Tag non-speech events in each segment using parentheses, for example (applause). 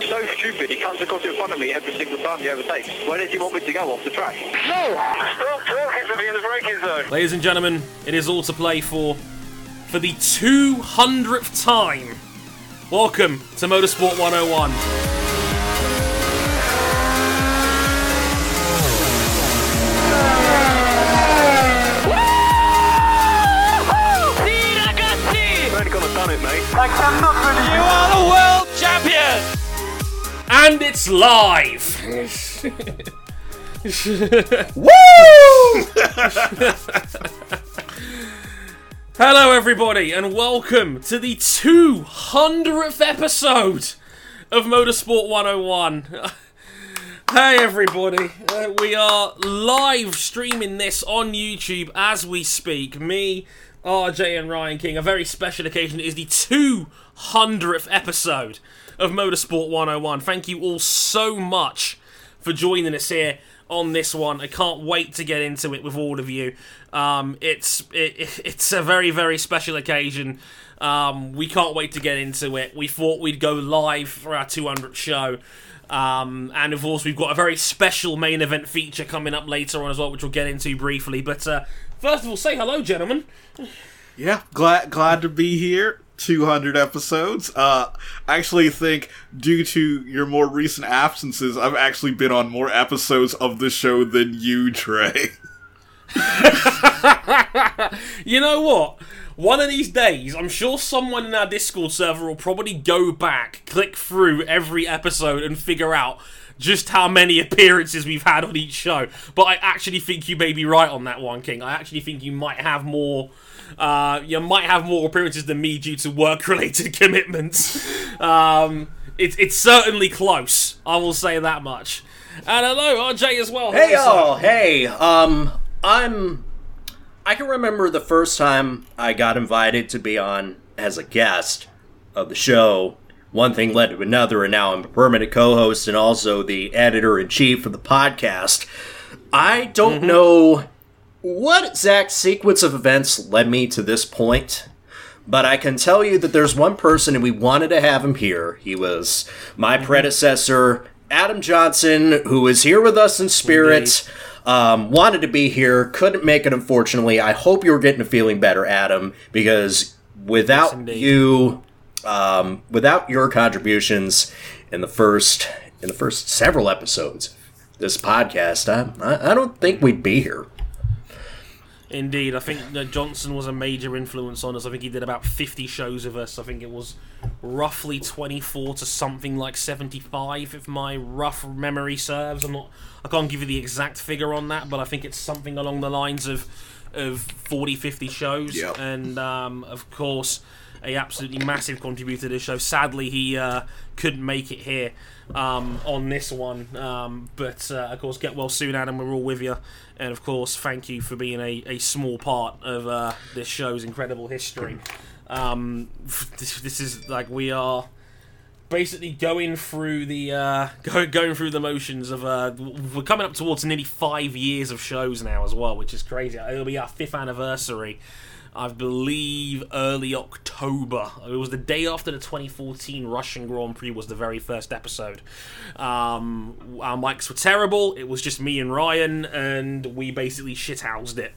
So stupid, he comes across in front of me every single time he overtakes. Where does he want me to go off the track? No! Stop talking to me in the braking zone! Ladies and gentlemen, it is all to play for for the 200th time. Welcome to Motorsport 101. Sì, ragazzi! Already gonna done it, mate. You are the world champion! And it's live! (laughs) Woo! (laughs) Hello, everybody, and welcome to the 200th episode of Motorsport 101. (laughs) Hey, everybody, uh, we are live streaming this on YouTube as we speak. Me, RJ, and Ryan King. A very special occasion. It is the 200th episode of Motorsport 101. Thank you all so much for joining us here on this one. I can't wait to get into it with all of you. Um, it's it, (laughs) it's a very very special occasion. Um, we can't wait to get into it. We thought we'd go live for our 200th show. Um, and of course, we've got a very special main event feature coming up later on as well, which we'll get into briefly. But uh, first of all, say hello, gentlemen. Yeah, glad glad to be here. 200 episodes. Uh, I actually think due to your more recent absences, I've actually been on more episodes of the show than you, Trey. (laughs) You know what? One of these days, I'm sure someone in our Discord server will probably go back, click through every episode, and figure out just how many (laughs) appearances we've had on each show. But I actually think you may be right on that one, King. I actually think you might have more. Uh, you might have more appearances than me due to work-related (laughs) commitments. Um, it's it's certainly close. I will say that much. And hello, RJ as well. Hey y'all, hey. Um, I'm. I can remember the first time I got invited to be on as a guest of the show. One thing led to another, and now I'm a permanent co-host and also the editor in chief of the podcast. I don't know what exact sequence of events led me to this point, but I can tell you that there's one person, and we wanted to have him here. He was my predecessor, Adam Johnson, who is here with us in spirit. Um, wanted to be here, couldn't make it, unfortunately. I hope you're getting a feeling better, Adam, because without indeed. you, um, without your contributions in the first in the first several episodes this podcast, I, I don't think we'd be here. Indeed, I think that Johnson was a major influence on us. I think he did about 50 shows with us. I think it was roughly 24 to something like 75, if my rough memory serves. I'm not, I can't give you the exact figure on that, but I think it's something along the lines of of 40, 50 shows. Yep. And um, of course, a absolutely massive contributor to this show. Sadly, he uh, couldn't make it here um, on this one. Um, but uh, of course, get well soon, Adam. We're all with you. And of course, thank you for being a, a small part of uh, this show's incredible history. Um, this, this is like we are basically going through the uh, (laughs) go, going through the motions of uh, we're coming up towards nearly five years of shows now as well, which is crazy. It'll be our fifth anniversary. I believe early October. It was the day after the 2014 Russian Grand Prix was the very first episode. Um, our mics were terrible. It was just me and Ryan, and we basically shithoused it.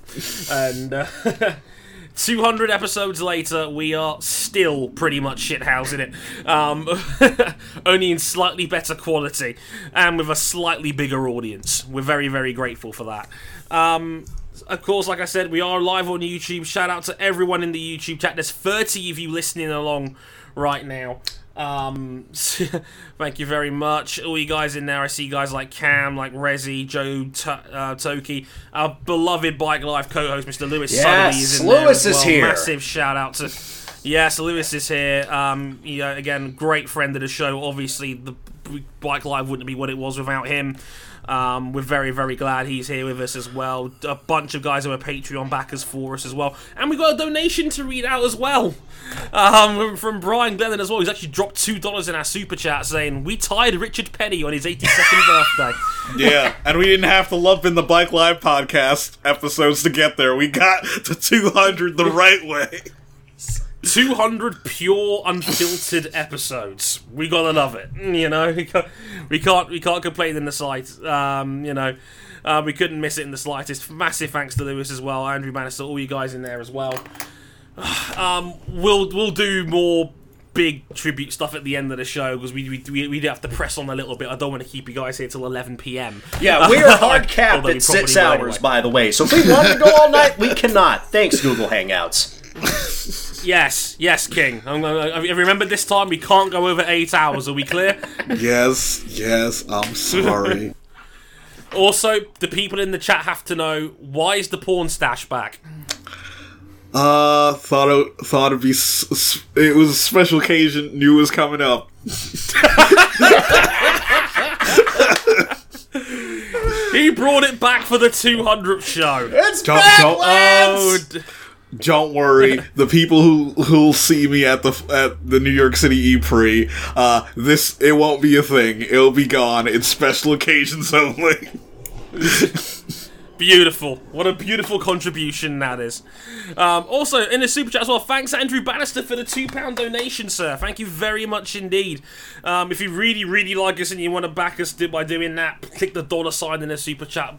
(laughs) and uh, (laughs) 200 episodes later, we are still pretty much shithousing it. Um, (laughs) only in slightly better quality and with a slightly bigger audience. We're very, very grateful for that. Um, of course, like I said, we are live on YouTube. Shout out to everyone in the YouTube chat. There's 30 of you listening along right now. Um, (laughs) thank you very much, all you guys in there. I see guys like Cam, like Rezi, Joe, T- uh, Toki, our beloved Bike Live co-host, Mr. Lewis Yes, Sotheby is in Lewis as is well. here. Massive shout out to yes, Lewis is here. Um, yeah, again, great friend of the show. Obviously, the Bike Live wouldn't be what it was without him. Um, we're very, very glad he's here with us as well. A bunch of guys who are Patreon backers for us as well. And we got a donation to read out as well um, from Brian Glennon as well. He's actually dropped $2 in our super chat saying, We tied Richard Petty on his 82nd birthday. (laughs) Yeah, and we didn't have to lump in the Bike Live podcast episodes to get there. We got to 200 the right way. 200 pure, unfiltered episodes. We gotta love it. (laughs) You know, we can't, we can't, we can't complain in the slightest. Um, you know, uh, we couldn't miss it in the slightest. Massive thanks to Lewis as well, Andrew Bannister, all you guys in there as well. (sighs) Um, we'll we'll do more big tribute stuff at the end of the show because we we we we have to press on a little bit. I don't want to keep you guys here till 11 p.m. Yeah, (laughs) we are hard capped Although we at six hours, anyway. by the way. So if we want to go all night, we cannot. Thanks, Google Hangouts. (laughs) Yes, yes, King. I'm, gonna- I remember this time we can't go over eight hours. Are we clear? (laughs) Yes, yes, I'm sorry. (laughs) Also, the people in the chat have to know why is the porn stash back? Uh, thought it thought it'd be s- s- it was a special occasion. Knew was coming up. (laughs) He brought it back for the 200th show. It's Don't- back, don't- lads! Oh, d- Don't worry, the people who who'll see me at the at the New York City E Pre, uh, this it won't be a thing. It'll be gone. It's special occasions only. (laughs) beautiful. What a beautiful contribution that is. Um, also, in the super chat as well, thanks Andrew Bannister for the £2 donation, sir. Thank you very much indeed. Um, if you really, really like us and you want to back us by doing that, click the dollar sign in the super chat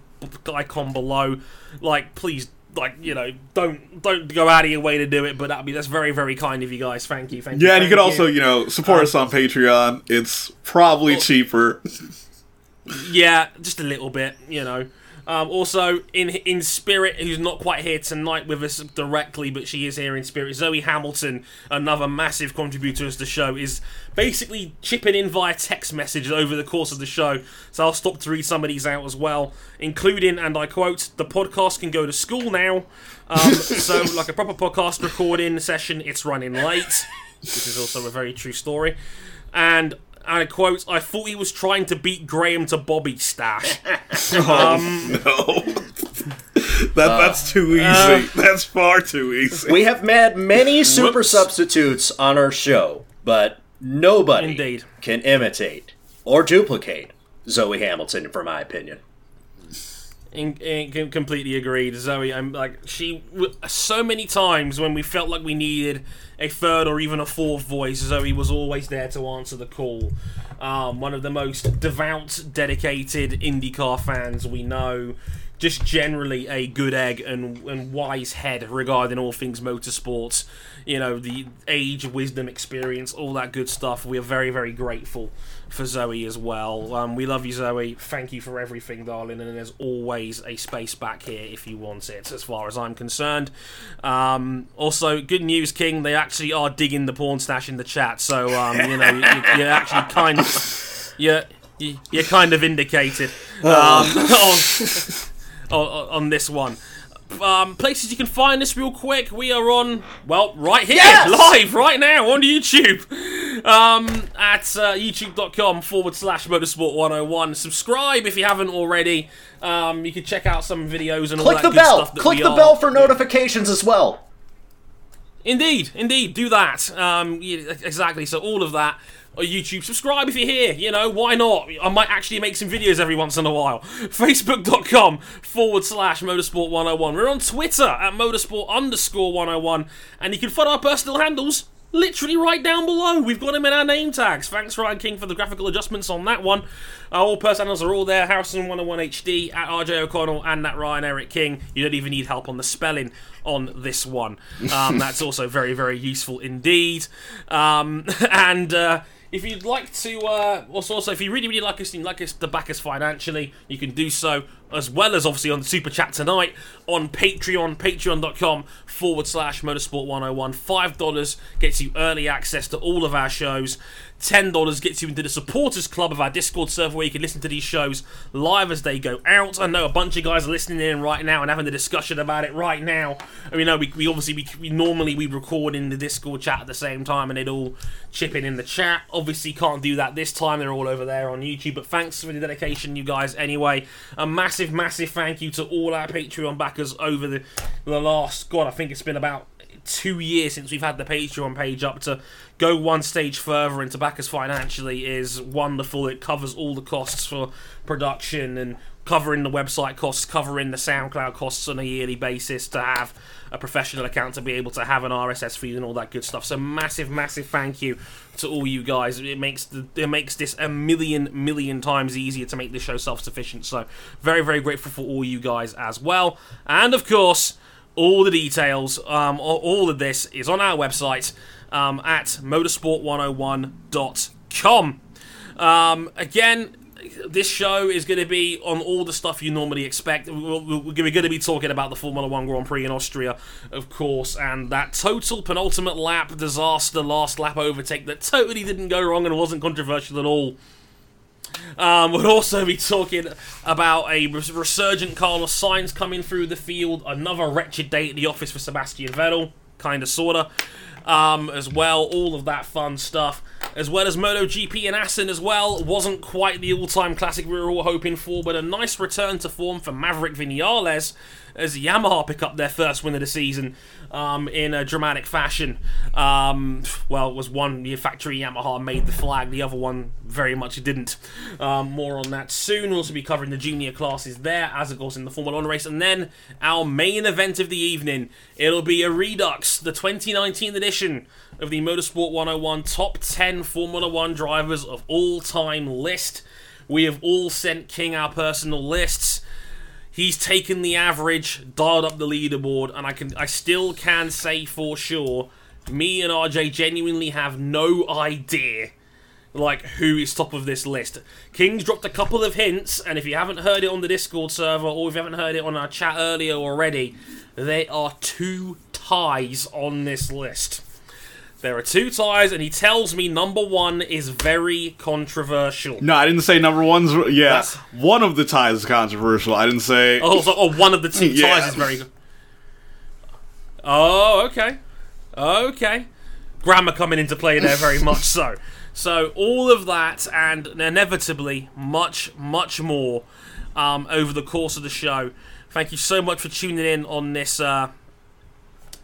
icon below. Like, please. Like you know, don't don't go out of your way to do it, but that'd be that's very very kind of you guys. Thank you, thank you. Yeah, and you can also you know support us on um, Patreon. It's probably cheaper. (laughs) Yeah, just a little bit, you know. Um, also, in in spirit, who's not quite here tonight with us directly, but she is here in spirit. Zoe Hamilton, another massive contributor to the show, is basically chipping in via text messages over the course of the show. So I'll stop to read some of these out as well, including, and I quote, "The podcast can go to school now." Um, (laughs) so, like a proper podcast recording session, it's running late, which is also a very true story. And and I quote, I thought he was trying to beat Graham to Bobby stash. Oh (laughs) (laughs) no, that that's too uh, easy. that's far too easy. We have had many super Whoops. substitutes on our show, but nobody Indeed. can imitate or duplicate Zoe Hamilton, for my opinion. Completely agreed, Zoe. I'm like she. So many times when we felt like we needed a third or even a fourth voice, Zoe was always there to answer the call. Um, one of the most devout, dedicated IndyCar fans we know. Just generally a good egg and, and wise head regarding all things motorsports. You know, the age, wisdom, experience, all that good stuff. We are very, very grateful for Zoe as well. Um, we love you, Zoe. Thank you for everything, darling. And there's always a space back here if you want it, as far as I'm concerned. Um, also, good news, King. They actually are digging the porn stash in the chat. So, um, you know, you, you're actually kind of. You're, you- you're kind of indicated um, (laughs) on, on, on this one. Um, places you can find us real quick. We are on, well, right here, Yes! (laughs) live right now on YouTube. Um, at uh, youtube.com forward slash motorsport 101. Subscribe if you haven't already. Um, you can check out some videos and all Click that the bell. Click the are- bell for notifications as well. Indeed, indeed, do that. Um, yeah, exactly. So all of that YouTube. Subscribe if you're here. You know why not? I might actually make some videos every once in a while. (laughs) Facebook.com forward slash Motorsport 101. We're on Twitter at Motorsport underscore 101, and you can follow our personal handles. Literally right down below. We've got them in our name tags. Thanks, Ryan King, for the graphical adjustments on that one. Our all handles are all there. Harrison 101 HD at RJ O'Connell and at Ryan Eric King. You don't even need help on the spelling on this one. Um, (laughs) that's also very, very useful indeed. Um, (laughs) and uh, if you'd like to, uh, also, if you really, really like us you'd like us to back us financially, you can do so as well as obviously on the super chat tonight on Patreon, patreon.com forward slash motorsport 101. $5 gets you early access to all of our shows. $10 gets you into the supporters club of our Discord server where you can listen to these shows live as they go out. I know a bunch of guys are listening in right now and having a discussion about it right now. I mean, no, we, we obviously, we, we normally we record in the Discord chat at the same time and they'd all chip in in the chat. Obviously, can't do that this time. They're all over there on YouTube. But thanks for the dedication, you guys. Anyway, a massive, massive thank you to all our Patreon backers over the the last. God, I think it's been about two years since we've had the Patreon page up to go one stage further and to back us financially is wonderful. It covers all the costs for production and covering the website costs, covering the SoundCloud costs on a yearly basis to have a professional account to be able to have an RSS feed and all that good stuff. So massive, massive thank you to all you guys. It makes the, it makes this a million, million times easier to make this show self sufficient. So very, very grateful for all you guys as well. And of course, all the details, um, all, of this is on our website um, at motorsport101.com. Um, again, this show is going to be on all the stuff you normally expect. We're going to be talking about the Formula One Grand Prix in Austria, of course, and that total penultimate lap disaster, last lap overtake that totally didn't go wrong and wasn't controversial at all. Um, we'll also be talking about a resurgent Carlos Sainz coming through the field, another wretched day at the office for Sebastian Vettel, kind of, sorta, um, as well. All of that fun stuff, as well as MotoGP and Assen as well. Wasn't quite the all-time classic we were all hoping for, but a nice return to form for Maverick Vinales as Yamaha pick up their first win of the season um, in a dramatic fashion. Um, well, it was one the factory Yamaha made the flag, the other one very much didn't. Um, more on that soon. We'll also be covering the junior classes there, as of course in the Formula One race, and then our main event of the evening. It'll be a Redux, the 2019 edition of the Motorsport 101 top 10 Formula One drivers of all time list. We have all sent King our personal lists he's taken the average, dialed up the leaderboard, and I can I still can say for sure, me and RJ genuinely have no idea like who is top of this list. King's dropped a couple of hints, and if you haven't heard it on the Discord server or if you haven't heard it on our chat earlier already, there are two ties on this list. There are two ties, and he tells me number one is very controversial. No, I didn't say number one's. Yeah, That's- one of the ties is controversial. I didn't say. Oh, so, oh, one of the two (laughs) Yeah. ties is very good. Oh, okay. Okay. Grammar coming into play there very much so. So, all of that and inevitably much, much more um, over the course of the show. Thank you so much for tuning in on this uh,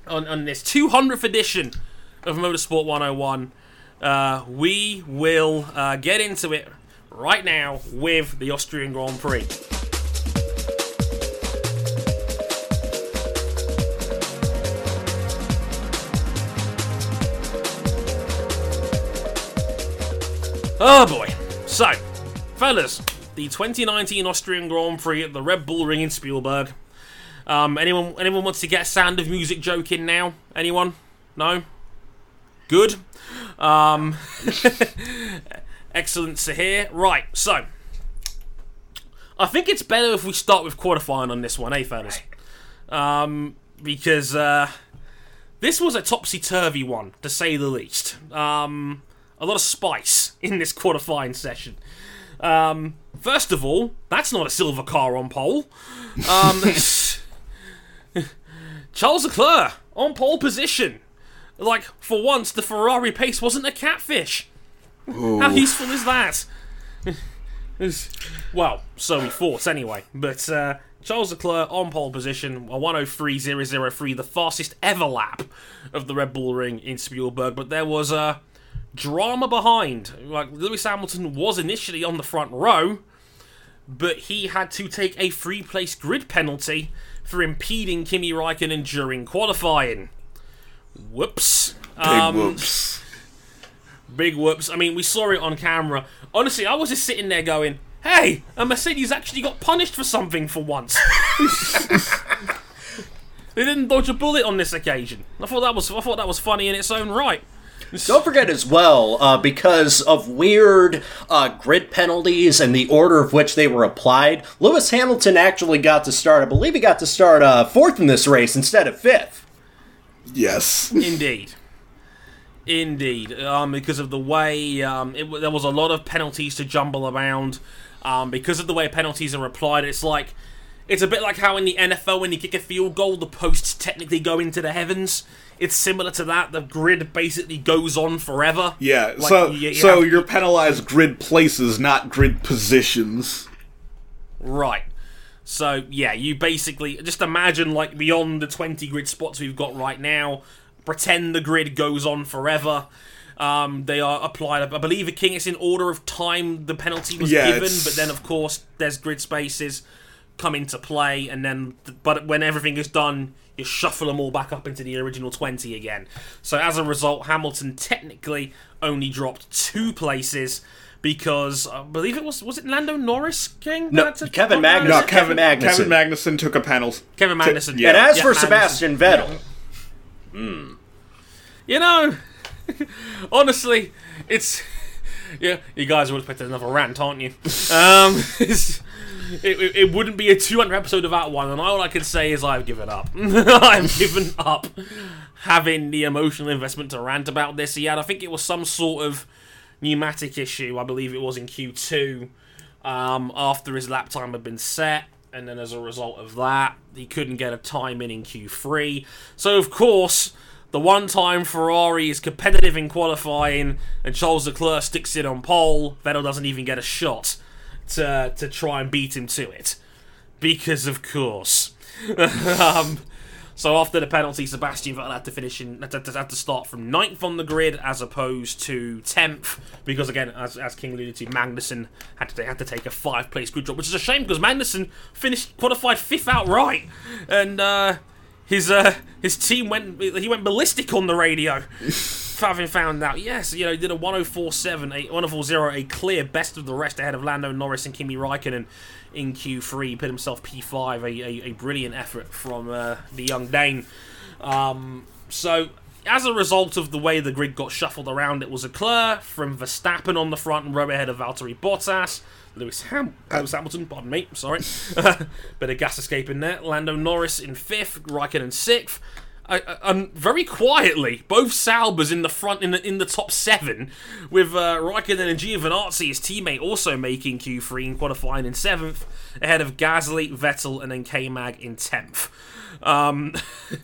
on, on this 200th edition of Motorsport 101. Uh, we will uh, get into it right now with the Austrian Grand Prix. Oh boy. So, fellas, the 2019 Austrian Grand Prix at the Red Bull Ring in Spielberg. Um, anyone anyone wants to get a sound of music joke in now? Anyone? No? Good. Um, (laughs) excellent to hear. Right, so I think it's better if we start with qualifying on this one, eh, fellas? Um, because uh, this was a topsy turvy one, to say the least. Um, a lot of spice (laughs) in this qualifying session. Um, first of all, that's not a silver car on pole. Um, (laughs) Charles Leclerc on pole position. Like, for once, the Ferrari pace wasn't a catfish. How useful is that? (laughs) well, so we thought anyway. But uh, Charles Leclerc on pole position, a 103.003, the fastest ever lap of the Red Bull Ring in Spielberg. But there was uh, drama behind. Like Lewis Hamilton was initially on the front row, but he had to take a free place grid penalty for impeding Kimi Raikkonen during qualifying. Whoops. Big Um, whoops. Big whoops. I mean, we saw it on camera. Honestly, I was just sitting there going, hey, a Mercedes actually got punished for something for once. (laughs) they didn't dodge a bullet on this occasion. I thought that was I thought that was funny in its own right. Don't forget as well, uh, because of weird uh, grid penalties and the order of which they were applied, Lewis Hamilton actually got to start. I believe he got to start uh, fourth in this race instead of fifth. Yes. Indeed. Indeed. Um, because of the way um, it, there was a lot of penalties to jumble around. Um, because of the way penalties are applied, it's like it's a bit like how in the NFL when you kick a field goal, the posts technically go into the heavens. It's similar to that. The grid basically goes on forever. Yeah. Like, so you- you so have- you're penalized grid places, not grid positions. Right. So yeah, you basically just imagine like beyond the twenty grid spots we've got right now. Pretend the grid goes on forever. Um, they are applied. I believe, a King, it's in order of time the penalty was Yeah, given, it's- but then of course there's grid spaces come into play, and then but when everything is done, you shuffle them all back up into the original twenty again. So as a result, Hamilton technically only dropped two places. Because I believe it was was it Lando Norris King? No, that Kevin drop Magnussen. down? No, Kevin Kevin Magnussen. Kevin Magnussen took a penalty. Kevin Magnussen. yeah. And as Yeah, for Magnussen. Sebastian Vettel, You know, (laughs) honestly, it's yeah. You guys are expecting another rant, aren't you? Um, (laughs) it's, it, it, it wouldn't be a 200 episode of that one, and all I can say is I've given up. (laughs) I've given up having the emotional investment to rant about this. He had, I think it was some sort of pneumatic issue. I believe it was in Q2 um, after his lap time had been set. And then, as a result of that, he couldn't get a time in in Q3. So, of course, the one time Ferrari is competitive in qualifying and Charles Leclerc sticks it on pole, Vettel doesn't even get a shot to to try and beat him to it. Because of course. (laughs) um, so after the penalty, Sebastian Vettel had to finish in had to, had to start from ninth on the grid as opposed to tenth. Because again, as, as King alluded to, Magnussen had to had to take a five place grid drop, which is a shame because Magnussen finished qualified fifth outright, and uh, his uh, his team went he went ballistic on the radio. (laughs) Having found out, yes, you know, he did a 1047, a 1040, a clear best of the rest ahead of Lando Norris and Kimi Raikkonen in Q3. He put himself P5, a, a, a brilliant effort from uh, the young Dane. Um, so, as a result of the way the grid got shuffled around, it was Leclerc from Verstappen on the front and row ahead of Valtteri Bottas. Lewis, Ham- Lewis Hamilton, pardon me, sorry. (laughs) Bit of gas escape in there. Lando Norris in fifth, Raikkonen sixth. I, I, um, very quietly, both Saubers in the front in the in the top seven, with uh, Raikkonen and Giovinazzi, his teammate, also making Q3 and qualifying in seventh, ahead of Gasly, Vettel, and then K Mag in tenth. Um,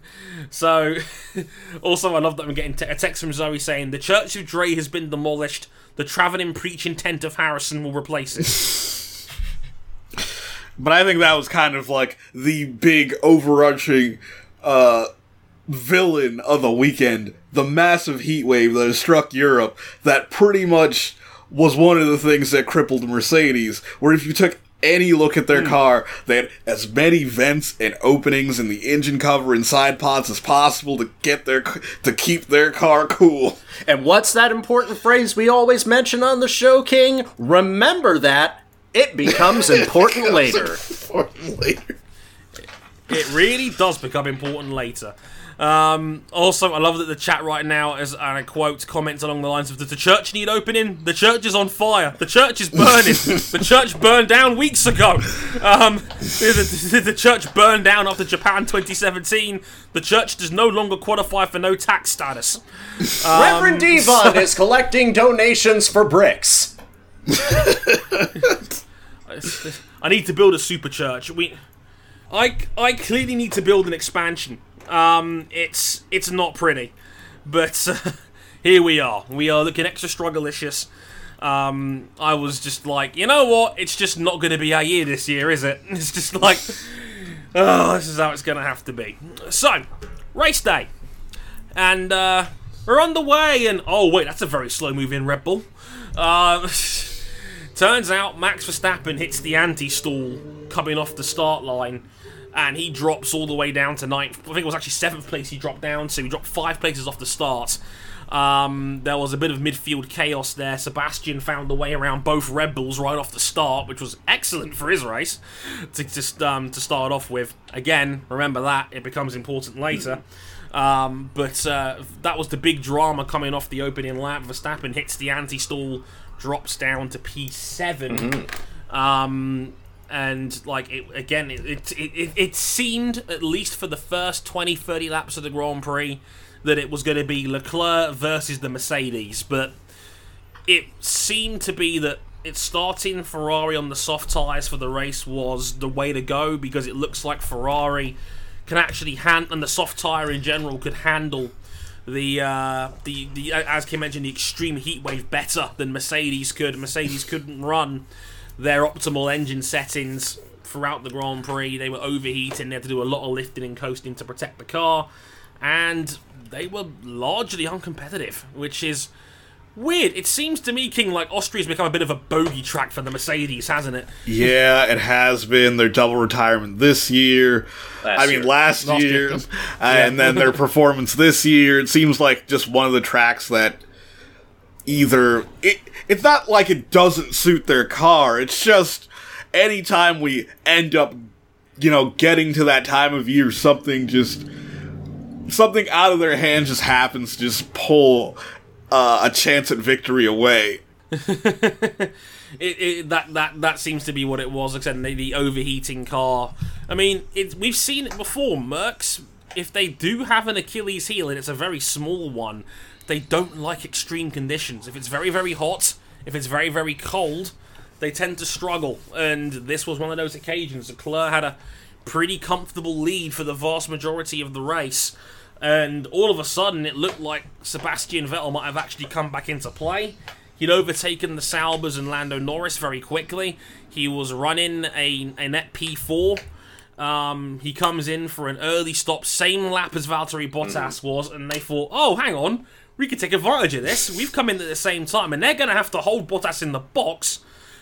(laughs) so, (laughs) also, I love that I'm getting te- a text from Zoe saying the Church of Dre has been demolished. The travelling preaching tent of Harrison will replace it. (laughs) But I think that was kind of like the big overarching uh, villain of the weekend, the massive heat wave that has struck Europe. That pretty much was one of the things that crippled Mercedes. Where if you took any look at their hmm. car, they had as many vents and openings in the engine cover and side pods as possible to get their to keep their car cool. and what's that important phrase we always mention on the show, King? Remember that. It becomes (laughs) important later. Important later. it really does become important later. Um, also, I love that the chat right now is, and I quote, comments along the lines of, Does the church need opening? The church is on fire. The church is burning. the (laughs) church burned down weeks ago. Um, the, the- the church burned down after Japan 2017. The church does no longer qualify for no tax status. Reverend Devon is collecting donations for bricks. (laughs) I need to build a super church. We, I, I clearly need to build an expansion. Um, it's it's not pretty, but uh, (laughs) here we are. We are looking extra strugglicious. Um, I was just like, you know what? It's just not going to be our year this year, is it? (laughs) It's just like, (laughs) oh, this is how it's going to have to be. So, race day, and uh, we're on the way. And oh wait, that's a very slow moving Red Bull. Uh, Turns out Max Verstappen hits the anti-stall coming off the start line, and he drops all the way down to ninth. I think it was actually seventh place he dropped down to. He dropped five places off the start. Um, there was a bit of midfield chaos there. Sebastian found the way around both Red Bulls right off the start, which was excellent for his race to just um, to start off with. Again, remember that it becomes important later. Um, but uh, that was the big drama coming off the opening lap. Verstappen hits the anti-stall, drops down to P7. Um, and like it again, it, it, it, seemed at least for the first 20, 30 laps of the Grand Prix that it was going to be Leclerc versus the Mercedes, but it seemed to be that it starting Ferrari on the soft tyres for the race was the way to go because it looks like Ferrari can actually hand and the soft tyre in general could handle the uh, the the as Kim mentioned the extreme heat wave better than Mercedes could. Mercedes couldn't run their optimal engine settings throughout the Grand Prix. They were overheating. They had to do a lot of lifting and coasting to protect the car, and they were largely uncompetitive, which is Weird. It seems to me, King, like Austria's become a bit of a bogey track for the Mercedes, hasn't it? Yeah, it has been their double retirement this year. Last I mean, year. last, Last year, year. (laughs) and then their performance this year. It seems like just one of the tracks that either it. It's not like it doesn't suit their car. It's just anytime we end up, you know, getting to that time of year, something just something out of their hands just happens to just pull uh, a chance at victory away. (laughs) It, it, that that that seems to be what it was. Said, the, the overheating car. I mean, it, we've seen it before. Mercs, if they do have an Achilles heel and it's a very small one, they don't like extreme conditions. If it's very very hot, if it's very very cold, they tend to struggle. And this was one of those occasions. Leclerc had a pretty comfortable lead for the vast majority of the race. And all of a sudden, it looked like Sebastian Vettel might have actually come back into play. He'd overtaken the Saubers and Lando Norris very quickly. He was running a, a net P4. Um, he comes in for an early stop, same lap as Valtteri Bottas was, and they thought, oh, hang on, we could take advantage of this. We've come in at the same time, and they're going to have to hold Bottas in the box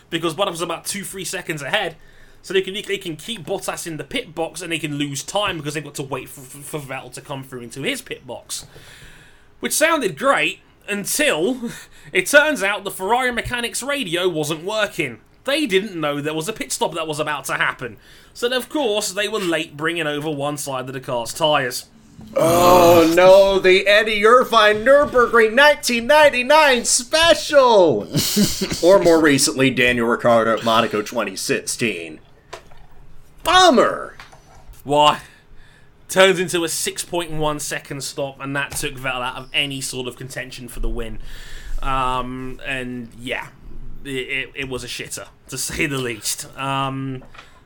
because Bottas was about two, three seconds ahead. So they can they can keep Bottas in the pit box and they can lose time because they've got to wait for, for, for Vettel to come through into his pit box. Which sounded great until (laughs) it turns out the Ferrari mechanics radio wasn't working. They didn't know there was a pit stop that was about to happen. So of course they were late bringing over one side of the car's tyres. Oh no, the Eddie Irvine Nürburgring 1999 special! (laughs) or more recently, Daniel Ricciardo at Monaco 2016. Bummer! Why? Turns into a 6.1 second stop, and that took Vettel out of any sort of contention for the win. Um, and yeah, it, it, it was a shitter to say the least. Um,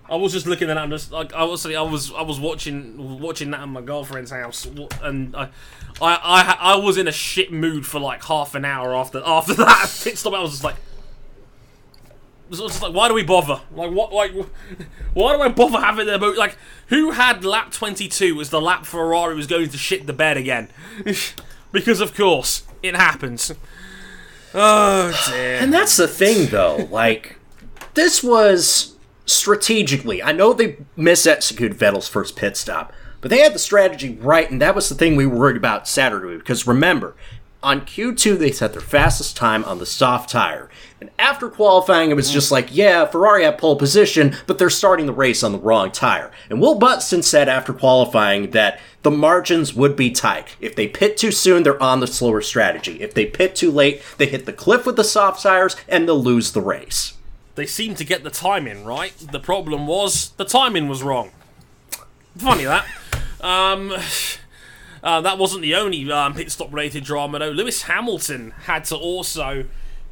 I was just looking at that. I'm just like I was. I was. I was watching watching that at my girlfriend's house, and I, I, I, I was in a shit mood for like half an hour after after (laughs) that pit stop. I was just like. I was just like, why do we bother? Like, what? Like, why do I bother having the boat? Like, who had lap 22 as the lap Ferrari was going to shit the bed again? (laughs) because of course it happens. Oh dear. And that's the thing, though. Like, this was strategically. I know they misexecuted Vettel's first pit stop, but they had the strategy right, and that was the thing we worried about Saturday. Because remember, on Q2, they set their fastest time on the soft tire. And after qualifying, it was just like, yeah, Ferrari had pole position, but they're starting the race on the wrong tire. And Will Buxton said after qualifying that the margins would be tight. If they pit too soon, they're on the slower strategy. If they pit too late, they hit the cliff with the soft tires and they'll lose the race. They seemed to get the timing right. The problem was the timing was wrong. Funny that. Um, (sighs) uh, that wasn't the only um, pit stop related drama though. Lewis Hamilton had to also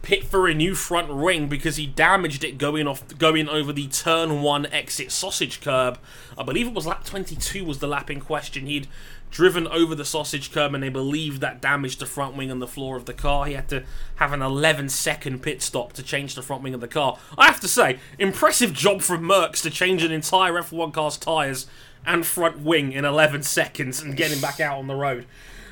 pit for a new front wing because he damaged it going off going over the turn one exit sausage curb. I believe it was lap 22 was the lap in question. He'd driven over the sausage curb and they believe that damaged the front wing and the floor of the car. He had to have an 11 second pit stop to change the front wing of the car. I have to say, impressive job from Mercs to change an entire F1 car's tyres and front wing in 11 seconds and getting back out on the road.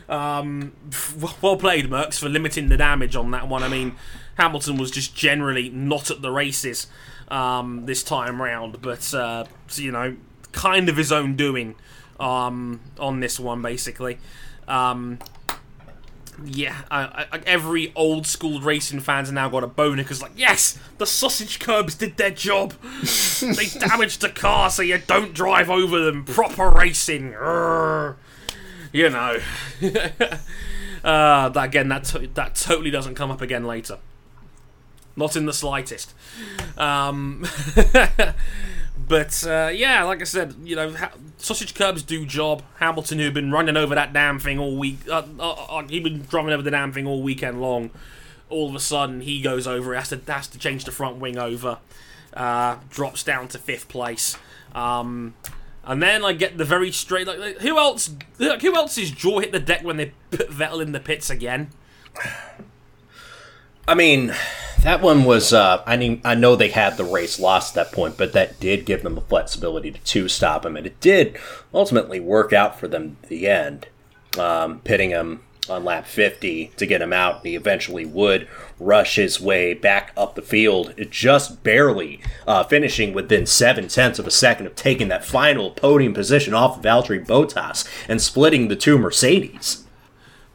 Um, (laughs) well played, Mercs, for limiting the damage on that one. I mean, Hamilton was just generally not at the races um, this time round, but uh, you know, kind of his own doing um, on this one, basically. Um, yeah, I, I, every old school racing fans now got a boner because, like, yes, the sausage curbs did their job. (laughs) they damaged the car so you don't drive over them. Proper racing. Urgh. You know. (laughs) uh, that again, that to- that totally doesn't come up again later. Not in the slightest. Um, (laughs) but uh, yeah, like I said, you know, ha- sausage curbs do job. Hamilton, who'd been running over that damn thing all week, uh, uh, uh, he'd been driving over the damn thing all weekend long. All of a sudden, he goes over, has to has to change the front wing over, uh, drops down to fifth place. Um, and then I get the very straight. Like, who else? Like, who else's jaw hit the deck when they put Vettel in the pits again? I mean, that one was. Uh, I mean, I know they had the race lost at that point, but that did give them the flexibility to two stop him, and it did ultimately work out for them at the end, um, pitting him on lap 50 to get him out, and he eventually would rush his way back up the field, just barely uh, finishing within seven tenths of a second of taking that final podium position off of Valtteri Bottas and splitting the two Mercedes.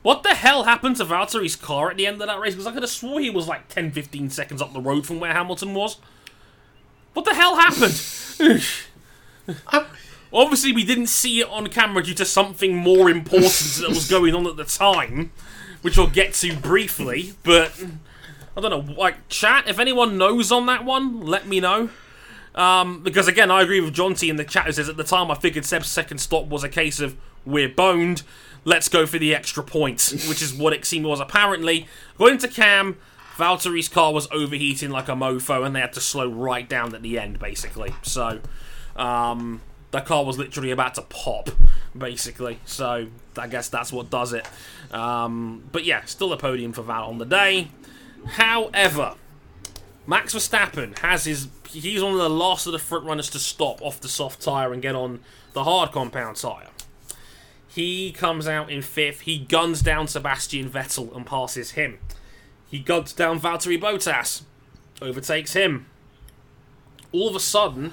What the hell happened to Valtteri's car at the end of that race? Because I could have swore he was like 10, 15 seconds up the road from where Hamilton was. What the hell happened? Obviously, we didn't see it on camera due to something more important that was going on at the time, which we'll get to briefly. But I don't know, like chat. If anyone knows on that one, let me know. Um, because again, I agree with John T in the chat who says at the time I figured Seb's second stop was a case of we're boned. Let's go for the extra point, which is what it seemed was apparently. According to Cam, Valtteri's car was overheating like a mofo, and they had to slow right down at the end, basically. So, um, the car was literally about to pop, basically. So, I guess that's what does it. Um, but yeah, still a podium for Val on the day. However, Max Verstappen has his. He's one of the last of the front runners to stop off the soft tyre and get on the hard compound tyre. He comes out in fifth. He guns down Sebastian Vettel and passes him. He guns down Valtteri Bottas, overtakes him. All of a sudden,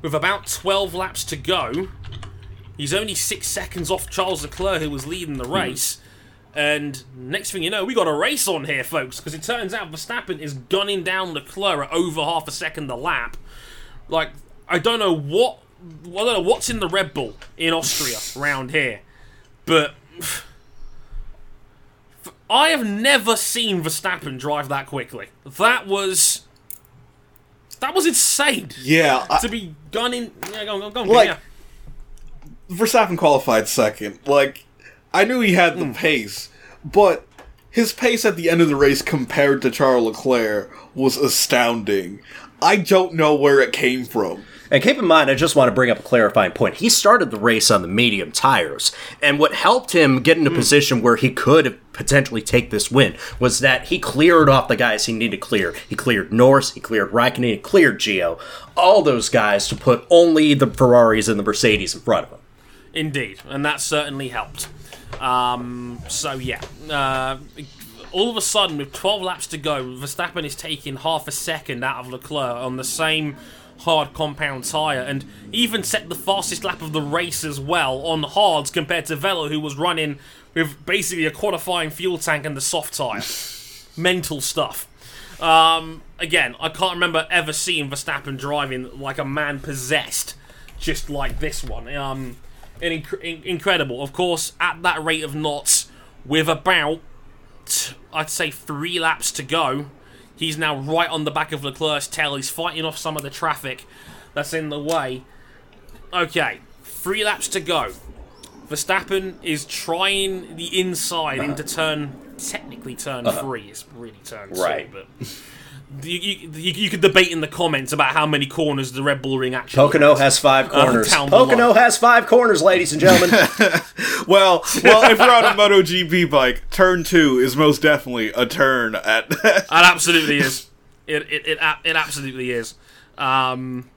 with about 12 laps to go, he's only six seconds off Charles Leclerc, who was leading the race. And next thing you know, we got a race on here, folks, because it turns out Verstappen is gunning down Leclerc at over half a second a lap. Like, I don't know what, I don't know what's in the Red Bull in Austria round here, but (sighs) I have never seen Verstappen drive that quickly. That was, that was insane. Yeah, I- To be gunning, yeah, go, on, go, on, Like- yeah. Verstappen qualified second. Like, I knew he had the Hmm. pace, but his pace at the end of the race compared to Charles Leclerc was astounding. I don't know where it came from. And keep in mind, I just want to bring up a clarifying point. He started the race on the medium tires, and what helped him get in a position where he could potentially take this win was that he cleared off the guys he needed to clear. He cleared Norris, he cleared Raikkonen, he cleared Gio, all those guys to put only the Ferraris and the Mercedes in front of him. Indeed, and that certainly helped. Um, so yeah, uh, all of a sudden with 12 laps to go, Verstappen is taking half a second out of Leclerc on the same hard compound tyre, and even set the fastest lap of the race as well on hards compared to Vettel, who was running with basically a qualifying fuel tank and the soft tyre. (laughs) Mental stuff. Um, again, I can't remember ever seeing Verstappen driving like a man possessed, just like this one. Um, inc- in- incredible. Of course, at that rate of knots, with about I'd say three laps to go, he's now right on the back of Leclerc's tail. He's fighting off some of the traffic that's in the way. Okay, three laps to go. Verstappen is trying the inside into turn, technically turn uh-huh. three. It's really turn Right. two, but (laughs) you, you, you, you could debate in the comments about how many corners the Red Bull Ring actually. Pocono has. has five corners. down Pocono has five corners, ladies and gentlemen. (laughs) Well, well, if you're on a MotoGP bike, turn two is most definitely a turn at. (laughs) It absolutely is. It it it, it absolutely is. Um,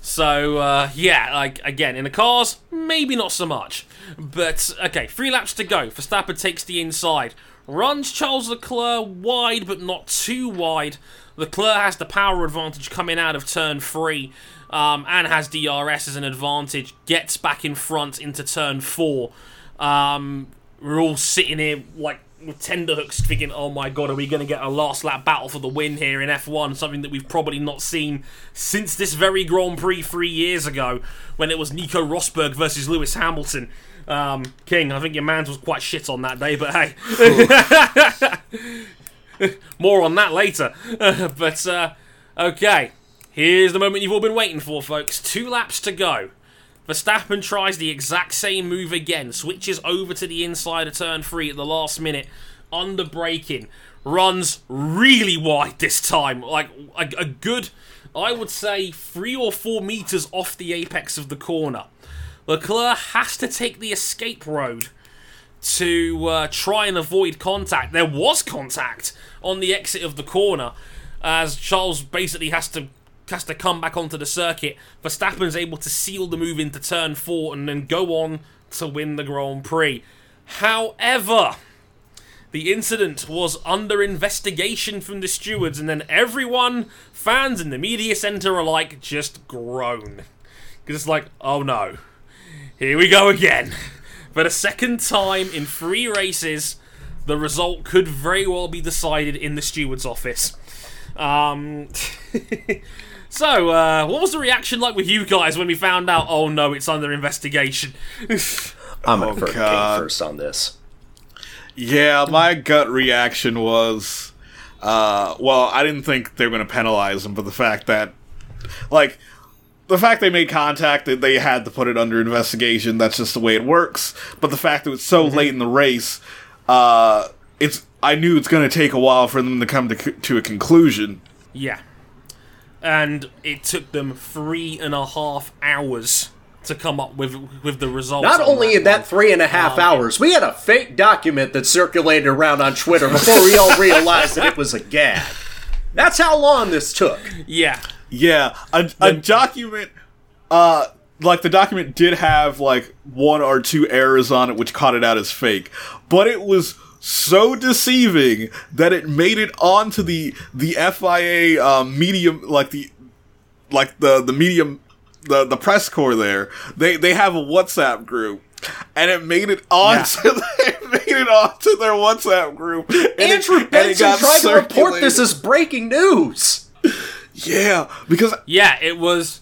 so uh, yeah, like again in the cars, maybe not so much. But okay, three laps to go. Verstappen takes the inside, runs Charles Leclerc wide, but not too wide. Leclerc has the power advantage coming out of turn three. Um, and has DRS as an advantage, gets back in front into turn four. Um, we're all sitting here like with tender hooks thinking, oh my god, are we going to get a last lap battle for the win here in F1? Something that we've probably not seen since this very Grand Prix three years ago when it was Nico Rosberg versus Lewis Hamilton. Um, King, I think your man's was quite shit on that day, but hey. (laughs) More on that later. (laughs) but, uh, okay. Here's the moment you've all been waiting for, folks. Two laps to go. Verstappen tries the exact same move again, switches over to the inside of turn three at the last minute, under braking, runs really wide this time, like a, a good, I would say, three or four meters off the apex of the corner. Leclerc has to take the escape road to uh, try and avoid contact. There was contact on the exit of the corner, as Charles basically has to has to come back onto the circuit. Verstappen's able to seal the move into turn four and then go on to win the Grand Prix. However, the incident was under investigation from the stewards, and then everyone, fans in the media center, are like just groan because it's like, oh no, here we go again. For the second time in three races, the result could very well be decided in the steward's office. Um, (laughs) so, uh, what was the reaction like with you guys when we found out? Oh no, it's under investigation. (laughs) I'm Oh, going to King first on this. Yeah, my gut reaction was, uh, well, I didn't think they were going to penalize him, but the fact that, like, the fact they made contact, that they had to put it under investigation, that's just the way it works. But the fact that it was so late in the race, uh, it's, I knew it's going to take a while for them to come to, to a conclusion. yeah, and it took them three and a half hours to come up with with the results. Not on only in that one. three and a half Um, hours, we had a fake document that circulated around on Twitter before we all realized that it was a gag. That's how long this took. yeah, Yeah, a, a document, uh, like the document did have like one or two errors on it, which caught it out as fake, but it was so deceiving that it made it onto the the FIA um, medium, like the like the the medium, the the press corps there. They they have a WhatsApp group. And it made it onto (laughs) it made it onto their WhatsApp group. And it- Andrew and it Benson got tried to report this as breaking news. Yeah, because yeah. It was,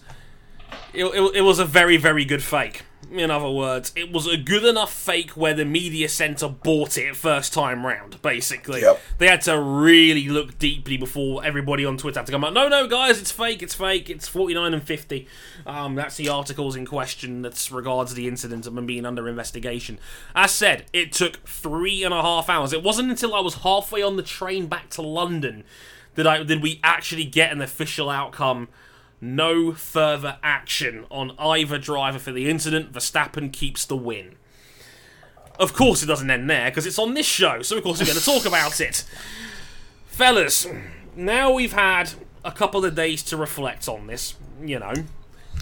it, it, it was a very very good fake. In other words, it was a good enough fake where the media center bought it first time round. Basically, Yep. they had to really look deeply before everybody on Twitter had to come out. No, no, guys, it's fake. It's fake. It's forty nine and fifty. Um, that's the articles in question that regards the incident and being under investigation. As said, it took three and a half hours. It wasn't until I was halfway on the train back to London that I did we actually get an official outcome. No further action on either driver for the incident. Verstappen keeps the win. Of course, it doesn't end there because it's on this show, so of course we're going to talk about it. Fellas, now we've had a couple of days to reflect on this, you know,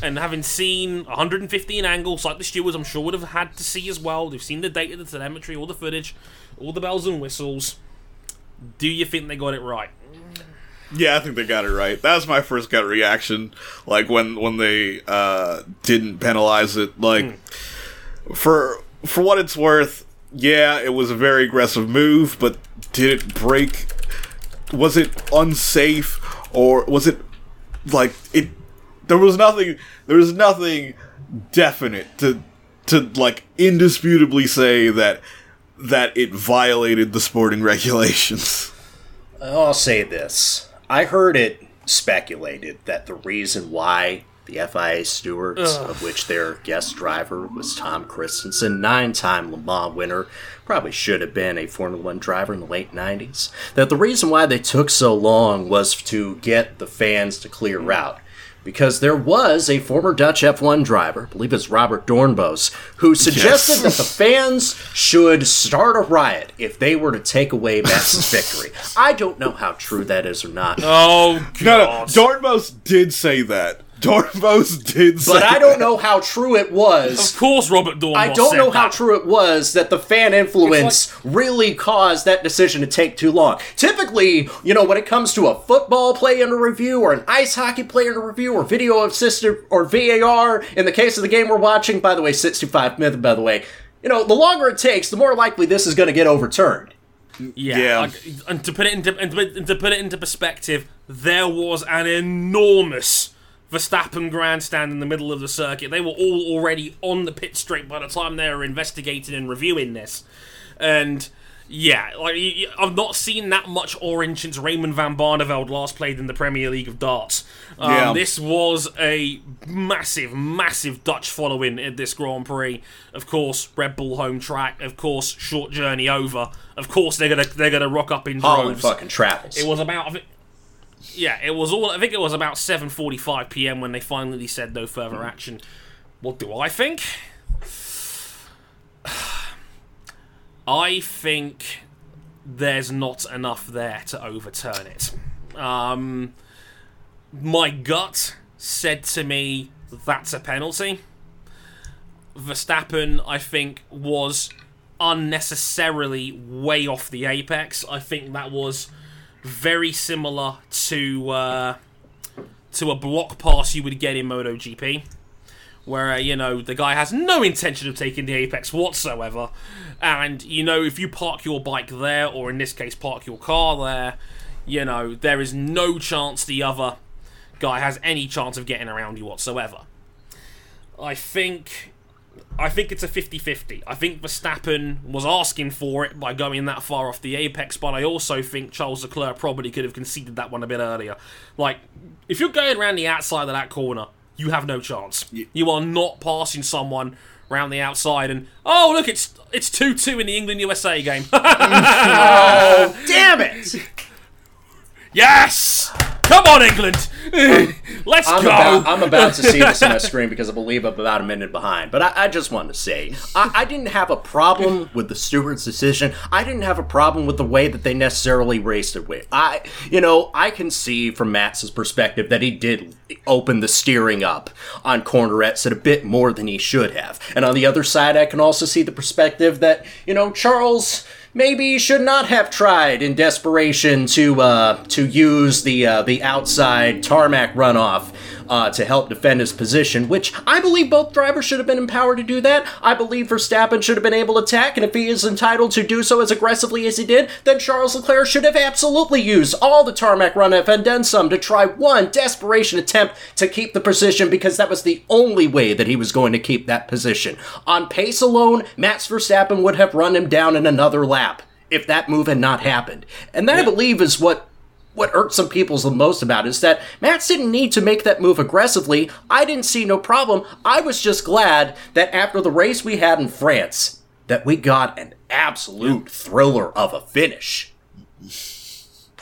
and having seen 115 angles like the stewards, I'm sure would have had to see as well. They've seen the data, the telemetry, all the footage, all the bells and whistles. Do you think they got it right? Yeah, I think they got it right. That was my first gut reaction. Like when when they uh, didn't penalize it. Like for for what it's worth, yeah, it was a very aggressive move. But did it break? Was it unsafe or was it like it? There was nothing. There was nothing definite to to like indisputably say that that it violated the sporting (laughs) regulations. I'll say this. I heard it speculated that the reason why the FIA stewards, of which their guest driver was Tom Kristensen, nine time Le Mans winner, probably should have been a Formula One driver in the late 90s, that the reason why they took so long was to get the fans to clear route. Because there was a former Dutch F1 driver, I believe it's Robert Doornbos, who suggested that the fans should start a riot if they were to take away Max's (laughs) victory. I don't know how true that is or not. Oh, No, no, Doornbos did say that. Doornbos did say But I don't know how true it was. Of course, Robert Doornbos I don't said know how true it was that the fan influence really caused that decision to take too long. Typically, you know, when it comes to a football play under review or an ice hockey play under review or video assisted or VAR, in the case of the game we're watching, by the way, 65 minutes, by the way, you know, the longer it takes, the more likely this is going to get overturned. Yeah, Yeah. like, and to put it into and to put- and to put it into perspective, there was an enormous Verstappen grandstand in the middle of the circuit. They were all already on the pit straight by the time they were investigating and reviewing this, and. Yeah, like I've not seen that much orange since Raymond van Barneveld last played in the Premier League of darts. Um, Yeah. This was a massive, massive Dutch following at this Grand Prix. Of course, Red Bull home track. Of course, short journey over. Of course, they're gonna they're gonna rock up in Holland droves. fucking travels. It was about. Yeah, it was all. I think it was about 7:45 p.m. when they finally said no further action. What do I think? (sighs) I think there's not enough there to overturn it. Um, my gut said to me that's a penalty. Verstappen, I think, was unnecessarily way off the apex. I think that was very similar to uh, to a block pass you would get in MotoGP, where uh, you know the guy has no intention of taking the apex whatsoever, and you know if you park your bike there, or in this case park your car there, you know there is no chance the other guy has any chance of getting around you whatsoever. I think I think it's a 50-50. I think Verstappen was asking for it by going that far off the apex, but I also think Charles Leclerc probably could have conceded that one a bit earlier. Like, if you're going around the outside of that corner, you have no chance. You are not passing someone around the outside and oh look it's it's 2-2 in the England USA game. (laughs) (laughs) Oh, damn it! (laughs) yes! Come on England. (laughs) Let's I'm go. about, I'm about to see this on my (laughs) screen because I believe I'm about a minute behind. But I, I just wanted to say, I, I didn't have a problem with the steward's decision. I didn't have a problem with the way that they necessarily raced it with. I, you know, I can see from Matt's perspective that he did open the steering up on cornerettes at a bit more than he should have. And on the other side, I can also see the perspective that, you know, Charles maybe should not have tried in desperation to uh, to use the uh, the outside tarmac runoff uh, to help defend his position, which I believe both drivers should have been empowered to do that. I believe Verstappen should have been able to attack, and if he is entitled to do so as aggressively as he did, then Charles Leclerc should have absolutely used all the tarmac runoff and then some to try one desperation attempt to keep the position because that was the only way that he was going to keep that position. On pace alone, Max Verstappen would have run him down in another lap if that move had not happened. And that I believe is what what irked some people the most about it is that Max didn't need to make that move aggressively. I didn't see no problem. I was just glad that after the race we had in France, that we got an absolute thriller of a finish.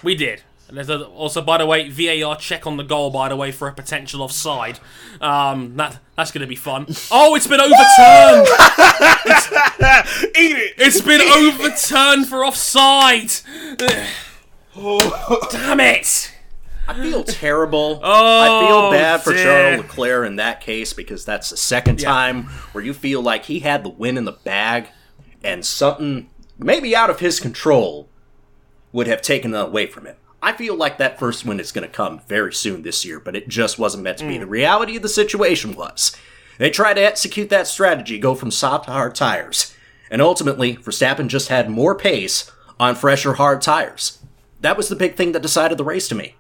We did. And there's a, also, by the way, VAR check on the goal, by the way, for a potential offside. Um, that that's going to be fun. Oh, it's been overturned. (laughs) Eat it! It's been overturned for offside. (sighs) (laughs) Damn it! I feel terrible. Oh, I feel oh, bad for. Charles Leclerc in that case because that's the second time where you feel like he had the win in the bag and something maybe out of his control would have taken that away from him. I feel like that first win is going to come very soon this year, but it just wasn't meant to be. Hmm. The reality of the situation was they tried to execute that strategy, go from soft to hard tires, and ultimately Verstappen just had more pace on fresher hard tires. That was the big thing that decided the race to me.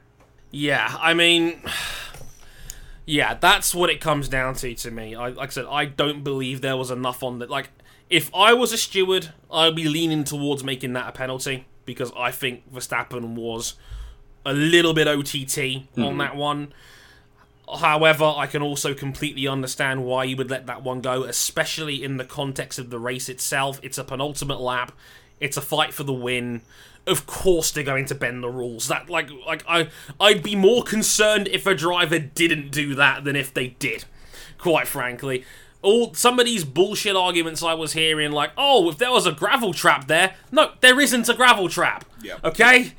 Yeah, I mean, yeah, that's what it comes down to to me. I, like I said, I don't believe there was enough on that. Like, if I was a steward, I'd be leaning towards making that a penalty because I think Verstappen was a little bit OTT on hmm. that one. However, I can also completely understand why you would let that one go, especially in the context of the race itself. It's a penultimate lap. It's a fight for the win. Of course, they're going to bend the rules. That like like I I'd be more concerned if a driver didn't do that than if they did. Quite frankly, all some of these bullshit arguments I was hearing, like, oh, if there was a gravel trap there, no, there isn't a gravel trap. Yeah. Okay,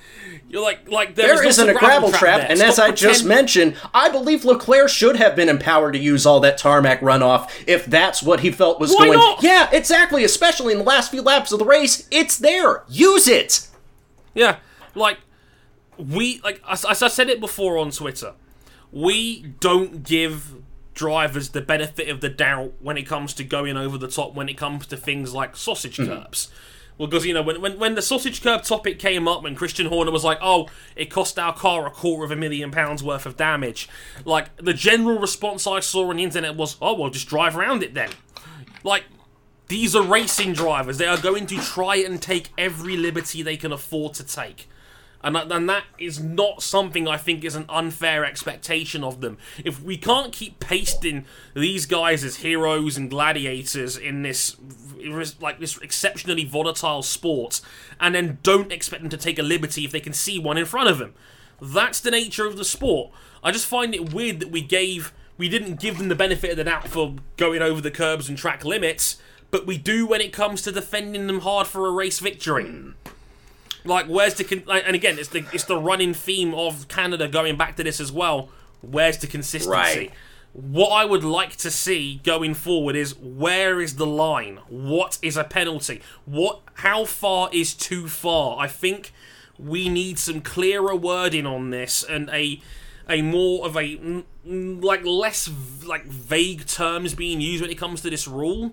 you're like like There is not isn't a gravel trap, there. and Stop as I just mentioned, I believe Leclerc should have been empowered to use all that tarmac runoff if that's what he felt was Why going. not? Yeah, exactly. Especially in the last few laps of the race, it's there. Use it. Yeah, like we like as, as I said it before on Twitter, we don't give drivers the benefit of the doubt when it comes to going over the top when it comes to things like sausage mm-hmm. curbs. Well, because you know when, when when the sausage curb topic came up, when Christian Horner was like, "Oh, it cost our car a quarter of a million pounds worth of damage," like the general response I saw on the internet was, "Oh, well, just drive around it then." Like these are racing drivers. They are going to try and take every liberty they can afford to take. And and that is not something I think is an unfair expectation of them. If we can't keep pasting these guys as heroes and gladiators in this like this exceptionally volatile sport, and then don't expect them to take a liberty if they can see one in front of them, that's the nature of the sport. I just find it weird that we gave we didn't give them the benefit of the doubt for going over the curbs and track limits, but we do when it comes to defending them hard for a race victory. Like, where's the con- like, and again, it's the it's the running theme of Canada going back to this as well. Where's the consistency? Right. what I would like to see going forward is where is the line? What is a penalty? What how far is too far? I think we need some clearer wording on this and a a more of a mm, mm, like less like vague terms being used when it comes to this rule.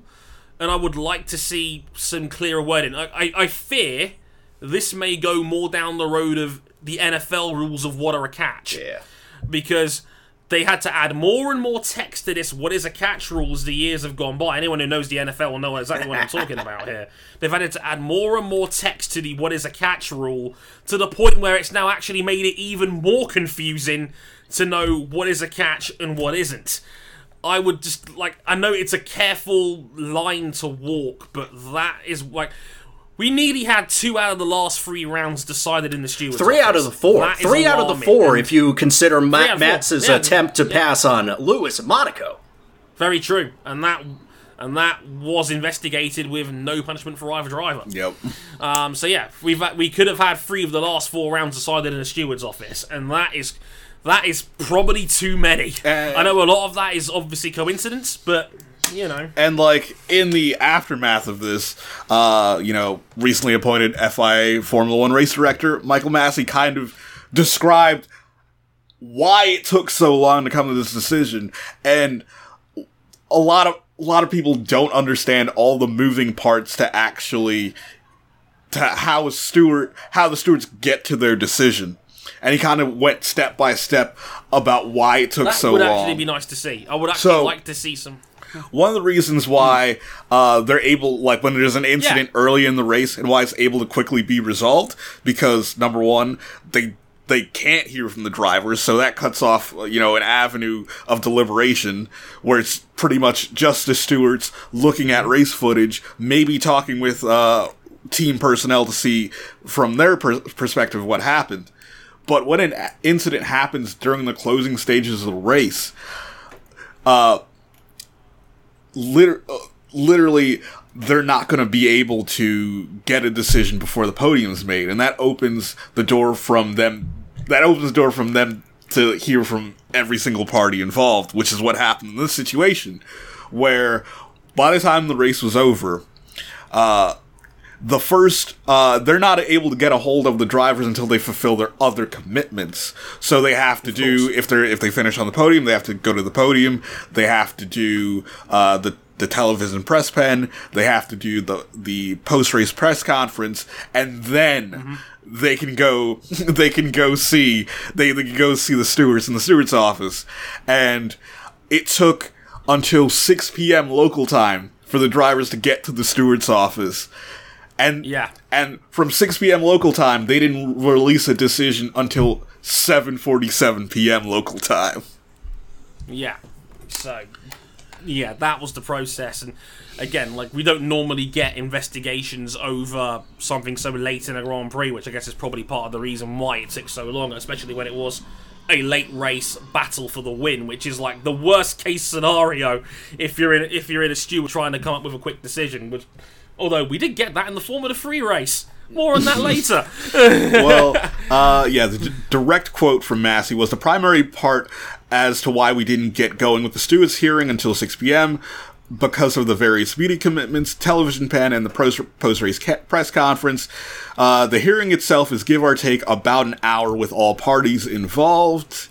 And I would like to see some clearer wording. I, I, I fear this may go more down the road of the NFL rules of what are a catch Yeah. because they had to add more and more text to this what is a catch rule as the years have gone by. Anyone who knows the NFL will know exactly what I'm talking (laughs) about here. They've had to add more and more text to the what is a catch rule to the point where it's now actually made it even more confusing to know what is a catch and what isn't. I would just like I know it's a careful line to walk, but that is like we nearly had two out of the last three rounds decided in the stewards. Three out of the four. That is Three out of the four, if you consider out Matt of. Max's Yeah. attempt to Yeah. pass on Lewis and Monaco. Very true, and that and that was investigated with no punishment for either driver. Yep. Um, so yeah, we've we could have had three of the last four rounds decided in the steward's office, and that is that is probably too many. Uh, I know a lot of that is obviously coincidence, but you know, And like in the aftermath of this, uh, you know, recently appointed FIA Formula One race director Michael Masi kind of described why it took so long to come to this decision, and a lot of a lot of people don't understand all the moving parts to actually to how a steward how the stewards get to their decision. And he kind of went step by step about why it took that so would long. actually be nice to see. I would actually So- like to see some. One of the reasons why uh, they're able, like when there's an incident Yeah. early in the race, and why it's able to quickly be resolved, because number one, they they can't hear from the drivers, so that cuts off, uh, you know, an avenue of deliberation where it's pretty much just the stewards looking at race footage, maybe talking with uh, team personnel to see from their per- perspective what happened. But when an incident happens during the closing stages of the race, liter- uh, literally they're not going to be able to get a decision before the podium is made. And that opens the door from them that opens the door from them to hear from every single party involved which is what happened in this situation where by the time the race was over uh, the first uh, they're not able to get a hold of the drivers until they fulfill their other commitments. So they have to do if they're if they finish on the podium they have to go to the podium. They have to do uh, the the television press pen. They have to do the the post race press conference. And then they can go (laughs) they can go see they, they can go see the stewards in the stewards office. And it took until 6 p.m. local time for the drivers to get to the steward's office. And Yeah. and from 6 p.m. local time, they didn't release a decision until 7:47 p.m. local time. Yeah. So, yeah, that was the process. And again, like, we don't normally get investigations over something so late in a Grand Prix, which I guess is probably part of the reason why it took so long, especially when it was a late race battle for the win, which is like the worst case scenario if you're in if you're in a stew trying to come up with a quick decision. Which, although we did get that in the Formula free race. More on that later. (laughs) well, uh, yeah, the d- direct quote from Masi was the primary part as to why we didn't get going with the stewards hearing until 6 p.m. because of the various media commitments, television pen, and the post race ca- press conference. Uh, the hearing itself is give or take about an hour with all parties involved.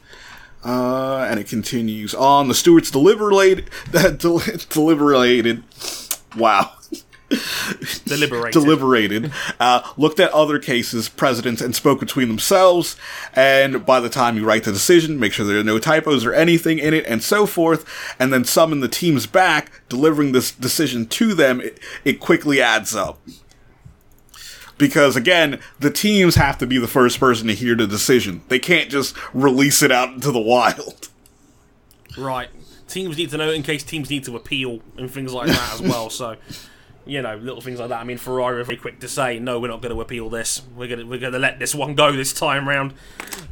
Uh, and it continues on. The stewards deliberated. (laughs) del- (laughs) deliberated. Wow (laughs) Deliberated. deliberated, uh, looked at other cases, precedents, and spoke between themselves. And by the time you write the decision, make sure there are no typos or anything in it, and so forth. And then summon the teams back, delivering this decision to them. It, it quickly adds up. Because again, the teams have to be the first person to hear the decision. They can't just release it out into the wild. Right. Teams need to know in case teams need to appeal and things like that as well. So, (laughs) you know, little things like that. I mean, Ferrari are very quick to say, no, we're not going to appeal this. We're going to we're going to let this one go this time round,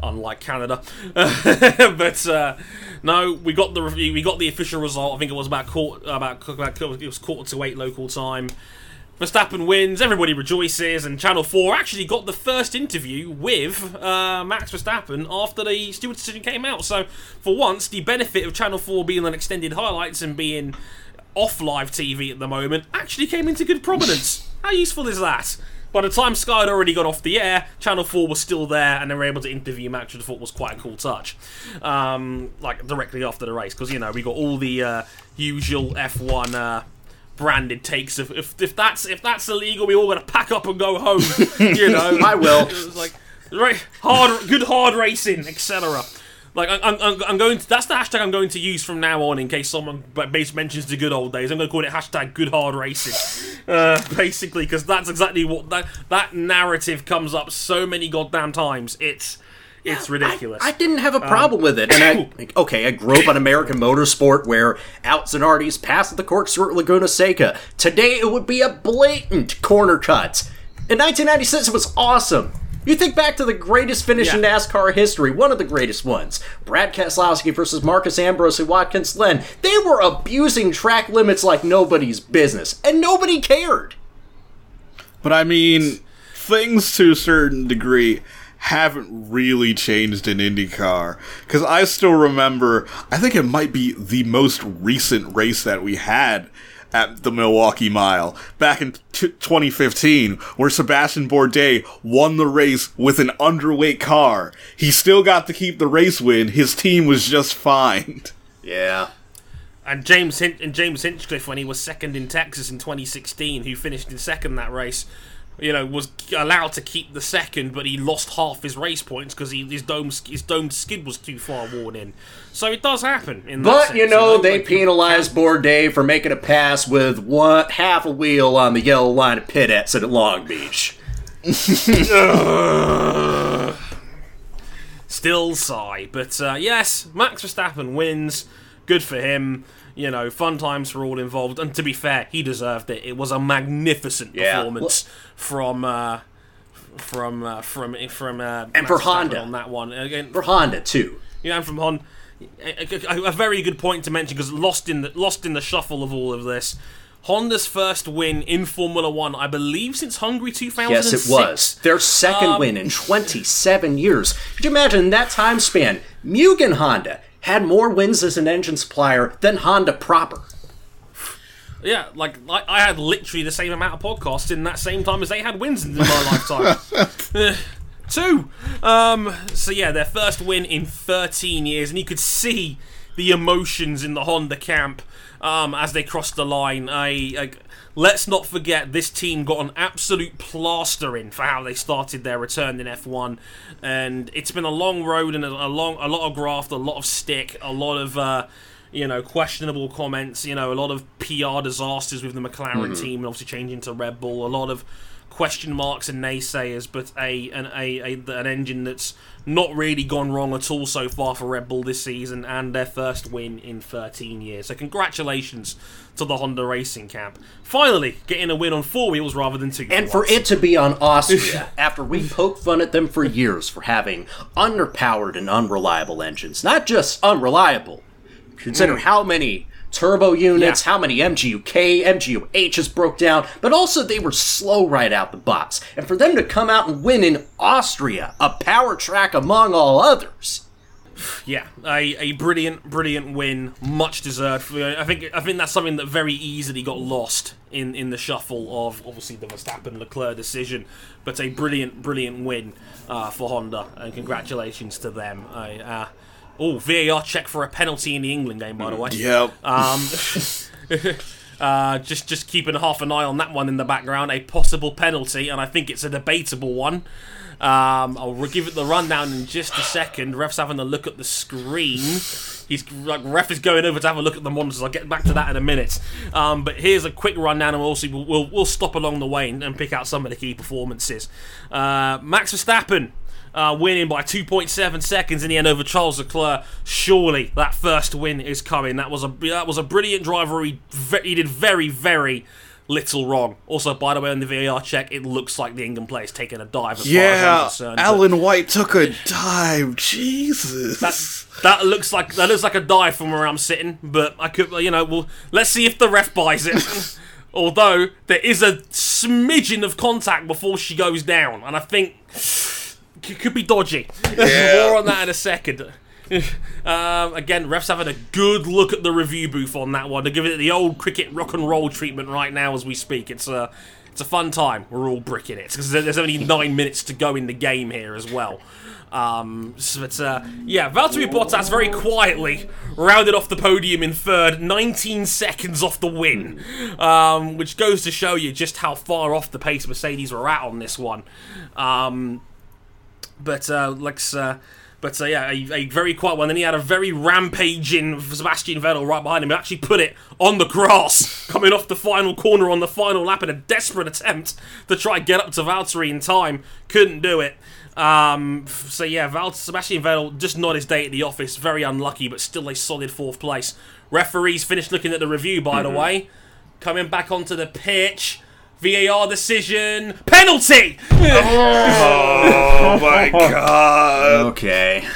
unlike Canada. (laughs) but uh, no, we got the. We got the official result. I think it was about quarter about, about it was quarter to eight local time. Verstappen wins, everybody rejoices, and Channel 4 actually got the first interview with uh, Max Verstappen after the steward decision came out. So, for once, the benefit of Channel 4 being on extended highlights and being off live TV at the moment actually came into good prominence. How useful is that? By the time Sky had already got off the air, Channel 4 was still there and they were able to interview Max, which I thought was quite a cool touch. Um, like, directly after the race, because, you know, we got all the uh, usual F1 uh, branded takes of if, if that's if that's illegal, we all got to pack up and go home. (laughs) you know, I will. It was like right, hard, good hard racing, etc. Like I'm, I'm, I'm going to, that's the hashtag I'm going to use from now on in case someone base mentions the good old days. I'm going to call it hashtag good hard racing, (laughs) uh, basically because that's exactly what that that narrative comes up so many goddamn times. It's it's ridiculous. I, I didn't have a problem with it. And I, (coughs) (coughs) okay, I grew up on American motorsport where Out Zanardi's passed the corkscrew at Laguna Seca. Today it would be a blatant corner cut. In 1996, it was awesome. You think back to the greatest finish in NASCAR history, one of the greatest ones. Brad Keselowski versus Marcos Ambrose and Watkins Glen. They were abusing track limits like nobody's business, and nobody cared. But I mean, things to a certain degree haven't really changed in IndyCar. Because I still remember, I think it might be the most recent race that we had at the Milwaukee Mile back in t- 2015, where Sebastian Bourdais won the race with an underweight car. He still got to keep the race win. His team was just fine. (laughs) Yeah. And James Hin- and James Hinchcliffe, when he was second in Texas in 2016, who finished in second that race, you know, was allowed to keep the second, but he lost half his race points because his dome his domed skid was too far worn in. So it does happen. In that But you know, they like, penalized Bourdais for making a pass with one half a wheel on the yellow line of pit exit at Long Beach. (laughs) Still sigh, but uh, yes, Max Verstappen wins. Good for him. You know, fun times for all involved. And to be fair, he deserved it. It was a magnificent Yeah. performance from uh, from uh, from from uh, And Max for Verstappen Honda. on that one. Again, For Honda too. yeah, and from Honda. A, a- a very good point to mention because lost in the lost in the shuffle of all of this. Honda's first win in Formula One, I believe, since Hungary 2006. Yes, it was. Their second Um, win in 27 years. Could you imagine that time span? Mugen Honda had more wins as an engine supplier than Honda proper. Yeah, like, like I had literally the same amount of podcasts in that same time as they had wins in my lifetime. (laughs) (laughs) Two. Um, so yeah, their first win in 13 years, and you could see the emotions in the Honda camp um, as they crossed the line. I, I let's not forget this team got an absolute plastering for how they started their return in F1, and it's been a long road and a, a long, a lot of graft, a lot of stick, a lot of. Uh, you know, questionable comments, you know, a lot of PR disasters with the McLaren team obviously changing to Red Bull, a lot of question marks and naysayers, but a an, a, a an engine that's not really gone wrong at all so far for Red Bull this season and their first win in 13 years. So congratulations to the Honda Racing camp. Finally, getting a win on four wheels rather than two. And for it to be on Austria, (laughs) after we poked fun at them for years for having underpowered and unreliable engines, not just unreliable, consider mm. how many turbo units. Yeah. how many MGUK, MGUHs broke down, but also they were slow right out the box. And for them to come out and win in Austria, a power track among all others, Yeah, a, a brilliant, brilliant win, much deserved. I think I think that's something that very easily got lost in, in the shuffle of obviously the Verstappen Leclerc decision, but a brilliant, brilliant win uh, for Honda, and congratulations to them. I, uh, oh, VAR check for a penalty in the England game, by the way. Yep. Um, (laughs) uh, just just keeping half an eye on that one in the background. A possible penalty, and I think it's a debatable one. Um, I'll re- give it the rundown in just a second. Ref's having a look at the screen. He's like ref is going over to have a look at the monitors. I'll get back to that in a minute. Um, but here's a quick rundown, and we'll we'll, we'll, we'll stop along the way and, and pick out some of the key performances. Uh, Max Verstappen uh, winning by 2.7 seconds in the end over Charles Leclerc. Surely that first win is coming. That was a that was a brilliant driver. He, he did very very little wrong. Also, by the way, on the VAR check, it looks like the England player's taking a dive. As far as I'm Yeah, Ellen White took a dive. Jesus. That looks like that looks like a dive from where I'm sitting. But I could, you know, well, let's see if the ref buys it. (laughs) Although there is a smidgen of contact before she goes down, and I think could be dodgy. (laughs) More on that in a second. (laughs) um, again, refs having a good look at the review booth on that one. They're giving it the old cricket rock and roll treatment right now as we speak. It's a, it's a fun time. We're all bricking it because there's only nine minutes to go in the game here as well. Um, so but uh, yeah, Valtteri Bottas very quietly rounded off the podium in third, 19 seconds off the win, um, which goes to show you just how far off the pace Mercedes were at on this one. Um, but uh. Uh, but uh, yeah, a, a, very quiet one. Then he had a very rampaging Sebastian Vettel right behind him. He actually put it on the grass, (laughs) coming off the final corner on the final lap in a desperate attempt to try and get up to Valtteri in time. Couldn't do it. Um, so yeah, Val- Sebastian Vettel just not his day at the office. Very unlucky, but still a solid fourth place. Referees finished looking at the review, by mm-hmm. the way. Coming back onto the pitch. VAR decision. Penalty! oh my (laughs) god. Okay.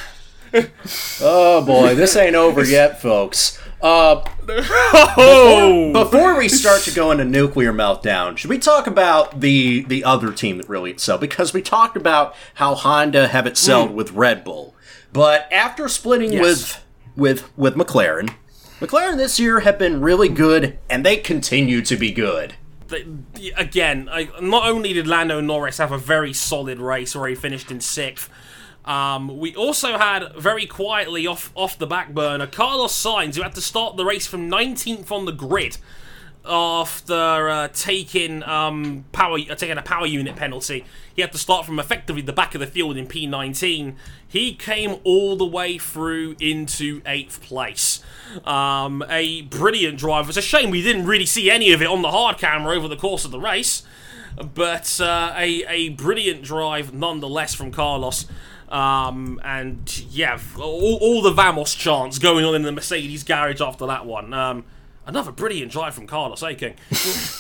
Oh boy, this ain't over yet, folks. Uh, before, before, we start to go into nuclear meltdown, should we talk about the the other team that really excelled? Because we talked about how Honda have excelled mm. with Red Bull, but after splitting yes. with with with McLaren, McLaren this year have been really good, and they continue to be good again, I, not only did Lando Norris have a very solid race where he finished in sixth, um, we also had very quietly off off the back burner Carlos Sainz, who had to start the race from 19th on the grid after uh, taking um, power uh, taking a power unit penalty. He had to start from effectively the back of the field in P19. He came all the way through into eighth place. Um, a brilliant drive. It's a shame we didn't really see any of it on the hard camera over the course of the race, but uh, a a brilliant drive nonetheless from Carlos. Um, and yeah, all, all, the Vamos chants going on in the Mercedes garage after that one. Um, Another brilliant drive from Carlos, eh, Aking.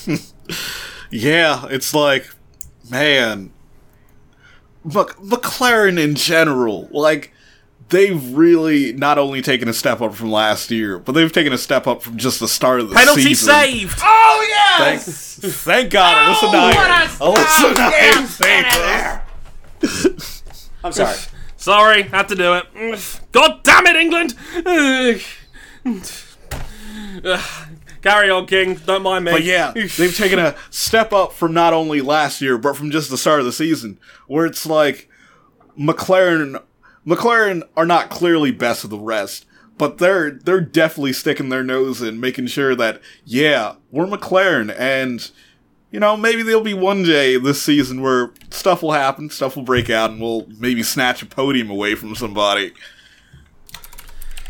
(laughs) Yeah, it's like, man, look, McLaren in general, like, they've really not only taken a step up from last year, but they've taken a step up from just the start of the Penalty season. Penalty saved! Oh, yes! Thank, thank God, oh, Alyssa Naeher. Alyssa Naeher saved her. I'm sorry. sorry, had to do it. God damn it, England! (laughs) Carry on, King. Don't mind me. But yeah, they've taken a step up from not only last year, but from just the start of the season, where it's like McLaren. McLaren are not clearly best of the rest, but they're they're definitely sticking their nose in, making sure that yeah, we're McLaren, and you know maybe there'll be one day this season where stuff will happen, stuff will break out, and we'll maybe snatch a podium away from somebody.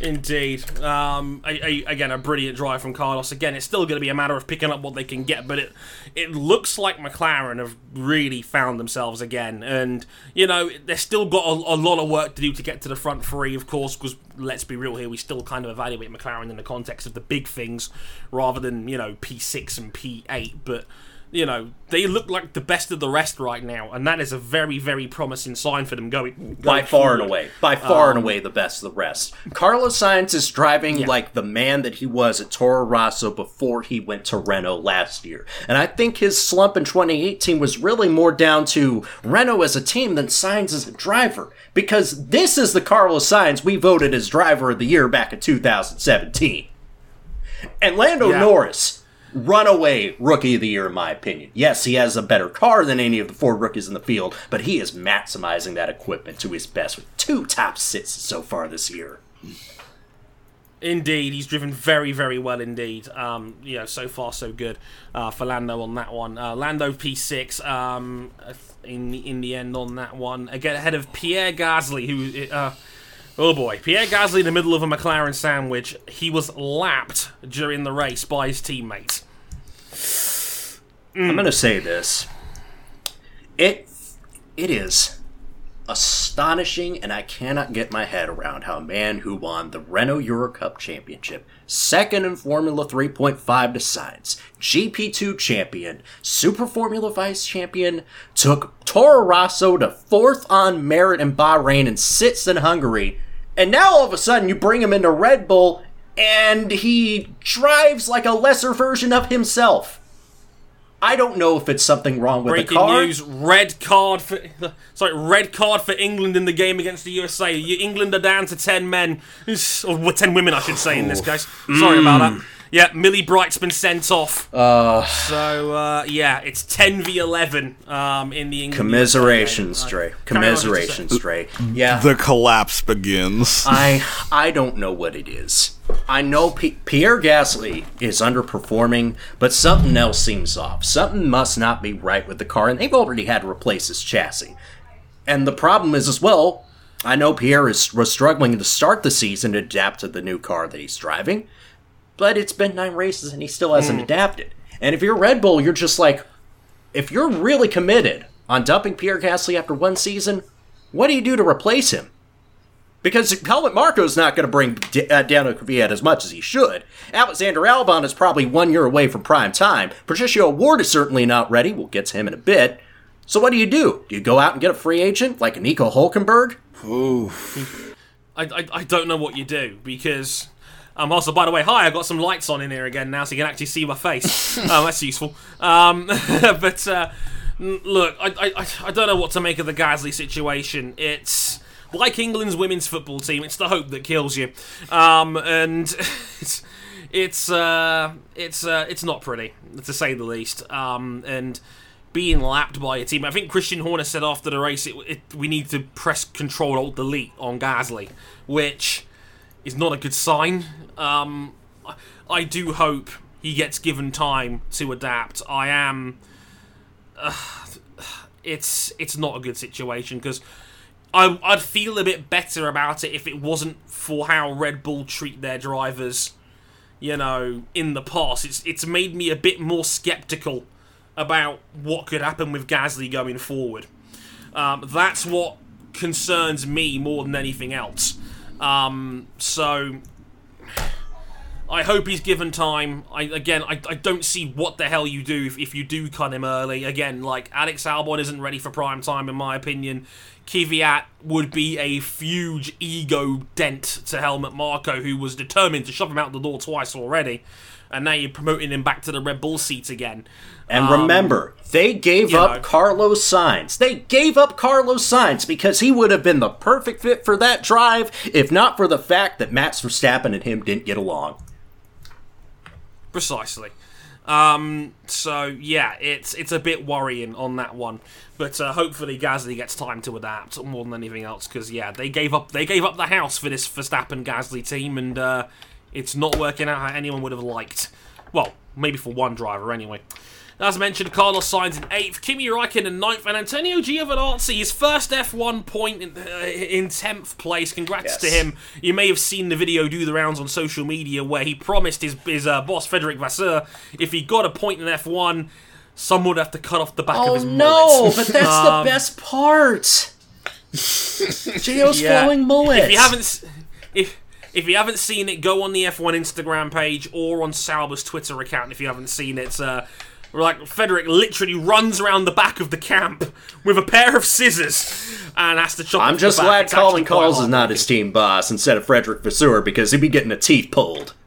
Indeed. Um, a, a, again, a brilliant drive from Carlos. Again, it's still going to be a matter of picking up what they can get, but it it looks like McLaren have really found themselves again. And, you know, they've still got a, a lot of work to do to get to the front three, of course, because let's be real here, we still kind of evaluate McLaren in the context of the big things rather than, you know, P6 and P8. But you know, they look like the best of the rest right now, and that is a very, very promising sign for them going. by far and away, by far um, and away, the best of the rest. Carlos Sainz is driving yeah. like the man that he was at Toro Rosso before he went to Renault last year, and I think his slump in 2018 was really more down to Renault as a team than Sainz as a driver, because this is the Carlos Sainz we voted as driver of the year back in 2017. And Lando yeah. Norris runaway rookie of the year, in my opinion. Yes, he has a better car than any of the four rookies in the field, but he is maximizing that equipment to his best with two top sits so far this year. Indeed, he's driven very, very well indeed. Um, you know, so far so good uh, for Lando on that one. Uh, Lando P6 um, in the, in the end on that one. Again, ahead of Pierre Gasly, who uh, oh boy, Pierre Gasly in the middle of a McLaren sandwich. He was lapped during the race by his teammates. Mm. I'm going to say this. It it is astonishing, and I cannot get my head around how a man who won the Renault Euro Cup Championship, second in Formula 3.5 to Sainz, GP2 champion, Super Formula Vice champion, took Toro Rosso to fourth on merit in Bahrain and sits in Hungary, and now all of a sudden you bring him into Red Bull and he drives like a lesser version of himself. I don't know if it's something wrong with Breaking the car. news: red card for (laughs) sorry, red card for England in the game against the USA. England are down to ten men, (laughs) or ten women, I should say, in this case. Sorry about that. Mm. Yeah, Millie Bright's been sent off. so uh, yeah, it's ten v eleven um, in the England. Commiserations, USA game. Stray. Uh, carry Commiserations, Stray. Yeah. The collapse begins. I I don't know what it is. I know P- Pierre Gasly is underperforming, but something else seems off. Something must not be right with the car, and they've already had to replace his chassis. And the problem is as well. I know Pierre is was struggling to start the season to adapt to the new car that he's driving, but it's been nine races and he still hasn't adapted. And if you're Red Bull, you're just like, if you're really committed on dumping Pierre Gasly after one season, what do you do to replace him? Because Helmut Marko's not going to bring D- uh, Daniel Kvyat as much as he should. Alexander Albon is probably one year away from prime time. Patricio O'Ward is certainly not ready. We'll get to him in a bit. So what do you do? Do you go out and get a free agent like a Nico Hulkenberg? I, I, I don't know what you do because. Um, also, by the way, hi, I got some lights on in here again now, so you can actually see my face. (laughs) um, that's useful. Um, (laughs) but uh, look, I, I, I- I don't know what to make of the Gasly situation. It's like England's women's football team. It's the hope that kills you, um, and it's (laughs) it's uh, it's uh, it's not pretty to say the least. Um, and being lapped by a team. I think Christian Horner said after the race, it, it, we need to press Control Alt Delete on Gasly, which is not a good sign. Um, I- do hope he gets given time to adapt. I am. Uh, it's it's not a good situation because I, I'd feel a bit better about it if it wasn't for how Red Bull treat their drivers. You know, in the past, it's it's made me a bit more skeptical about what could happen with Gasly going forward. Um, that's what concerns me more than anything else. Um, so I hope he's given time. I again, I, I don't see what the hell you do if, if you do cut him early. Again, like Alex Albon isn't ready for prime time in my opinion. Kvyat would be a huge ego dent to Helmut Marko, who was determined to shove him out the door twice already, and now you're promoting him back to the Red Bull seat again. And Um, remember, they gave up know. Carlos Sainz. They gave up Carlos Sainz because he would have been the perfect fit for that drive if not for the fact that Max Verstappen and him didn't get along. Precisely. Um, so yeah, it's it's a bit worrying on that one, but uh, hopefully Gasly gets time to adapt more than anything else. Because yeah, they gave up they gave up the house for this Verstappen Gasly team, and uh, it's not working out how anyone would have liked. Well, maybe for one driver anyway. As mentioned, Carlos Sainz in 8th, Kimi Räikkönen in ninth, and Antonio Giovinazzi, his first F1 point in, uh, in 10th place. Congrats Yes. to him. You may have seen the video do the rounds on social media where he promised his, his uh, boss, Frederick Vasseur, if he got a point in F1, someone would have to cut off the back of Oh his no, but that's Um, the best part. (laughs) Gio's Yeah. flowing mullet. If you haven't, if if you haven't seen it, go on the F1 Instagram page or on Sauber's Twitter account. If you haven't seen it, uh, like Frederick literally runs around the back of the camp with a pair of scissors and has to chop. I'm just glad Colin Kolles is not his team boss instead of Frederick Vasseur because he'd be getting the teeth pulled. (laughs)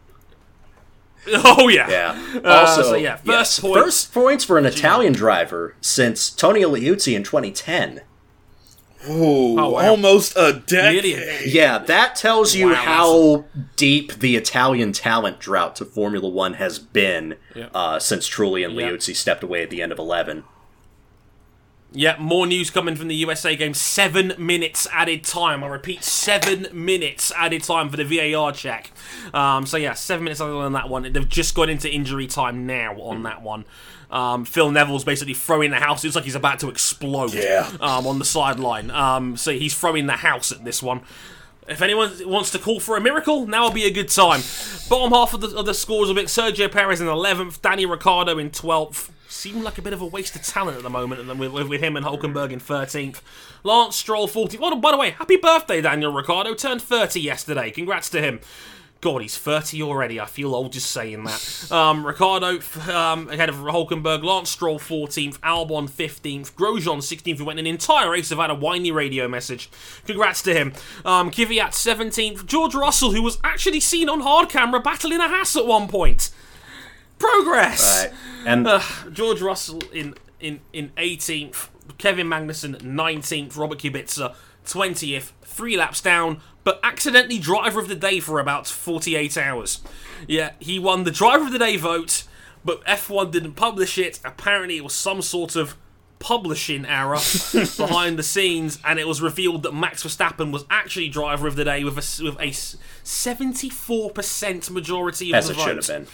Oh yeah. Yeah. Uh, Also, so yeah, first yes, points. first points for an Italian driver since Tony Liuzzi in 2010. Ooh, Oh, wow. almost a Nearly decade. a- Yeah, that tells you Wow, how deep the Italian talent drought to Formula One has been Yeah. uh, since Trulli and Yeah. Liuzzi stepped away at the end of 11. Yeah, more news coming from the USA game. Seven minutes added time. I repeat, seven minutes added time for the VAR check. Um, so yeah, seven minutes other than that one. They've just gone into injury time now on that one. Um, Phil Neville's basically throwing the house. It looks like he's about to explode. Yeah. Um, on the sideline. Um, so he's throwing the house at this one. If anyone wants to call for a miracle, now will be a good time. Bottom half of the, of the scores a bit. Sergio Perez in 11th, Danny Ricciardo in 12th. Seemed like a bit of a waste of talent at the moment and then with, with, him and Hulkenberg in 13th. Lance Stroll 14th. Oh, by the way, happy birthday, Daniel Ricciardo. Turned 30 yesterday. Congrats to him. God, he's 30 already. I feel old just saying that. Um, Ricciardo um, ahead of Hulkenberg, Lance Stroll 14th, Albon 15th, Grosjean 16th, who went an entire race without a whiny radio message. Congrats to him. Um, Kvyat 17th, George Russell, who was actually seen on hard camera battling a Haas at one point. progress. Right. And Uh, George Russell in in in 18th, Kevin Magnussen 19th, Robert Kubica 20th, three laps down, but accidentally driver of the day for about 48 hours. Yeah, he won the driver of the day vote, but F1 didn't publish it. Apparently, it was some sort of publishing error (laughs) behind the scenes, and it was revealed that Max Verstappen was actually driver of the day with a with a s- 74% majority of as the it should have been.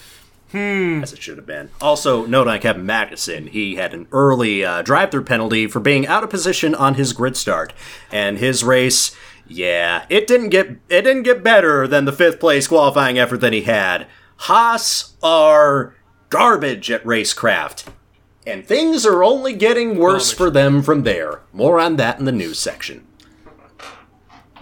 As it should have been. Also, note on Kevin Magnussen, he had an early uh, drive-through penalty for being out of position on his grid start, and his race, yeah, it didn't get it didn't get better than the fifth place qualifying effort that he had. Haas are garbage at racecraft, and things are only getting worse Garbage. for them from there. More on that in the news section.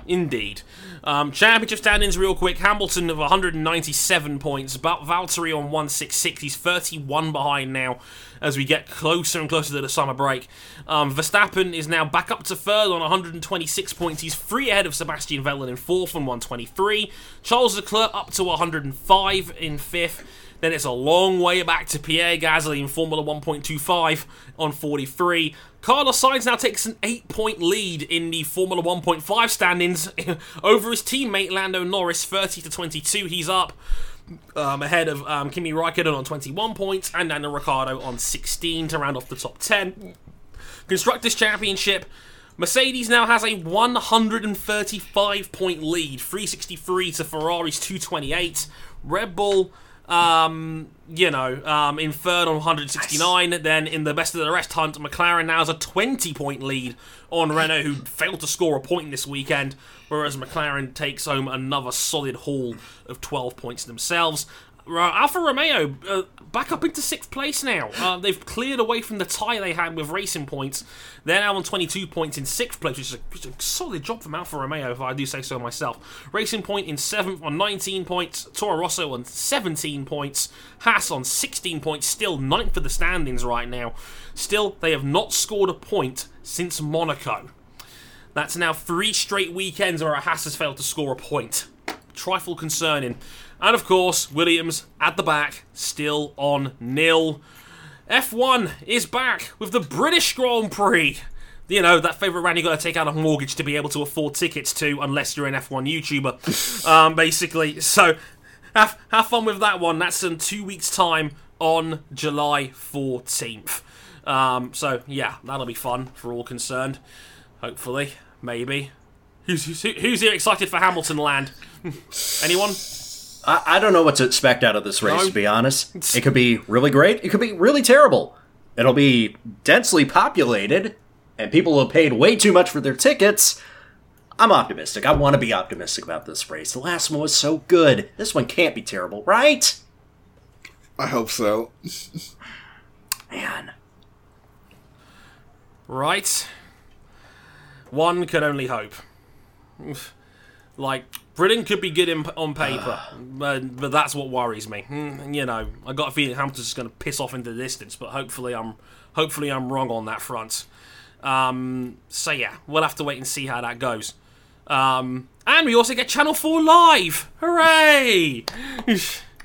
Indeed. Um, championship standings, real quick. Hamilton of 197 points. But Valtteri on 166. He's 31 behind now as we get closer and closer to the summer break. Um, Verstappen is now back up to third on 126 points. He's three ahead of Sebastian Vettel in fourth on 123. Charles Leclerc up to 105 in fifth. Then it's a long way back to Pierre Gasly in Formula 1.25 on 43. Carlos Sainz now takes an eight point lead in the Formula 1.5 standings (laughs) over his teammate Lando Norris, 30 to 22. He's up um, ahead of um, Kimi Raikkonen on 21 points and Daniel Ricciardo on 16 to round off the top 10. Constructors' Championship. Mercedes now has a 135 point lead, 363 to Ferrari's 228. Red Bull, um, you know, um, in third on 169. Then in the best of the rest hunt, McLaren now has a 20 point lead on Renault, who failed to score a point this weekend, whereas McLaren takes home another solid haul of 12 points themselves. Uh, Alfa Romeo uh, back up into sixth place now. Uh, they've cleared away from the tie they had with Racing Points. They're now on 22 points in sixth place, which is a, which is a solid job from Alfa Romeo, if I do say so myself. Racing Point in seventh on 19 points. Toro Rosso on 17 points. Haas on 16 points, still ninth for the standings right now. Still, they have not scored a point since Monaco. That's now three straight weekends where Haas has failed to score a point. Trifle concerning. And of course, Williams at the back, still on nil. F1 is back with the British Grand Prix. You know, that favourite round you got to take out a mortgage to be able to afford tickets to, unless you're an F1 YouTuber, (laughs) um, basically. So, have, have fun with that one. That's in two weeks' time on July 14th. Um, so, yeah, that'll be fun for all concerned. Hopefully, maybe. Who's, who's, who's here excited for Hamilton Land? (laughs) Anyone? I, I don't know what to expect out of this race, No. to be honest. (laughs) It could be really great. It could be really terrible. It'll be densely populated, and people have paid way too much for their tickets. I'm optimistic. I want to be optimistic about this race. The last one was so good. This one can't be terrible, right? I hope so. Man. Right? One can only hope. Like, Britain could be good in, on paper, but, but that's what worries me. Hmm, You know, I got a feeling Hamilton's just going to piss off into the distance, but hopefully I'm hopefully I'm wrong on that front. Um, so yeah, we'll have to wait and see how that goes. Um, and we also get Channel 4 live! Hooray!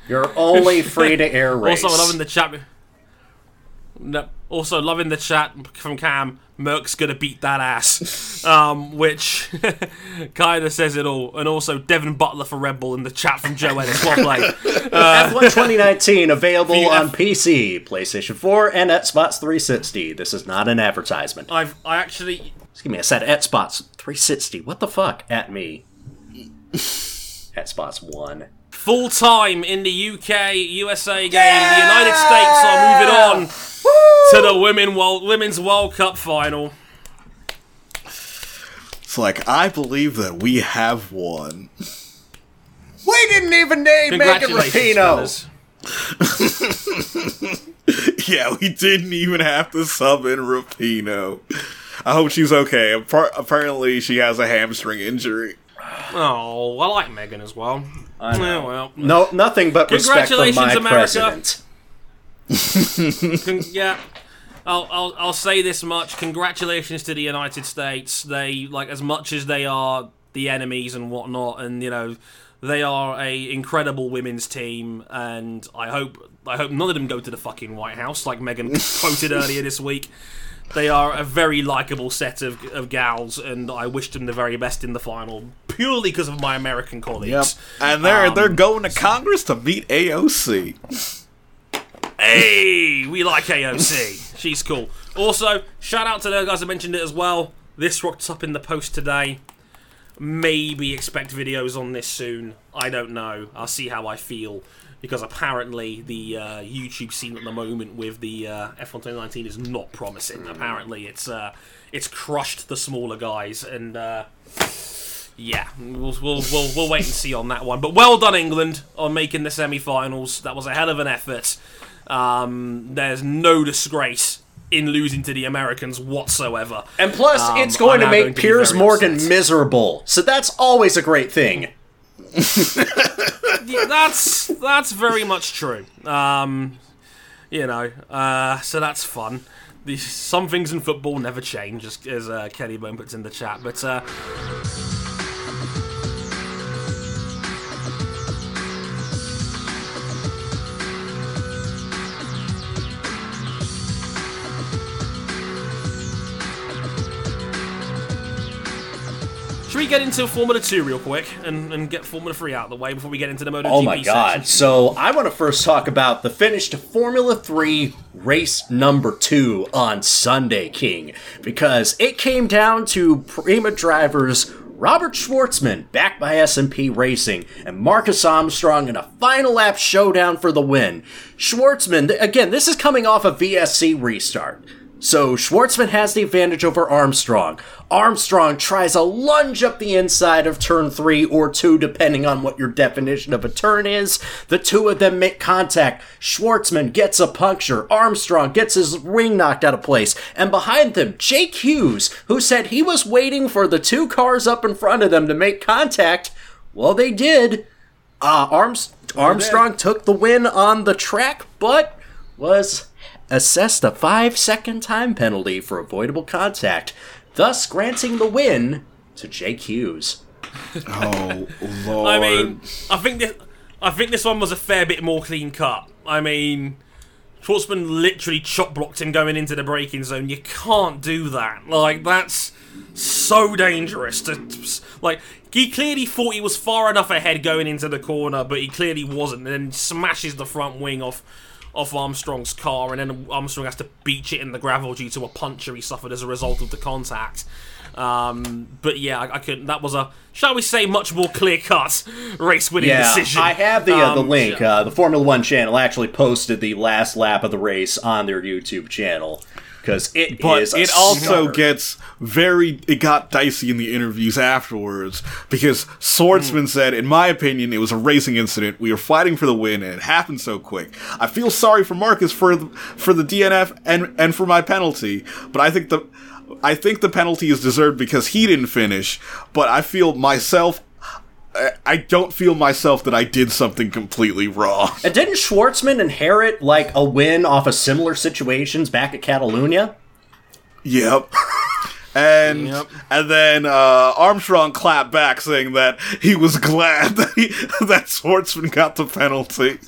You're only free to air (laughs) race. Also, loving the chat. No, also loving the chat from Cam. Mercs gonna beat that ass, (laughs) um, which (laughs) kind of says it all. And also Devin Butler for Red Bull in the chat from Joe Ennis. Well played. (laughs) F1 2019 available The on PC, PlayStation 4, and Xbox 360. This is not an advertisement. I've I actually Excuse me, I said Xbox 360. What the fuck? At me. Xbox One. Full time in the UK USA game. The United States are moving on to the women world women's World Cup final. It's like I believe that we have won. We didn't even name Megan Congratulations, Rapinoe. (laughs) Yeah, we didn't even have to sub in Rapinoe. I hope she's okay. Appar- Apparently, she has a hamstring injury. Oh, I like Megan as well. I know. Yeah, well, No, nothing but respect for my Congratulations, America. president. Con- yeah. I'll, I'll, I'll say this much. Congratulations to the United States. They, like, as much as they are the enemies and whatnot, and, you know, They are a incredible women's team, and I hope I hope none of them go to the fucking White House, like Megan (laughs) quoted earlier this week. They are a very likable set of, of gals, and I wish them the very best in the final, purely because of my American colleagues. Yep. And they're Um, they're going to Congress to meet AOC. Hey, we like AOC. She's cool. Also, shout out to the guys that mentioned it as well. This rocked up in the post today. Maybe expect videos on this soon. I don't know. I'll see how I feel. Because apparently the uh, YouTube scene at the moment with the uh, F1 2019 is not promising. Apparently it's uh, it's crushed the smaller guys, and uh, yeah, we'll, we'll, we'll, we'll wait and see on that one. But well done, England, on making the semi finals. That was a hell of an effort. Um, there's no disgrace in losing to the Americans whatsoever. And plus, Um, it's going I'm to make going to Piers Morgan upset. miserable. So that's always a great thing. (laughs) That's that's very much true. Um, you know, uh, so that's fun. Some things in football never change, as, as uh, Kenny Bone puts in the chat. But uh, should we get into Formula Two real quick and, and get Formula Three out of the way before we get into the MotoGP Oh my god. section? So, I want to first talk about the finish to Formula 3 race number 2 on Sunday, King, because it came down to Prema drivers Robert Shwartzman, backed by SMP Racing, and Marcus Armstrong in a final lap showdown for the win. Shwartzman, again, this is coming off a VSC restart. So Shwartzman has the advantage over Armstrong. Armstrong tries a lunge up the inside of turn three or two, depending on what your definition of a turn is. The two of them make contact. Shwartzman gets a puncture. Armstrong gets his ring knocked out of place. And behind them, Jake Hughes, who said he was waiting for the two cars up in front of them to make contact. Well, they did. Uh, Arms- Armstrong took the win on the track, but was assessed a five second time penalty for avoidable contact, thus granting the win to Jake Hughes. (laughs) Oh lord! I mean, I think this, I think this one was a fair bit more clean cut. I mean, Shwartzman literally chop blocked him going into the braking zone. You can't do that. Like that's so dangerous. To like, he clearly thought he was far enough ahead going into the corner, but he clearly wasn't. And then smashes the front wing off. Off Armstrong's car, and then Armstrong has to beach it in the gravel due to a puncture he suffered as a result of the contact. Um, but yeah, I, I couldn't. That was a, shall we say, much more clear cut race winning Yeah, decision. I have the uh, the Um, link. Uh, the Formula One channel actually posted the last lap of the race on their YouTube channel because it but it also stunner. gets very it got dicey in the interviews afterwards because Shwartzman hmm. said in my opinion it was a racing incident. We were fighting for the win and it happened so quick. I feel sorry for marcus for the, for the dnf and and for my penalty but i think the i think the penalty is deserved because he didn't finish but i feel myself I- I don't feel myself that I did something completely wrong. And didn't Shwartzman inherit like a win off of similar situations back at Catalunya? Yep. (laughs) And Yep. and then uh, Armstrong clapped back, saying that he was glad that he, (laughs) that Shwartzman got the penalty.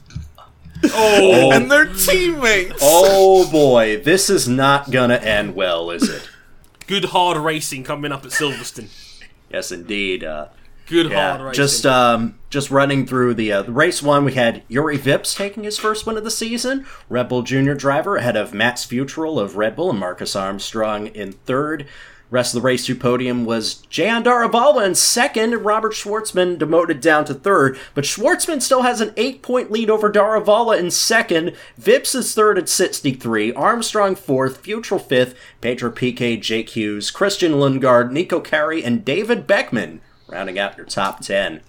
oh, And they're teammates. Oh boy, this is not gonna end well, is it? good hard racing coming up at Silverstone. Yes, indeed. Uh, Good Yeah, hard just um, just running through the uh, the race one. We had Jüri Vips taking his first win of the season. Red Bull Junior driver ahead of Max Fewtrell of Red Bull and Marcus Armstrong in third. Rest of the race to podium was Jehan Daruvala in second, and Robert Shwartzman demoted down to third. But Shwartzman still has an eight point lead over Daruvala in second. Vips is third at 63, Armstrong fourth, Fewtrell fifth, Pedro Piquet, Jake Hughes, Christian Lundgaard, Niko Kari, and David Beckmann rounding out your top 10.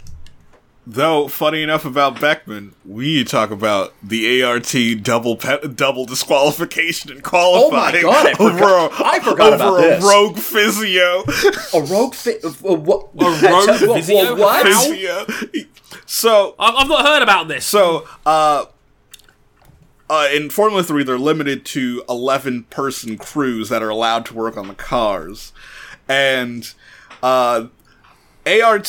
Though, funny enough about Beckmann, we talk about the ART double pe- double disqualification and qualifying Oh my God, I over, forgot- a, I forgot about over this. a rogue physio. A rogue fi- what? (laughs) A rogue (laughs) what- physio? What? (laughs) Physio. So I've, I've not heard about this. So, uh, uh, in Formula 3, they're limited to 11 person crews that are allowed to work on the cars. And, uh, ART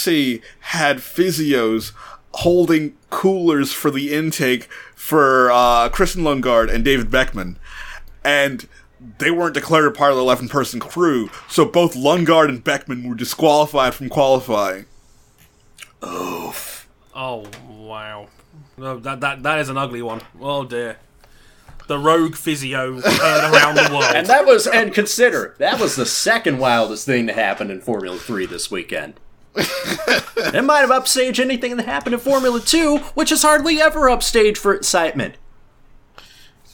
had physios holding coolers for the intake for uh, Christian Lundgaard and David Beckmann, and they weren't declared a part of the 11 person crew, so both Lundgaard and Beckmann were disqualified from qualifying. Oof. Oh wow, no, that that that is an ugly one. Oh dear, the rogue physio around the world. And that was, and consider, that was the second wildest thing to happen in Formula 3 this weekend. It might have upstaged anything that happened in Formula 2, which is hardly ever upstaged for excitement.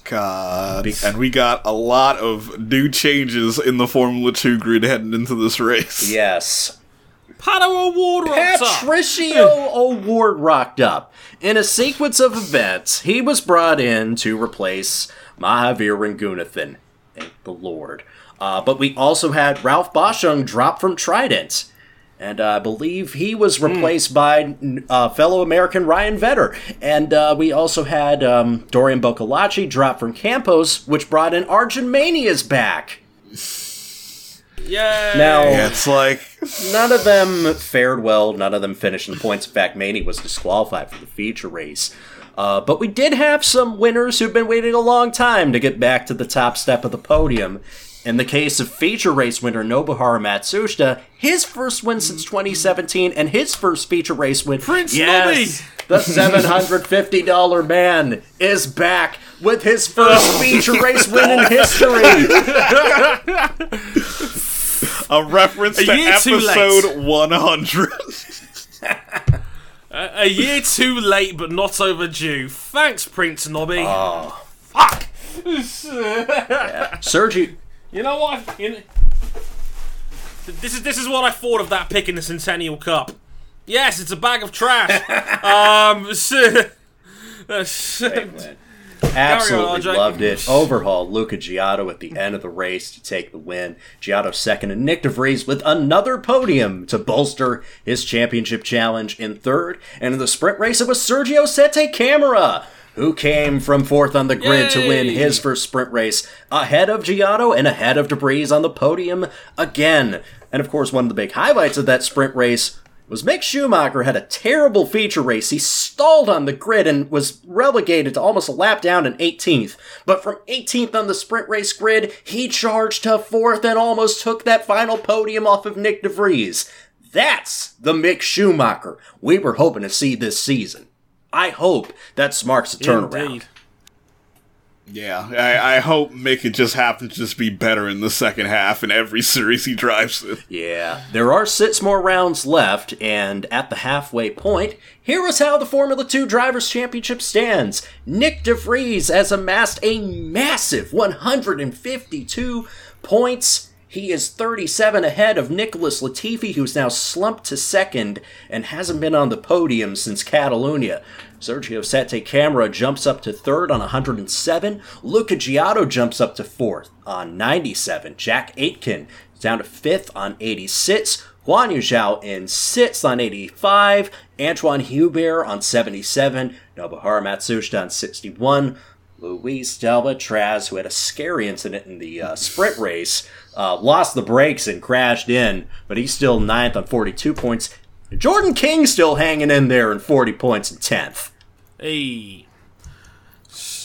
God. And we got a lot of new changes in the Formula 2 grid heading into this race. Yes. Pato O'Ward rocks up. Patricio O'Ward rocked up. In a sequence of events, he was brought in to replace Mahaveer Raghunathan. Thank the Lord. Uh, but we also had Ralf Boschung drop from Trident. And uh, I believe he was replaced by uh, fellow American Ryan Tveter. And uh, we also had um, Dorian Boccolacci drop from Campos, which brought in Arjun Maini's back. Yeah. Now, Yeah, it's like None of them fared well. None of them finished in points. In fact, Maini was disqualified for the feature race. Uh, but we did have some winners who've been waiting a long time to get back to the top step of the podium. In the case of feature race winner Nobuharu Matsushita, his first win since mm. 2017 and his first feature race win. Prince yes, the $750 man is back with his first (laughs) feature race win in history. (laughs) a reference to A year episode 100. A year too late, but not overdue. Thanks, Prince Nobby. Oh. Fuck. Sergio, You know what? You know, this is this is what I thought of that pick in the Centennial Cup. Yes, it's a bag of trash. (laughs) um, (laughs) s- Absolutely loved it. Overhauled Luca Ghiotto at the end of the race to take the win. Ghiotto second and Nyck de Vries with another podium to bolster his championship challenge in third. And in the sprint race, it was Sergio Sette Câmara who came from fourth on the grid to win his first sprint race ahead of Ghiotto and ahead of de Vries on the podium again. And of course, one of the big highlights of that sprint race was Mick Schumacher had a terrible feature race. He stalled on the grid and was relegated to almost a lap down in 18th. But from 18th on the sprint race grid, he charged to fourth and almost took that final podium off of Nyck de Vries. That's the Mick Schumacher we were hoping to see this season. I hope that marks a turnaround. Indeed. yeah, I, I hope Mick it just happens to just be better in the second half in every series he drives in. Yeah, there are six more rounds left, and at the halfway point, here is how the Formula 2 Drivers' Championship stands. Nick De DeVries has amassed a massive 152 points. He is 37 ahead of Nicholas Latifi, who's now slumped to second and hasn't been on the podium since Catalunya. Sergio Sette Câmara jumps up to third on 107. Luca Ghiotto jumps up to fourth on 97. Jack Aitken down to fifth on 86. Guanyu Zhou in sixth on 85. Antoine Hubert on 77. Nobuharu Matsushita on 61. Louis Delétraz, who had a scary incident in the uh, sprint race, uh, lost the brakes and crashed in, but he's still ninth on 42 points. Jordan King still hanging in there in 40 points and 10th. Hey.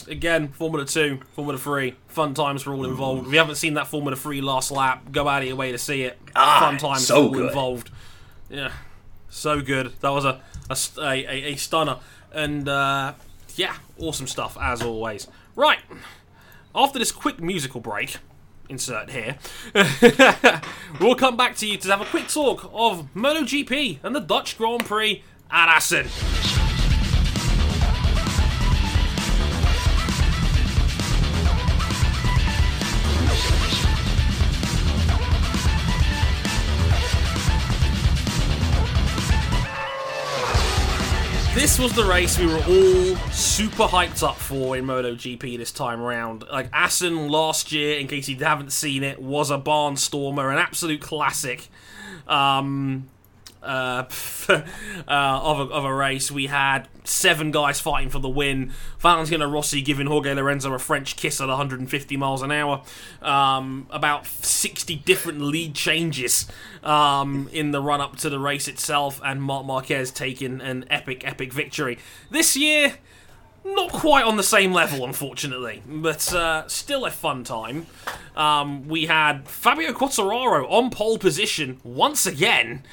Again, Formula 2, Formula 3, fun times for all involved. If you haven't seen that Formula 3 last lap, go out of your way to see it. Ah, fun times so for all good. involved. Yeah, so good. That was a, a, a, a, a stunner. And, uh, yeah, awesome stuff, as always. Right, after this quick musical break, insert here, (laughs) we'll come back to you to have a quick talk of MotoGP and the Dutch Grand Prix at Assen. This was the race we were all super hyped up for in MotoGP this time around. Like Assen last year, in case you haven't seen it, was a barnstormer, an absolute classic. Um, uh, (laughs) uh, of, a, of a race. We had seven guys fighting for the win. Valentino Rossi giving Jorge Lorenzo a French kiss at 150 miles an hour. Um, about 60 different lead changes um, in the run up to the race itself, and Marc Marquez taking an epic, epic victory. This year, not quite on the same level, unfortunately, but uh, still a fun time. Um, we had Fabio Quartararo on pole position once again.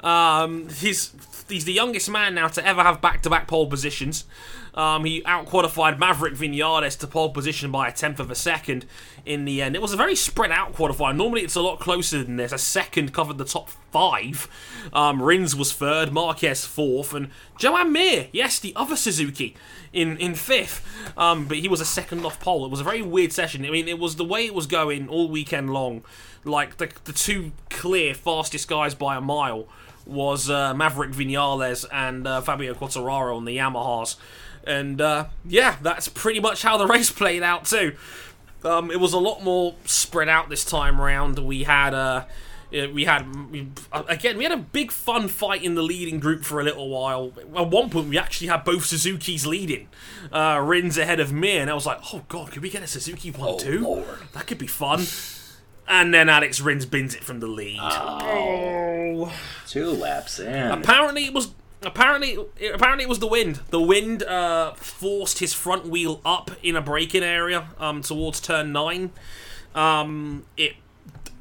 Um, he's he's the youngest man now to ever have back-to-back pole positions. Um, he outqualified Maverick Vinales to pole position by a tenth of a second in the end. It was a very spread out qualifier. Normally it's a lot closer than this. A second covered the top five. Um, Rins was third, Marquez fourth, and Joan Mir, yes, the other Suzuki, in, in fifth. Um, but he was a second off pole. It was a very weird session. I mean, it was the way it was going all weekend long. Like the, the two clear fastest guys by a mile was uh, Maverick Vinales and uh, Fabio Quartararo on the Yamahas. And uh, yeah, that's pretty much how the race played out too. Um, it was a lot more spread out this time around. We had uh, we had we, again we had a big fun fight in the leading group for a little while. At one point, we actually had both Suzuki's leading. Uh, Rins ahead of me, and I was like, "Oh God, could we get a Suzuki one Oh, too? Lord. That could be fun." And then Alex Rins bins it from the lead. Oh. Two laps in. Apparently it was apparently apparently it was the wind. The wind uh, forced his front wheel up in a braking area um, towards turn nine. Um, it,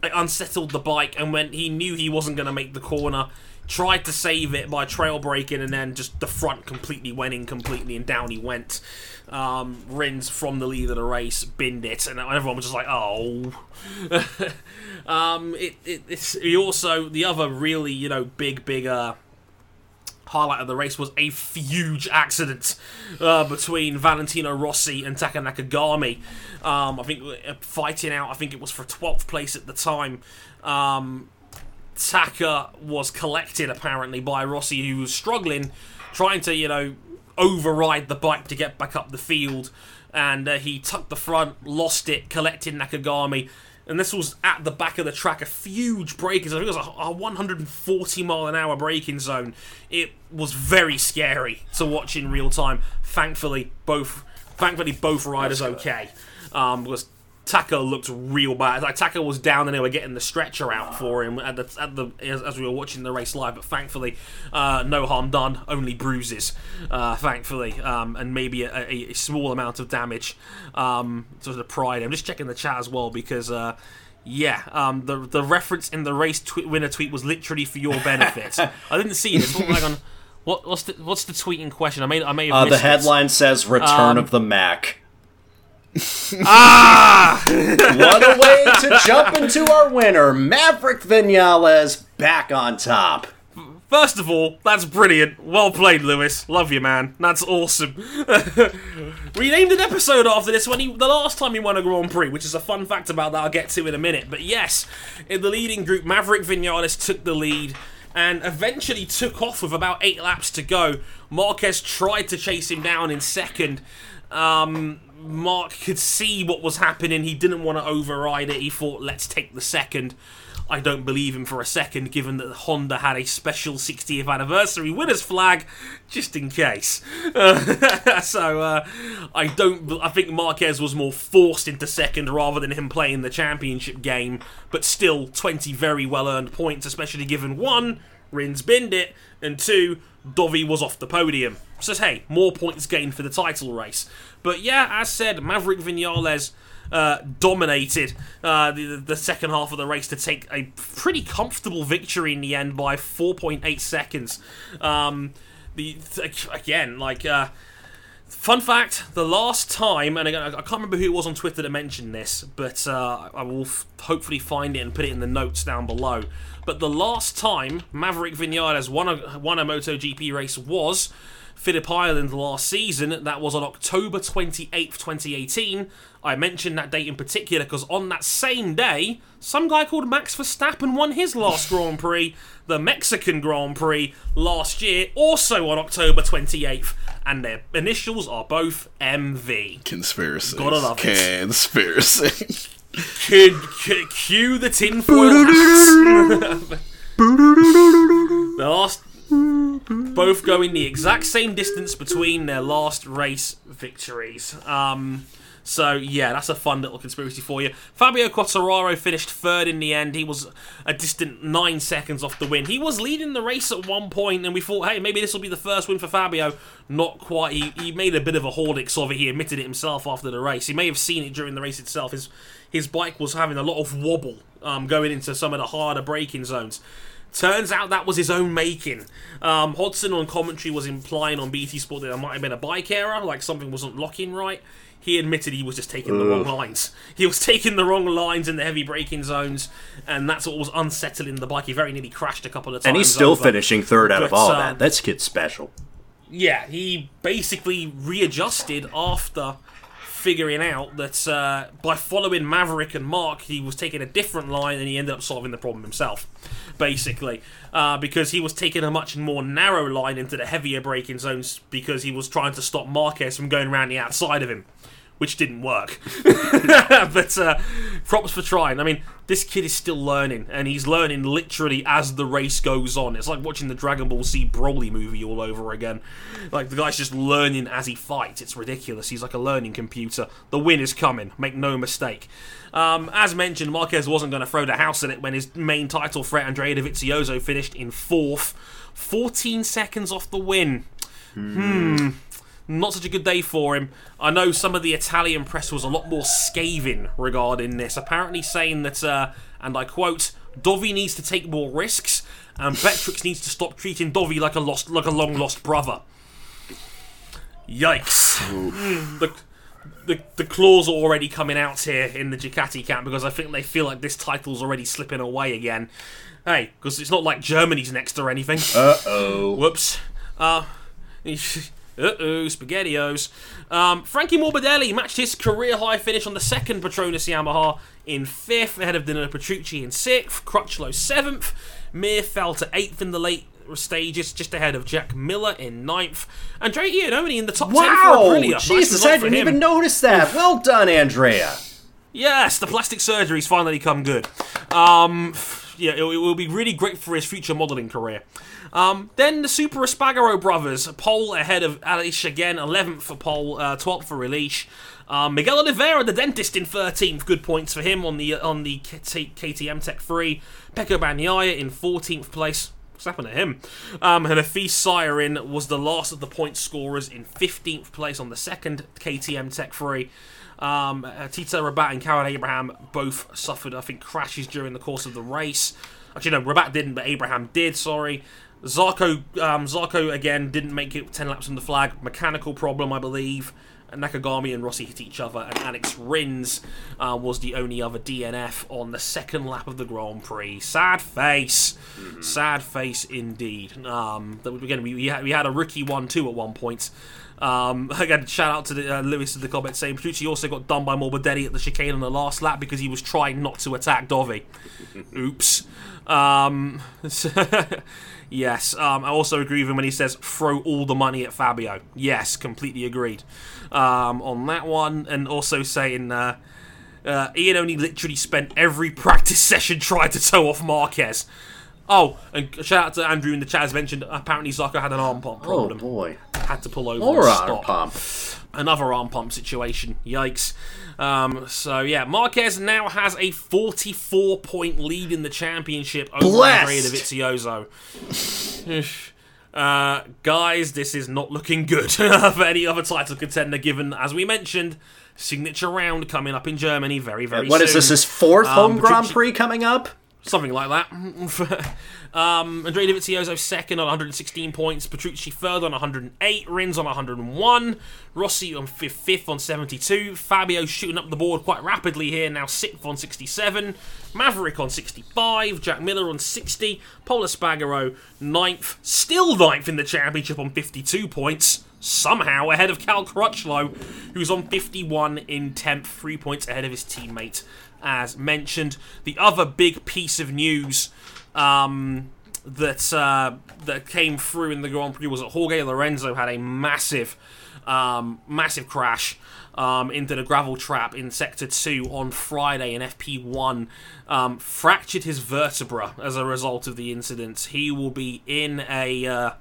it unsettled the bike, and when he knew he wasn't going to make the corner, tried to save it by trail braking, and then just the front completely went in completely, and down he went. Um, Rins from the lead of the race binned it, and everyone was just like, "Oh." (laughs) um, it, it, it's he also the other really you know big big uh, highlight of the race was a huge accident uh, between Valentino Rossi and Taka Nakagami. Um, I think uh, fighting out. I think it was for twelfth place at the time. Um, Taka was collected apparently by Rossi, who was struggling, trying to you know override the bike to get back up the field, and uh, he tucked the front, lost it, collected Nakagami. And this was at the back of the track, a huge braking zone. I think it was a, a 140 mile an hour braking zone. It was very scary to watch in real time. Thankfully, both thankfully both riders okay. Um, because Taka looked real bad. Like Taka was down and they were getting the stretcher out for him at the at the as, as we were watching the race live. But thankfully, uh, no harm done, only bruises. Uh, thankfully, um, and maybe a, a, a small amount of damage um, to the pride. I'm just checking the chat as well because. Uh, yeah, um, the the reference in the race tw- winner tweet was literally for your benefit. (laughs) I didn't see this. What, on. What, what's the what's the tweet in question? I may I may have Uh, the missed it. headline says "Return Um, of the Mac." Ah! What a way to jump into our winner, Maverick Vinales, back on top. First of all, that's brilliant. Well played, Lewis. Love you, man. That's awesome. (laughs) we named an episode after this when he, the last time he won a Grand Prix, which is a fun fact about that I'll get to in a minute. But yes, in the leading group, Maverick Vinales took the lead and eventually took off with about eight laps to go. Marquez tried to chase him down in second. Um, Marc could see what was happening. He didn't want to override it. He thought, let's take the second. I don't believe him for a second, given that Honda had a special 60th anniversary winners flag, just in case. Uh, (laughs) so uh, I don't. I think Marquez was more forced into second rather than him playing the championship game. But still, 20 very well earned points, especially given one, Rins binned it, and two, Dovi was off the podium. So hey, more points gained for the title race. But yeah, as said, Maverick Vinales uh, dominated uh, the, the second half of the race to take a pretty comfortable victory in the end by 4.8 seconds. Um, the again, like. Uh, Fun fact: the last time, and again, I can't remember who it was on Twitter that mentioned this, but uh, I will f- hopefully find it and put it in the notes down below. But the last time Maverick Vinales won a won a MotoGP race was Phillip Island last season. That was on October twenty eighth, twenty eighteen. I mentioned that date in particular because on that same day, some guy called Max Verstappen won his last (laughs) Grand Prix, the Mexican Grand Prix, last year, also on October 28th, and their initials are both MV. Conspiracy. Gotta love it. Conspiracy. Cue, the tinfoil. (laughs) (laughs) The last, both going the exact same distance between their last race victories. Um, so yeah, that's a fun little conspiracy for you. Fabio Quartararo finished third in the end. He was a distant nine seconds off the win. He was leading the race at one point, and we thought, hey, maybe this will be the first win for Fabio. Not quite. He, he made a bit of a Horlicks of it. He admitted it himself after the race. He may have seen it during the race itself. His his bike was having a lot of wobble um, going into some of the harder braking zones. Turns out that was his own making. Um, Hodgson on commentary was implying on BT Sport that there might have been a bike error, like something wasn't locking right. He admitted he was just taking the wrong lines. He was (laughs) taking the wrong lines in the heavy braking zones, and that's what was unsettling the bike. He very nearly crashed a couple of times. And he's still over. finishing third out of all um, that. That's kid special. Yeah, he basically readjusted after figuring out that uh, by following Maverick and Marc, he was taking a different line and he ended up solving the problem himself, basically. Uh, because he was taking a much more narrow line into the heavier braking zones because he was trying to stop Marquez from going around the outside of him. Which didn't work. (laughs) but uh, props for trying. I mean, this kid is still learning, and he's learning literally as the race goes on. It's like watching the Dragon Ball Z Broly movie all over again. Like, the guy's just learning as he fights. It's ridiculous. He's like a learning computer. The win is coming, make no mistake. Um, as mentioned, Marquez wasn't going to throw the house at it when his main title threat, Andrea Dovizioso, finished in fourth. 14 seconds off the win. Hmm. Not such a good day for him. I know some of the Italian press was a lot more scathing regarding this, apparently saying that, uh, and I quote, Dovi needs to take more risks, and Petrux needs to stop treating Dovi like a lost, like a long lost brother. Yikes! Mm, the, the the claws are already coming out here in the Ducati camp because I think they feel like this title's already slipping away again. Hey, because it's not like Germany's next or anything. Uh oh. Whoops. Uh, (laughs) uh-oh, SpaghettiOs. Um, Frankie Morbidelli matched his career high finish on the second Petronas Yamaha in fifth, ahead of Danilo Petrucci in sixth, Crutchlow seventh. Mir fell to eighth in the late stages, just ahead of Jack Miller in ninth. Andrea Iannone in the top ten for Wow! Aprilia. Jesus, result I didn't even notice that. Well done, Andrea. Yes, the plastic surgery's finally come good. Um, yeah, it, it will be really great for his future modelling career. Um, then the Super Espargaro brothers, Pol ahead of Aleix again, 11th for Pol, uh, 12th for Relish. Um, Miguel Oliveira, the dentist, in 13th. Good points for him on the on the KTM Tech 3. Pecco Bagnaia in 14th place. What's happened to him? Um, and Hafizh Syahrin was the last of the point scorers in 15th place on the second KTM Tech 3. Um, uh, Tito Rabat and Karel Abraham both suffered, I think, crashes during the course of the race. Actually, no, Rabat didn't, but Abraham did, sorry. Zarco, um, Zarco again didn't make it 10 laps on the flag. Mechanical problem, I believe. Nakagami and Rossi hit each other, and Alex Rins uh, was the only other DNF on the second lap of the Grand Prix. Sad face, sad face indeed. Um, that again, we, we, had, we had a rookie one too at one point. Um, (laughs) again, shout out to the, uh, Lewis in the comment saying Petrucci also got done by Morbidelli at the chicane on the last lap because he was trying not to attack Dovi. (laughs) Oops. Um, (laughs) yes, um, I also agree with him when he says throw all the money at Fabio. Yes, completely agreed um, on that one. And also saying uh, uh, Iannone literally spent every (laughs) practice session trying to tow off Marquez. Oh, and shout out to Andrew in the chat as mentioned. Apparently, Zarco had an arm pump problem. Oh problem. boy. Had to pull over. Honor stop pump. Another arm pump situation. Yikes. Um, so yeah, Marquez now has a 44 point lead in the championship over Blessed. Andrea Dovizioso. Uh, guys, this is not looking good (laughs) for any other title contender. Given, as we mentioned, signature round coming up in Germany very, very What soon. is this? His fourth Um, home Grand Prix coming up? Something like that. (laughs) um, Andrea Dovizioso second on 116 points. Petrucci third on 108. Rins on 101. Rossi on fifth, fifth on 72. Fabio shooting up the board quite rapidly here, now sixth on 67. Maverick on 65. Jack Miller on 60. Pol Espargaro ninth. Still ninth in the championship on 52 points. Somehow ahead of Cal Crutchlow, who's on 51 in 10th, three points ahead of his teammate as mentioned. The other big piece of news um, that uh, that came through in the Grand Prix was that Jorge Lorenzo had a massive, um, massive crash um, into the gravel trap in Sector 2 on Friday in FP1. Um, fractured his vertebra as a result of the incident. He will be in a uh,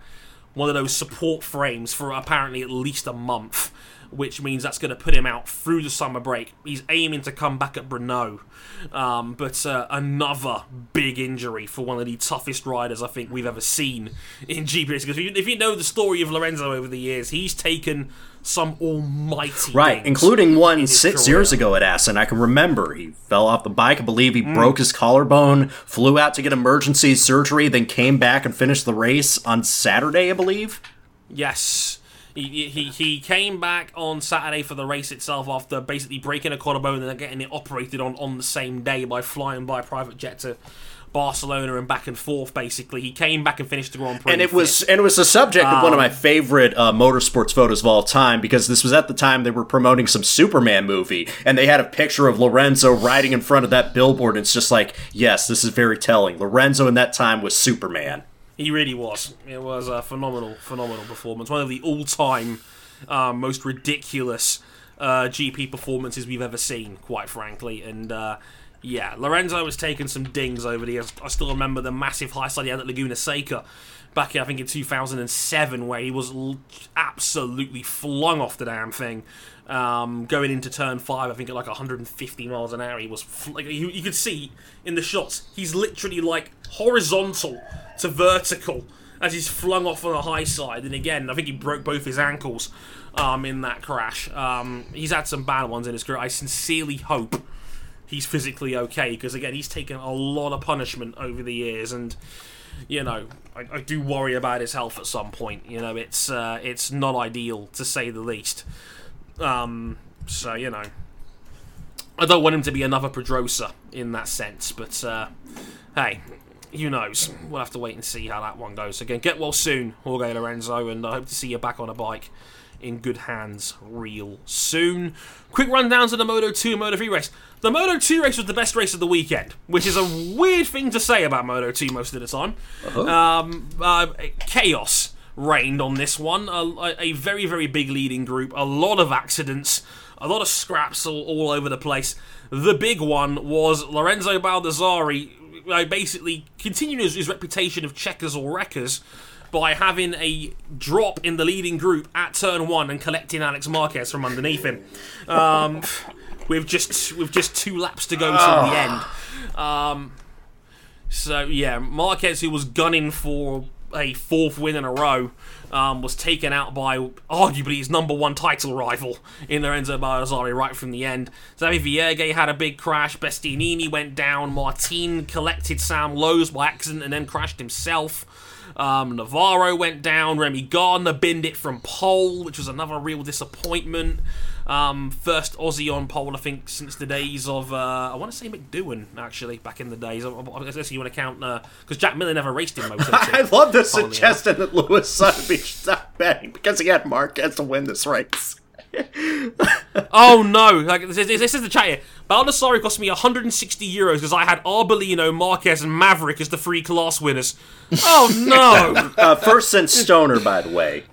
one of those support frames for apparently at least a month, which means that's going to put him out through the summer break. He's aiming to come back at Brno, um, but uh, another big injury for one of the toughest riders I think we've ever seen in GP racing. Because if you, know the story of Lorenzo over the years, he's taken some almighty Right, including one his six career. years ago at Assen. I can remember he fell off the bike. I believe he broke his collarbone, flew out to get emergency surgery, then came back and finished the race on Saturday, I believe. Yes. He, he, he came back on Saturday for the race itself after basically breaking a collarbone and then getting it operated on on the same day by flying by private jet to Barcelona and back and forth. Basically, he came back and finished the Grand Prix. and it was and it was the subject of one of Um, my favorite uh, motorsports photos of all time because this was at the time they were promoting some Superman movie and they had a picture of Lorenzo riding in front of that billboard. And it's just like, yes, this is very telling. Lorenzo in that time was Superman. He really was. It was a phenomenal, phenomenal performance. One of the all-time um, most ridiculous uh, GP performances we've ever seen, quite frankly. And uh, yeah, Lorenzo was taking some dings over the years. I still remember the massive high slide he had at Laguna Seca back, I think, in 2007, where he was l- absolutely flung off the damn thing. Um, going into turn five, I think at like 150 miles an hour, he was fl- like you, you could see in the shots. He's literally like horizontal to vertical as he's flung off on the high side. And again, I think he broke both his ankles um, in that crash. Um, he's had some bad ones in his career. I sincerely hope he's physically okay because again, he's taken a lot of punishment over the years and you know, I, I do worry about his health at some point. You know, it's uh, it's not ideal to say the least. Um, so you know, I don't want him to be another Pedrosa in that sense. But uh, hey, who knows? We'll have to wait and see how that one goes. Again, get well soon, Jorge Lorenzo, and I hope to see you back on a bike in good hands real soon. Quick rundown of the Moto 2 and Moto 3 race. The Moto 2 race was the best race of the weekend, which is a weird thing to say about Moto 2 most of the time. Um, uh, chaos reigned on this one. A, a very, very big leading group. A lot of accidents. A lot of scraps all, all over the place. The big one was Lorenzo Baldassarri uh, basically continuing his, his reputation of checkers or wreckers by having a drop in the leading group at turn one and collecting Alex Marquez from underneath him. Um, with just with just two laps to go till the end. Um, so yeah, Marquez, who was gunning for a fourth win in a row, um, was taken out by arguably his number one title rival in Lorenzo Baldassarri right from the end. Xavi Vierge had a big crash. Bastianini went down. Martin collected Sam Lowes by accident and then crashed himself. Um, Navarro went down. Remy Gardner binned it from pole, which was another real disappointment. Um, first Aussie on pole, I think, since the days of uh, I want to say McDowan actually back in the days. I, I guess you want to count because Jack Miller never raced in (laughs) Moto. I love the Funnily suggestion that Lewis Sotheby should stop betting because he had Marquez to win this race. (laughs) Oh no! Like this, this is the chat here. Baldassarri cost me 160 euros because I had Arbolino, Marquez, and Maverick as the free class winners. Oh no! (laughs) Uh, first since Stoner, by the way.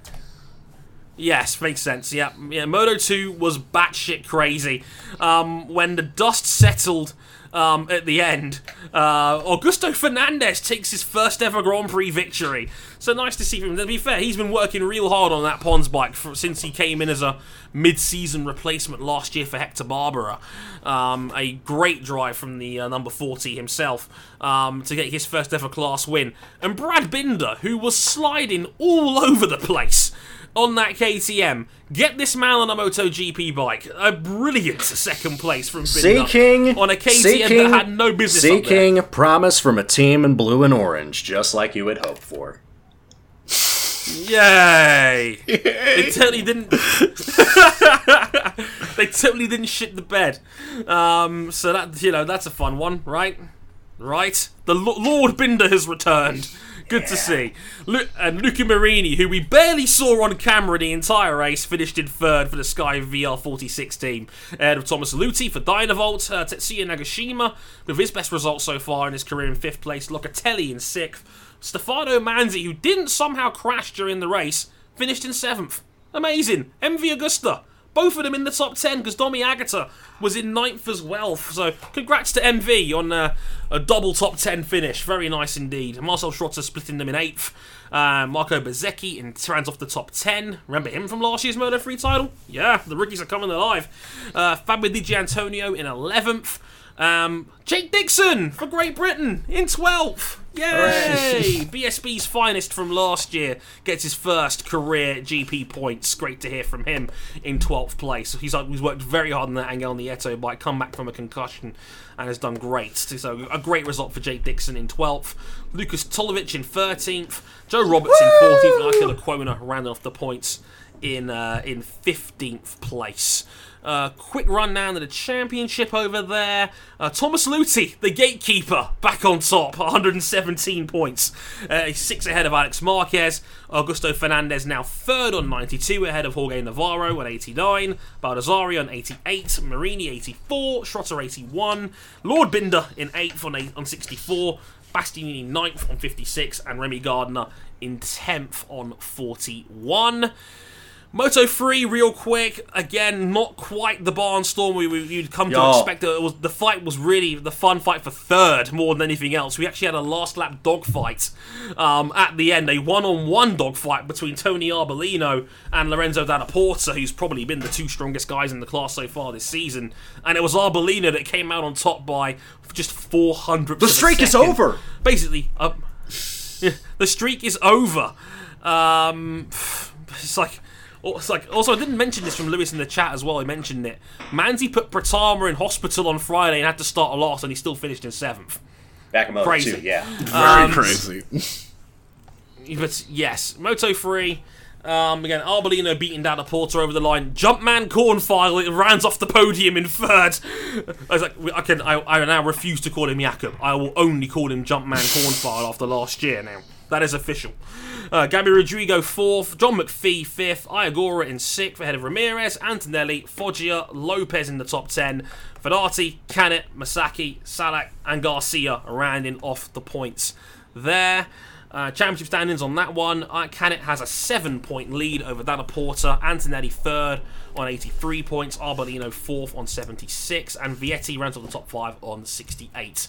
Yes, makes sense. Yeah, yeah. Moto Two was batshit crazy. Um, when the dust settled um, at the end, uh, Augusto Fernandez takes his first ever Grand Prix victory. So nice to see him. To be fair, he's been working real hard on that Pons bike for, since he came in as a mid-season replacement last year for Hector Barbera. Um, a great drive from the uh, number 40 himself um, to get his first ever class win. And Brad Binder, who was sliding all (laughs) over the place on that KTM. Get this man on a MotoGP bike. A brilliant second place from Binder Seeking on a KTM seeking, that had no business up there. seeking promise from a team in blue and orange, just like you had hoped for. Yay! they totally didn't. (laughs) they totally didn't shit the bed. Um, so that you know that's a fun one, right? Right. The Lo- Lord Binder has returned. Good to see. Lu- and Luca Marini, who we barely saw on camera the entire race, finished in third for the Sky VR 46 team. Ahead of Thomas Lüthi for Dynavolt, uh, Tetsuta Nagashima, with his best result so far in his career in fifth place, Locatelli in sixth. Stefano Manzi, who didn't somehow crash during the race, finished in seventh. Amazing. MV Agusta. Both of them in the top 10 because Domi Aegerter was in ninth as well. So, congrats to MV on uh, a double top 10 finish. Very nice indeed. Marcel Schrotter splitting them in eighth. Uh, Marco Bezzecchi in rounds off the top 10. Remember him from last year's Moto 3 title? Yeah, the rookies are coming alive. Uh, Fabio Di Giannantonio in 11th. Um, Jake Dixon for Great Britain in 12th. Yay! (laughs) BSB's finest from last year gets his first career GP points. Great to hear from him in 12th place. He's, he's worked very hard on that Angel Nieto bike, come back from a concussion, and has done great. So a great result for Jake Dixon in 12th. Lukas Tulovic in 13th. Joe Roberts in 14th. And Akila Quona rounding off the points in uh, in 15th place. Uh, quick run down to the championship over there. Uh, Thomas Lüthi, the gatekeeper, back on top, 117 points. Uh, six ahead of Alex Marquez. Augusto Fernandez now third on 92, ahead of Jorge Navarro on 89. Baldassarri on 88. Marini 84. Schrotter 81. Lord Binder in 8th on, 8, on 64. Bastianini 9th on 56. And Remy Gardner in 10th on 41. Moto 3, real quick. Again, not quite the barnstorm we, we, you'd come to Yo. expect. It was the fight was really the fun fight for third more than anything else. We actually had a last lap dogfight um, at the end, a one-on-one dogfight between Tony Arbolino and Lorenzo Dalla Porta, who's probably been the two strongest guys in the class so far this season. And it was Arbolino that came out on top by just 400. The streak is over. Basically, uh, (laughs) the streak is over. Um, it's like. It's like also I didn't mention this from Lewis in the chat as well. He mentioned it. Manzi put Pratama in hospital on Friday and had to start a loss, and he still finished in seventh. Back in Moto Crazy. 2, yeah. Very Um, crazy. (laughs) But yes, Moto 3. Um, again, Arbolino beating Dalla Porta over the line. Jumpman Kornfeil it runs off the podium in third. (laughs) I was like, I can, I, I now refuse to call him Jakob. I will only call him Jumpman Kornfeil after last year now. That is official. Uh, Gabby Rodrigo fourth, John McPhee fifth, Ai Ogura in sixth ahead of Ramirez, Antonelli, Foggia, Lopez in the top ten, Fenati, Canet, Masaki, Salak, and Garcia rounding off the points there. Uh, championship standings on that one. Uh, Canet has a seven point lead over Dalla Porta. Antonelli third on 83 points. Arbolino fourth on 76. And Vietti rounds up the top five on 68.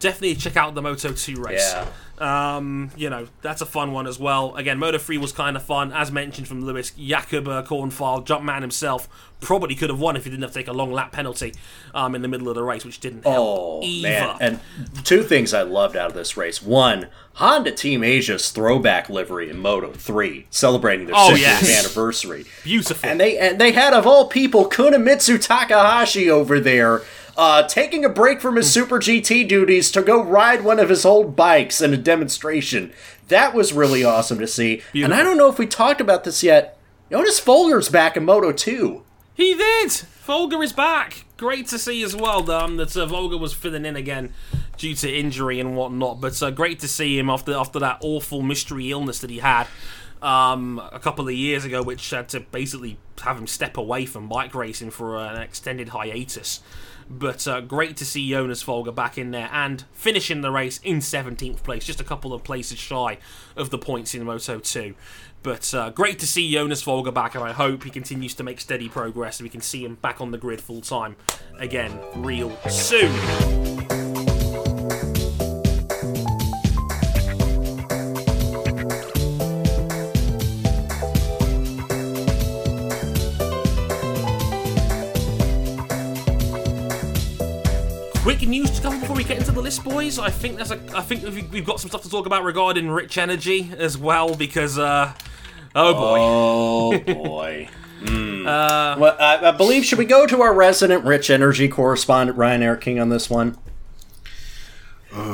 Definitely check out the Moto 2 race. Yeah. Um, you know, that's a fun one as well. Again, Moto 3 was kind of fun. As mentioned from Lewis, Jakob Kornfeil, Jumpman himself, probably could have won if he didn't have to take a long lap penalty um, in the middle of the race, which didn't help Oh, either. man. And two things I loved out of this race. One, Honda Team Asia's throwback livery in Moto 3, celebrating their Oh, 60th yes. anniversary. Beautiful. And they and they had of all people Kunimitsu Takahashi over there, uh, taking a break from his Super GT duties to go ride one of his old bikes in a demonstration. That was really awesome to see. And I don't know if we talked about this yet. Jonas Folger's back in Moto 2. He did. Folger is back. Great to see as well. Um, that uh, Folger was filling in again due to injury and whatnot, but uh, great to see him after after that awful mystery illness that he had um, a couple of years ago, which had to basically have him step away from bike racing for an extended hiatus. But uh, great to see Jonas Folger back in there and finishing the race in 17th place, just a couple of places shy of the points in Moto 2. But uh, great to see Jonas Folger back, and I hope he continues to make steady progress and we can see him back on the grid full time again real soon. We get into the list, boys. I think there's a. I think we've we've got some stuff to talk about regarding Rich Energy as well because. uh Oh boy. Oh (laughs) boy. well, I, I believe should we go to our resident Rich Energy correspondent Ryan Eric King on this one?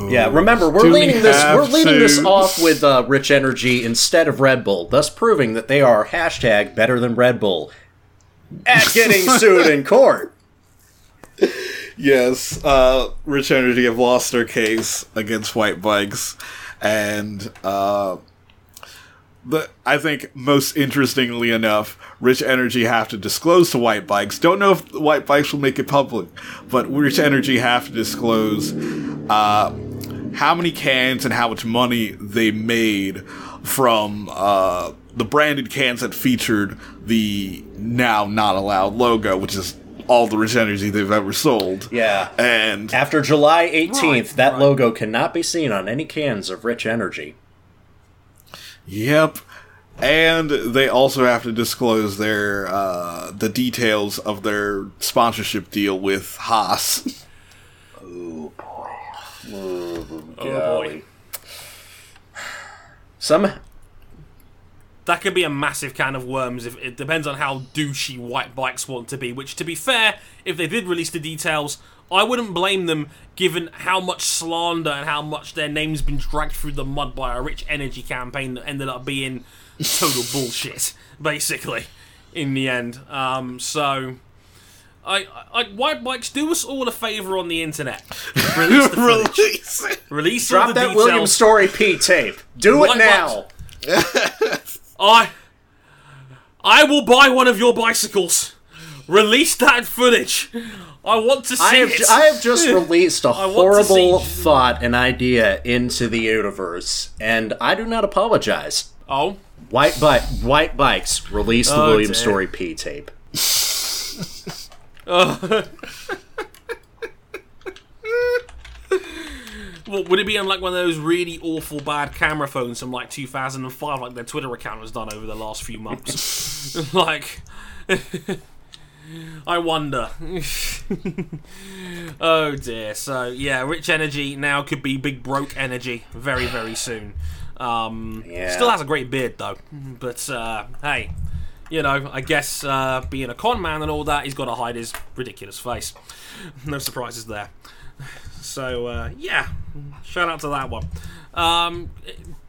yeah, remember we're do we leading this we're leading this off with uh, Rich Energy instead of Red Bull, thus proving that they are hashtag better than Red Bull at getting (laughs) sued in court. Yes, uh, Rich Energy have lost their case against Whyte Bikes and uh, the I think most interestingly enough, Rich Energy have to disclose to Whyte Bikes. Don't know if Whyte Bikes will make it public, but Rich Energy have to disclose uh, how many cans and how much money they made from uh, the branded cans that featured the now not allowed logo, which is all the Rich Energy they've ever sold. Yeah. And After July 18th, Right, that right. logo cannot be seen on any cans of Rich Energy. Yep. And they also have to disclose their uh, the details of their sponsorship deal with Haas. Oh boy. Oh boy. Some That could be a massive can of worms. If it depends on how douchey Whyte bikes want to be. Which, to be fair, if they did release the details, I wouldn't blame them, given how much slander and how much their name's been dragged through the mud by a rich energy campaign that ended up being total (laughs) bullshit, basically, in the end. Um, so. I, I, Whyte bikes do us all a favor on the internet. (laughs) Release the footage. Release it. Release all drop the that details. William Storey P tape. Do What it now. (laughs) I I will buy one of your bicycles. Release that footage. I want to see I have, it. I have just (laughs) released a horrible thought and idea into the universe, and I do not apologize. oh, Whyte bike, Whyte bikes. Release the Oh, William dear. Storey P tape. (laughs) (laughs) well, would it be on like one of those really awful bad camera phones from like 2005, like their Twitter account has done over the last few months? (laughs) like, (laughs) I wonder. (laughs) oh dear. So yeah, Rich Energy now could be Big Broke Energy very very soon. Um, Yeah. Still has a great beard though, but uh, hey. You know, I guess uh, being a con man and all that, he's got to hide his ridiculous face. No surprises there. So uh, yeah, shout out to that one. Um,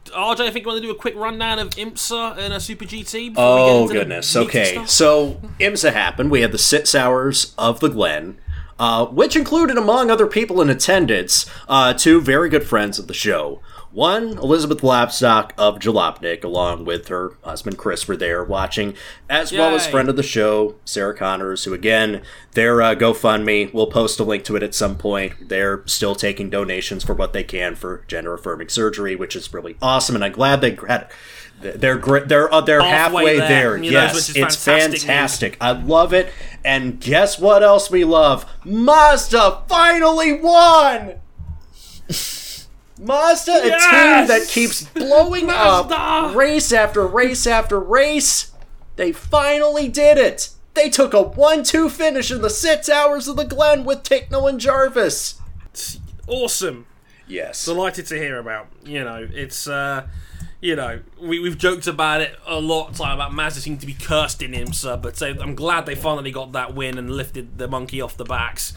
RJ, I think you want to do a quick rundown of IMSA and a Super GT. before we get Oh into goodness. Okay, so IMSA happened. We had the six hours of the Glen, uh, which included, among other people in attendance, uh, two very good friends of the show. One, Elizabeth Blackstock of Jalopnik, along with her husband Chris, were there watching, as well as friend of the show, Sarah Connors, who again, their uh, GoFundMe, we'll post a link to it at some point. They're still taking donations for what they can for gender affirming surgery, which is really awesome, and I'm glad they had. They're great. They're uh, they're Halfway halfway, there, there. you know, yes, it's fantastic fantastic. I love it. And guess what else we love? Mazda finally won. (laughs) Mazda, a team that keeps blowing Mazda! up race after race after race. They finally did it. They took a 1 2 finish in the six hours of the Glen with Tincknell and Jarvis. awesome. Yes. Delighted to hear about. You know, it's uh, you know, we we've joked about it a lot like about Mazda seem to be cursed in IMSA, but uh, I'm glad they finally got that win and lifted the monkey off the backs.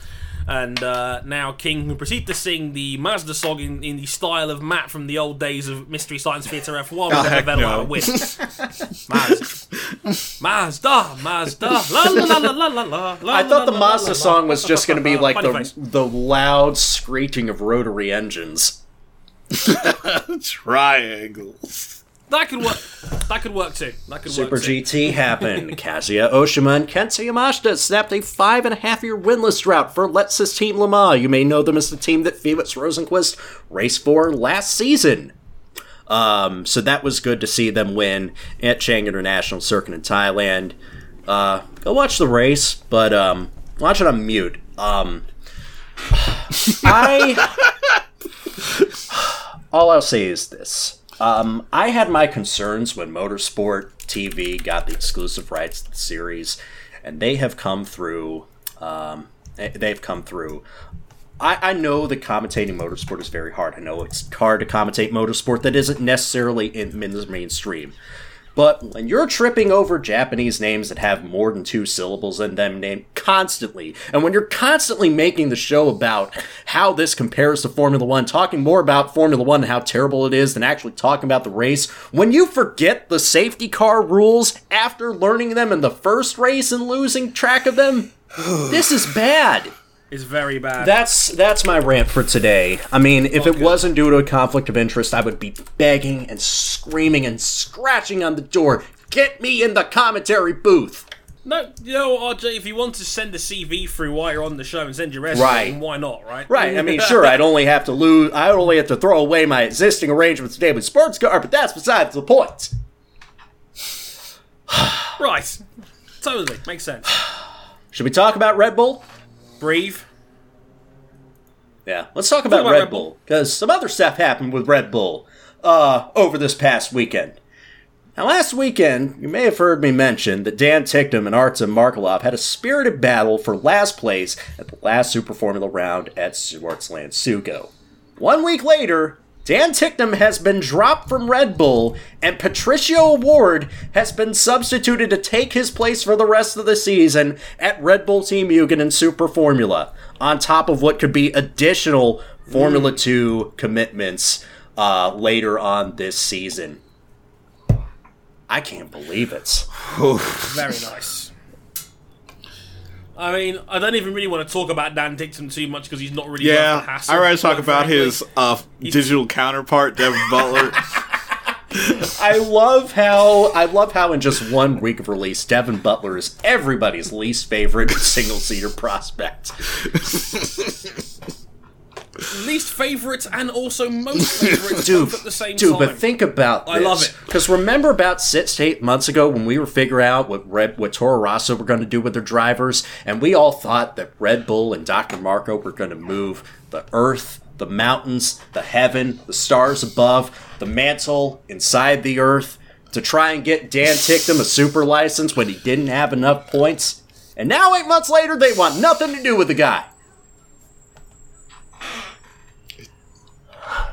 And uh, now King who proceed to sing the Mazda song in, in the style of Matt from the old days of Mystery Science Theater F1 (laughs) with Oh, the heck Vettel no. out of win. Mazda, Mazda, Mazda, la la la la la la la. I thought the Mazda song was just going to be (laughs) like the, the loud screeching of rotary engines. (laughs) Triangles. That could work. That could work too. That could Super work too. GT happened. (laughs) Kazuya Oshima and Kenta Yamashita snapped a five and a half year winless drought for Lexus Team Le Mans. You may know them as the team that Felix Rosenqvist raced for last season. Um, so that was good to see them win at Chang International Circuit in Thailand. Uh, go watch the race, but um, watch it on mute. Um, (sighs) I (sighs) all I'll say is this. Um, I had my concerns when Motorsport TV got the exclusive rights to the series, and they have come through. Um, they- they've come through. I, I know that commentating motorsport is very hard. I know it's hard to commentate motorsport that isn't necessarily in, in the mainstream. But when you're tripping over Japanese names that have more than two syllables in them named constantly, and when you're constantly making the show about how this compares to Formula One, talking more about Formula One and how terrible it is than actually talking about the race, when you forget the safety car rules after learning them in the first race and losing track of them, this is bad. Is very bad. That's that's my rant for today. I mean, if it wasn't due to a conflict of interest, I would be begging and screaming and scratching on the door. Get me in the commentary booth. no, you know, RJ, if you want to send a CV through while you're on the show and send your resume, Right. then why not, right? Right. I mean, (laughs) sure, I'd only have to lose. I would only have to throw away my existing arrangements today with Sports Car, but that's besides the point. right. Totally makes sense. (sighs) Should we talk about Red Bull? Breathe. Yeah, let's talk about, about Red Red Bull. Because some other stuff happened with Red Bull uh, over this past weekend. Now, last weekend, you may have heard me mention that Dan Ticktum and Artem Markelov had a spirited battle for last place at the last Super Formula round at Sportsland Sugo. One week later, Dan Ticktum has been dropped from Red Bull, and Patricio O'Ward has been substituted to take his place for the rest of the season at Red Bull Team Mugen in Super Formula, on top of what could be additional Formula 2 commitments uh, later on this season. I can't believe it. Very nice. I mean, I don't even really want to talk about Dan Ticktum too much because he's not really worth the Yeah, hassle. I rather talk about frankly. his uh, digital counterpart, Devin (laughs) Butler. (laughs) I love how I love how in just one week of release, Devon Butler is everybody's least favorite single seater prospect. (laughs) least favorite and also most favorite (laughs) Dude, both at the same dude, time. but think about this. I love it. Because remember about six to eight months ago when we were figuring out what Red, what Toro Rosso were going to do with their drivers, and we all thought that Red Bull and Dr. Marko were going to move the Earth, the mountains, the heaven, the stars above, the mantle inside the Earth to try and get Dan Ticktum a super license when he didn't have enough points. And now, eight months later, they want nothing to do with the guy.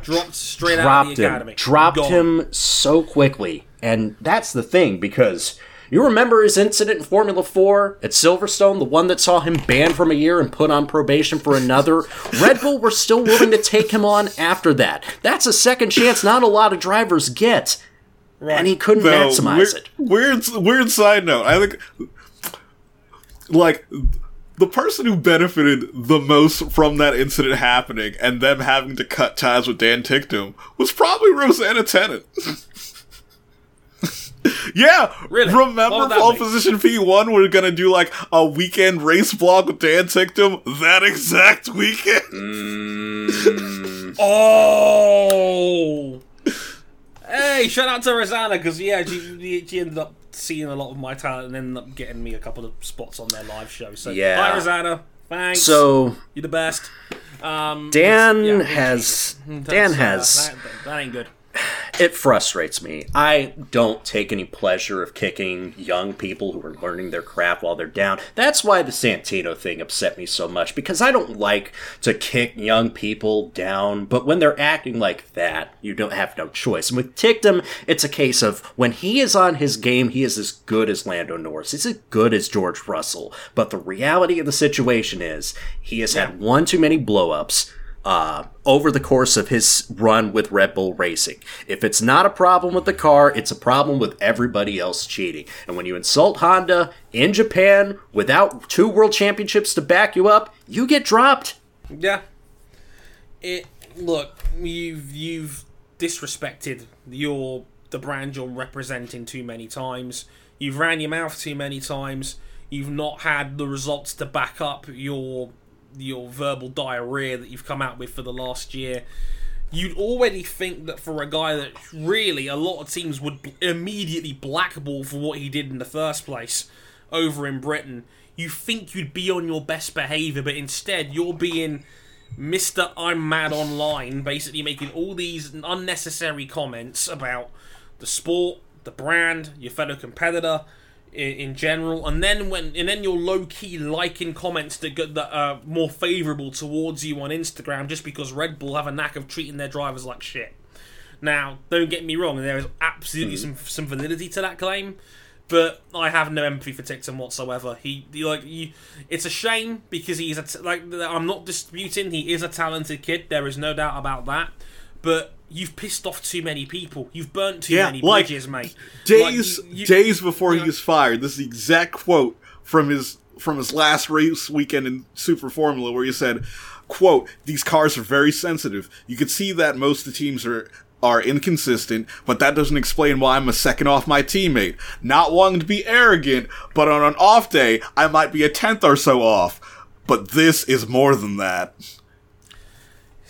Dropped straight out of dropped the him, academy. dropped Gone. him so quickly, and that's the thing because you remember his incident in Formula Four at Silverstone, the one that saw him banned from a year and put on probation for another. Red Bull were still willing to take him on after that. That's a second chance not a lot of drivers get, and he couldn't So, maximize it. weird, weird, weird side note. I think, like, the person who benefited the most from that incident happening and them having to cut ties with Dan Ticktum was probably Rosanna Tennant. (laughs) yeah, Really? Remember, What would that Pole be? Position P1, we're gonna do like a weekend race vlog with Dan Ticktum that exact weekend. Mm. (laughs) Oh. Hey, shout out to Rosanna because yeah, she, she ended up seeing a lot of my talent and ended up getting me a couple of spots on their live show. So Yeah. hi Rosanna, thanks. So you're the best. Um, Dan yeah, has (laughs) Dan has that, that ain't good. It frustrates me. I don't take any pleasure of kicking young people who are learning their craft while they're down. That's why the Santino thing upset me so much because I don't like to kick young people down, but when they're acting like that, you don't have no choice. And with Ticktum, it's a case of when he is on his game, he is as good as Lando Norris. He's as good as George Russell. But the reality of the situation is he has had one too many blowups uh, over the course of his run with Red Bull Racing. If it's not a problem with the car, it's a problem with everybody else cheating. And when you insult Honda in Japan without two world championships to back you up, you get dropped. Yeah. It look, you've you've disrespected your the brand you're representing too many times. You've ran your mouth too many times. You've not had the results to back up your your verbal diarrhea that you've come out with for the last year. You'd already think that for a guy that really a lot of teams would immediately blackball for what he did in the first place over in Britain, you think you'd be on your best behaviour, but instead you're being Mr. I'm Mad Online, basically making all these unnecessary comments about the sport, the brand, your fellow competitor in, in general, and then when and then you're low key liking comments that go, that are more favourable towards you on Instagram just because Red Bull have a knack of treating their drivers like shit. Now, don't get me wrong, there is absolutely hmm. some some validity to that claim, but I have no empathy for Ticktum whatsoever. He, he like you, it's a shame because he's a t- like I'm not disputing he is a talented kid. There is no doubt about that, but. You've pissed off too many people. You've burnt too Yeah, many like, bridges, mate. days Like, you- you- days before you he was fired. This is the exact quote from his from his last race weekend in Super Formula, where he said, "quote These cars are very sensitive. You could see that most of the teams are." Are inconsistent, but that doesn't explain why I'm a second off my teammate. Not wanting to be arrogant, but on an off day, I might be a tenth or so off. But this is more than that.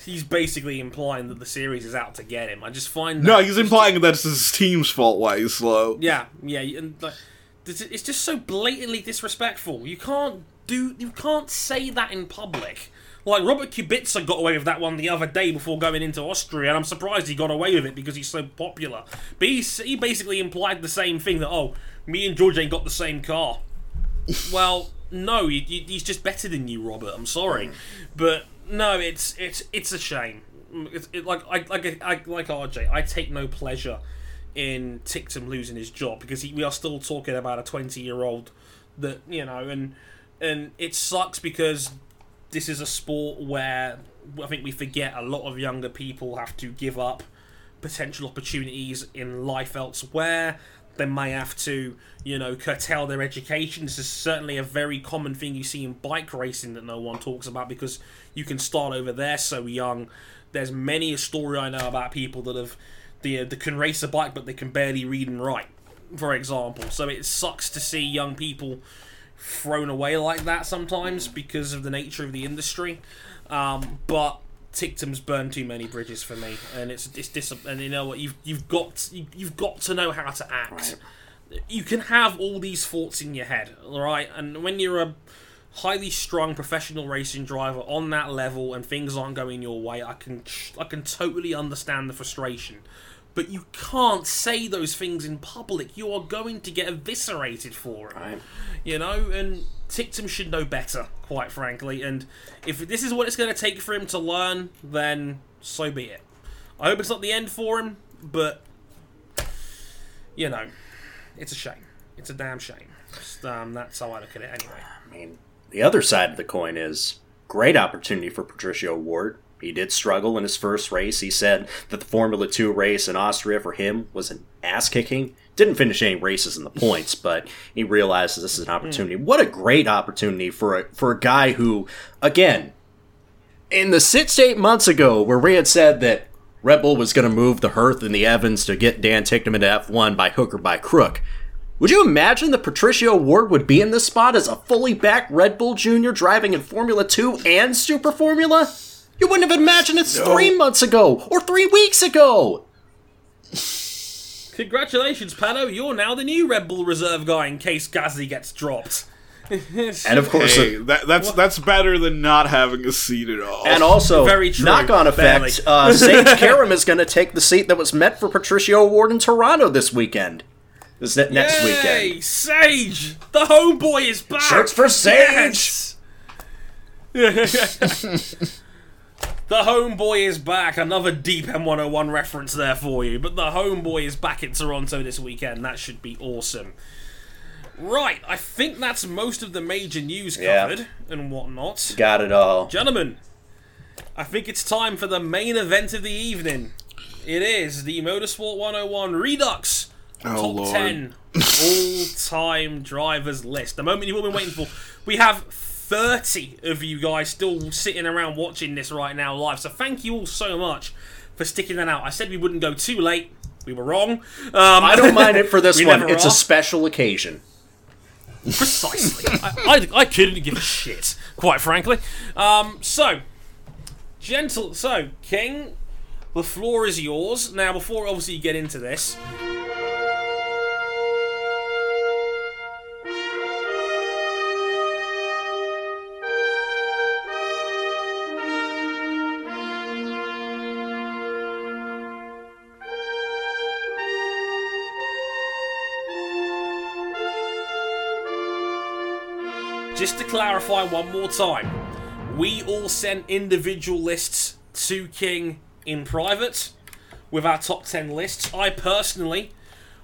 He's basically implying that the series is out to get him. I just find that No, he's implying that it's his team's fault why he's slow. Yeah, yeah, and like, it's just so blatantly disrespectful. You can't do, you can't say that in public. Like Robert Kubica got away with that one the other day before going into Austria, and I'm surprised he got away with it because he's so popular. But he, he basically implied the same thing that oh, me and George ain't got the same car. (laughs) well, no, you, he's just better than you, Robert. I'm sorry, but no, it's it's it's a shame. It's, it, like I like I, like RJ, I take no pleasure in Ticktum losing his job because he, we are still talking about a 20 year old that you know and and it sucks because this is a sport where I think we forget a lot of younger people have to give up potential opportunities in life elsewhere. They may have to, you know, curtail their education. This is certainly a very common thing you see in bike racing that no one talks about because you can start over there so young. There's many a story I know about people that have the that can race a bike but they can barely read and write, for example. So it sucks to see young people thrown away like that sometimes because of the nature of the industry. Um, but Ticktum's burned too many bridges for me, and it's it's dis- and you know what you've you've got you, you've got to know how to act. You can have all these thoughts in your head, all right, and when you're a highly strung professional racing driver on that level and things aren't going your way, I can I can totally understand the frustration. But you can't say those things in public. You are going to get eviscerated for it. Right. You know, and Ticktum should know better, quite frankly. And if this is what it's going to take for him to learn, then so be it. I hope it's not the end for him, but you know, it's a shame. It's a damn shame. Just, um, that's how I look at it, anyway. I mean, the other side of the coin is great opportunity for Patricio O'Ward. He did struggle in his first race. He said that the Formula 2 race in Austria for him was an ass kicking. Didn't finish any races in the (laughs) points, but he realizes this is an opportunity. What a great opportunity for a, for a guy who, again, in the six to eight months ago, where we had said that Red Bull was going to move the Hearth and the Evans to get Dan Ticktum into F1 by hook or by crook, would you imagine that Patricio O'Ward would be in this spot as a fully back Red Bull Junior driving in Formula 2 and Super Formula? You wouldn't have imagined it three months ago or three weeks ago. Congratulations, Pato. You're now the new Red Bull reserve guy in case Gasly gets dropped. (laughs) And of course, Hey, that, that's that's better than not having a seat at all. and also, Very true. knock-on Barely. effect, uh, Sage (laughs) Karam is going to take the seat that was meant for Patricio O'Ward in Toronto this weekend. This ne- next Yay, weekend. Sage! The homeboy is back! Shirts for Yes! (laughs) the homeboy is back. Another deep M101 reference there for you. But the homeboy is back in Toronto this weekend. That should be awesome. Right, I think that's most of the major news Yeah. covered and whatnot. Got it all. Gentlemen, I think it's time for the main event of the evening. It is the Motorsport 101 Redux Oh, Top Lord. 10 (laughs) all time drivers list. The moment you've all been waiting for. We have 30 of you guys still sitting around watching this right now live. So thank you all so much for sticking that out. I said we wouldn't go too late. We were wrong. Um, I don't mind it for (laughs) this one. It's are. a special occasion. Precisely. I, I, I couldn't give a shit, quite frankly. Um, so, gentle. So, King, the floor is yours. Now, before obviously you get into this, just to clarify one more time, we all sent individual lists to King in private with our top 10 lists. I personally,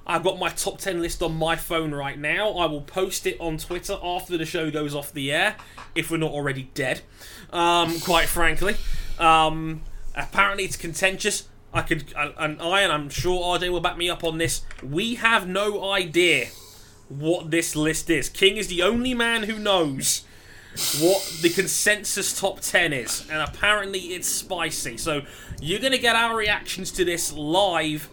I've got my top 10 list on my phone right now. I will post it on Twitter after the show goes off the air, if we're not already dead, um, quite frankly. Um, apparently, it's contentious. I could, and I, and I'm sure RJ will back me up on this. We have no idea what this list is. King is the only man who knows what the consensus top 10 is, and apparently it's spicy. So you're going to get our reactions to this live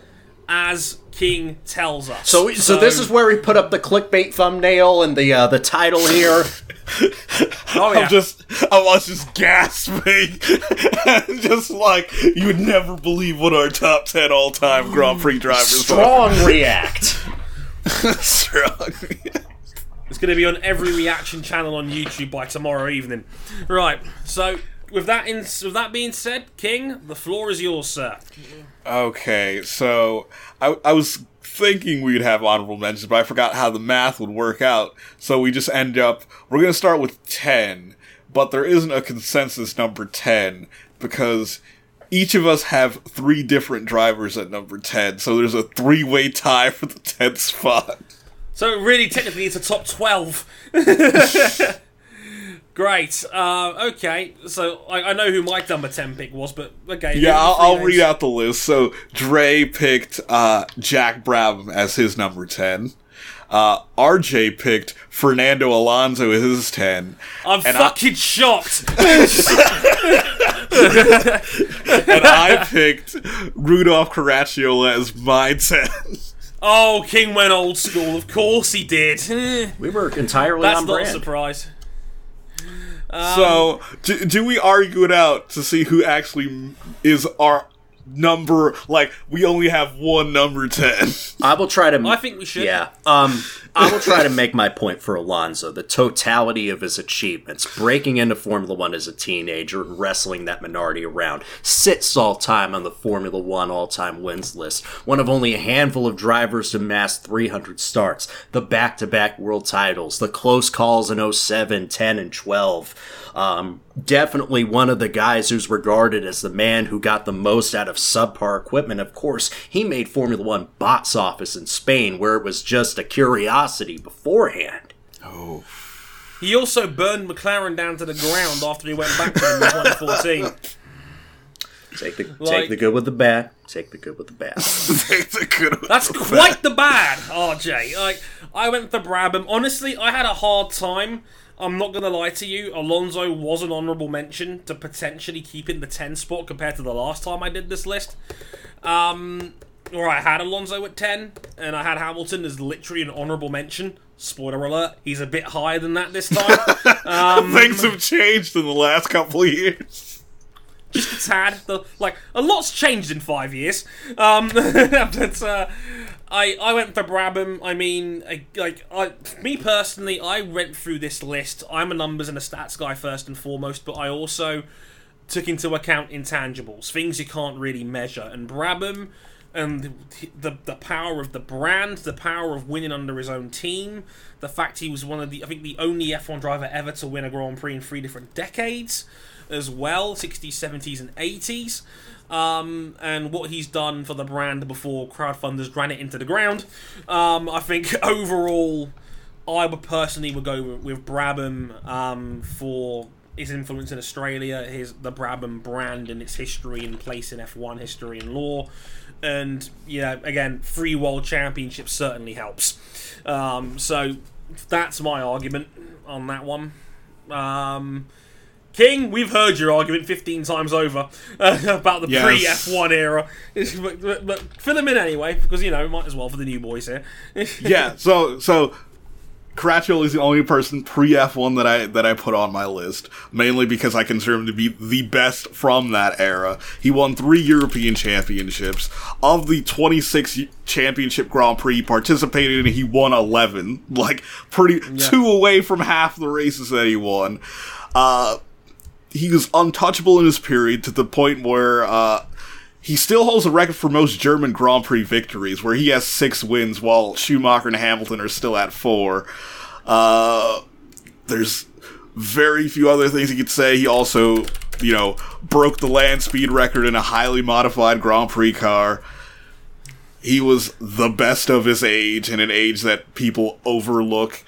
as King tells us. So, so this is where we put up the clickbait thumbnail and the uh, the title here. (laughs) oh, yeah. I'm just, I was just gasping, (laughs) just like you would never believe what our top ten all-time Grand Prix drivers are. Strong react. (laughs) Strong. It's going to be on every reaction channel on YouTube by tomorrow evening. Right. So with that in, with that being said, King, the floor is yours, sir. Okay, so I, I was thinking we'd have honorable mentions, but I forgot how the math would work out. So we just end up, we're going to start with 10, but there isn't a consensus number 10 because each of us have three different drivers at number 10. So there's a three way tie for the 10th spot. So really, technically, it's a top twelve. (laughs) Great. Uh, okay. So I, I know who my number ten pick was, but okay. Yeah, I'll, I'll read out the list. So Dre picked uh, Jack Brabham as his number 10. Uh, RJ picked Fernando Alonso as his 10. I'm and I- fucking shocked. (laughs) (laughs) (laughs) and I picked Rudolf Caracciola as my 10. oh, King went old school. Of course he did. We were entirely That's on not a brand. surprise. so, do, do we argue it out to see who actually is our number? Like, we only have one number 10. I will try to. I think we should. Yeah. Um, I will try to make my point for Alonso. The totality of his achievements, breaking into Formula One as a teenager wrestling that Minardi around, sits all time on the Formula One all time wins list. One of only a handful of drivers to amass 300 starts. The back to back world titles, the close calls in 07, 10, and 12. Um, definitely one of the guys who's regarded as the man who got the most out of subpar equipment. Of course, he made Formula One box office in Spain, where it was just a curiosity beforehand. Oh. He also burned McLaren down to the ground after he went back to them in 2014. Take the Like- take the good with the bad. Take the good with the bad. (laughs) That's quite the bad, RJ. Like I went for Brabham. Honestly, I had a hard time. I'm not gonna lie to you. Alonso was an honourable mention to potentially keep in the 10 spot compared to the last time I did this list. Um, or I had Alonso at 10, and I had Hamilton as literally an honourable mention. Spoiler alert: he's a bit higher than that this time. (laughs) Things have changed in the last couple of years. just a tad. The, like a lot's changed in five years. Um, (laughs) but uh, I I went for Brabham. I mean, I, like I, me personally, I went through this list. I'm a numbers and a stats guy first and foremost, but I also took into account intangibles, things you can't really measure, and Brabham. And the, the the power of the brand, the power of winning under his own team, the fact he was one of the I think the only F1 driver ever to win a Grand Prix in three different decades, as well 60s 70s and 80s um, and what he's done for the brand before crowdfunders ran it into the ground. Um, i think (laughs) overall i would personally would go with, brabham um, for his influence in australia his the brabham brand and its history and place in f1 history and law and yeah again three world championships certainly helps um, so that's my argument on that one um, King, we've heard your argument 15 times over uh, (laughs) about the Yes. pre F1 era. (laughs) but, but, but fill them in anyway, because, you know, might as well for the new boys here. (laughs) yeah, so so Caracciola is the only person pre F1 that I that I put on my list, mainly because I consider him to be the best from that era. He won three European championships. Of the 26 championship Grand Prix he participated in, he won 11. (laughs) Like pretty two away from half the races that he won. Uh he was untouchable in his period to the point where uh, he still holds the record for most German Grand Prix victories, where he has six wins while Schumacher and Hamilton are still at four. Uh, there's very few other things he could say. He also, you know, broke the land speed record in a highly modified Grand Prix car. He was the best of his age in an age that people overlook.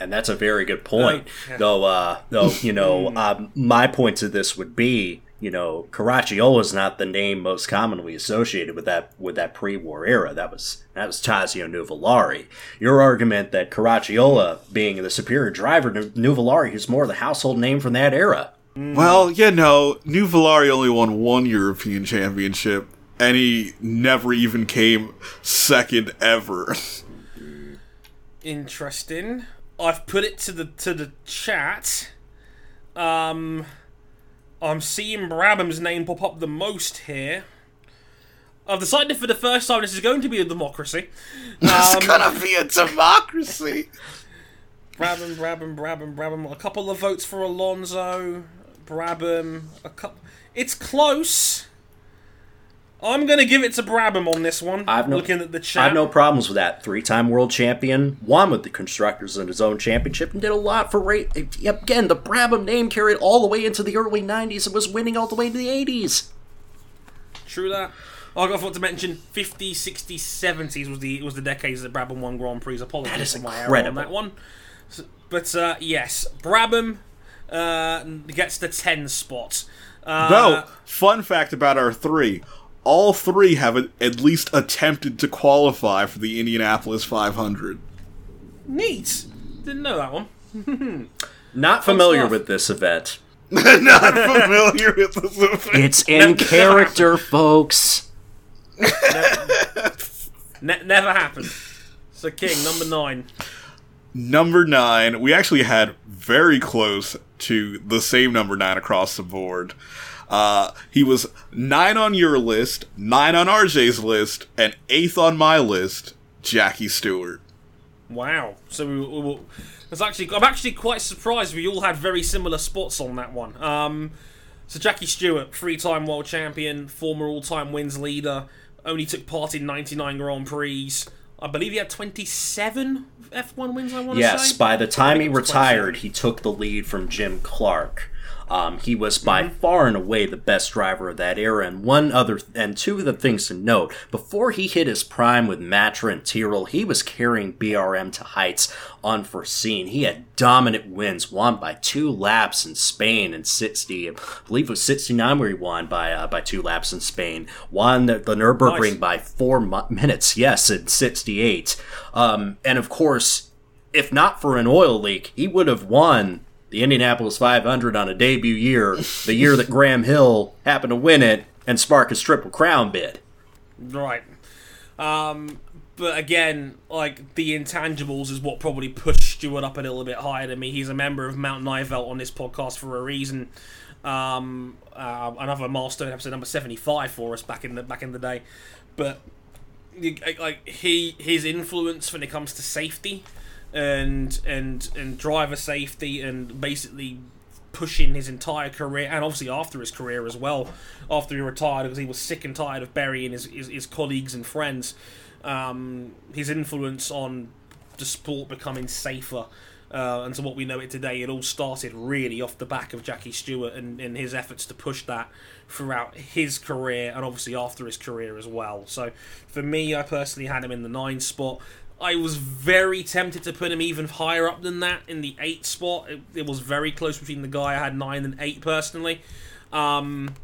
And that's a very good point. Yeah. Though, uh, though you know, um, (laughs) my point to this would be you know, Caracciola is not the name most commonly associated with that with that pre-war era. That was that was Tazio Nuvolari. Your argument that Caracciola, being the superior driver, Nu- Nuvolari is more the household name from that era. Well, you know, Nuvolari only won one European championship, and he never even came second ever. (laughs) Interesting. I've put it to the to the chat. Um, I'm seeing Brabham's name pop up the most here. I've decided for the first time this is going to be a democracy. (laughs) It's Um, gonna be a democracy. Brabham, Brabham, Brabham, Brabham. A couple of votes for Alonso. Brabham. A couple. It's close. I'm gonna give it to Brabham on this one. I've no, looking at the I have no problems with that. Three-time world champion, won with the constructors in his own championship, and did a lot for rate. Again, the Brabham name carried all the way into the early '90s and was winning all the way to the '80s. True that. I forgot to mention 50s, 60s, 70s was the was the decades that Brabham won Grand Prix. Apologies That is for my error on incredible. that one. So- but uh, yes, Brabham uh, gets the 10 spot. Uh, No, fun fact about our three. All three have at least attempted to qualify for the Indianapolis 500. Neat. Didn't know that one. (laughs) Not familiar with this event. (laughs) Not familiar with this event. It's in character, folks. Ne- never happened. So King number nine. Number nine, we actually had very close to the same number nine across the board. Uh, he was nine on your list, nine on RJ's list, and eighth on my list, Jackie Stewart. Wow. So we, we, we it's actually I'm actually quite surprised we all had very similar spots on that one. Um, so Jackie Stewart, three-time world champion, former all-time wins leader, only took part in 99 Grand Prix. I believe he had 27 F1 wins. I want to Yes, say. by the time he retired, he took the lead from Jim Clark. Um, he was by Mm-hmm. far and away the best driver of that era. And one other, and two of the things to note: before he hit his prime with Matra and Tyrrell, he was carrying BRM to heights unforeseen. He had dominant wins, won by two laps in Spain in sixty, I believe it was sixty nine where he won by uh, by two laps in Spain. Won the, the Nurburgring Nice. by four mu- minutes, yes, in sixty eight. Um, and of course, if not for an oil leak, he would have won the Indianapolis 500 on a debut year, the year that Graham Hill happened to win it and spark his triple crown bid. Right. Um, but again, like the intangibles is what probably pushed Stewart up a little bit higher than me. He's a member of Mount Nivelt on this podcast for a reason. Um, uh, another milestone episode number seventy-five for us back in the back in the day. But like he his influence when it comes to safety and and and driver safety and basically pushing his entire career and obviously after his career as well after he retired because he was sick and tired of burying his, his, his colleagues and friends. Um, his influence on the sport becoming safer uh, and to what we know it today it all started really off the back of Jackie Stewart and, and his efforts to push that throughout his career and obviously after his career as well. So for me I personally had him in the nine spot I was very tempted to put him even higher up than that in the eight spot. It, it was very close between the guy I had nine and eight personally. Um,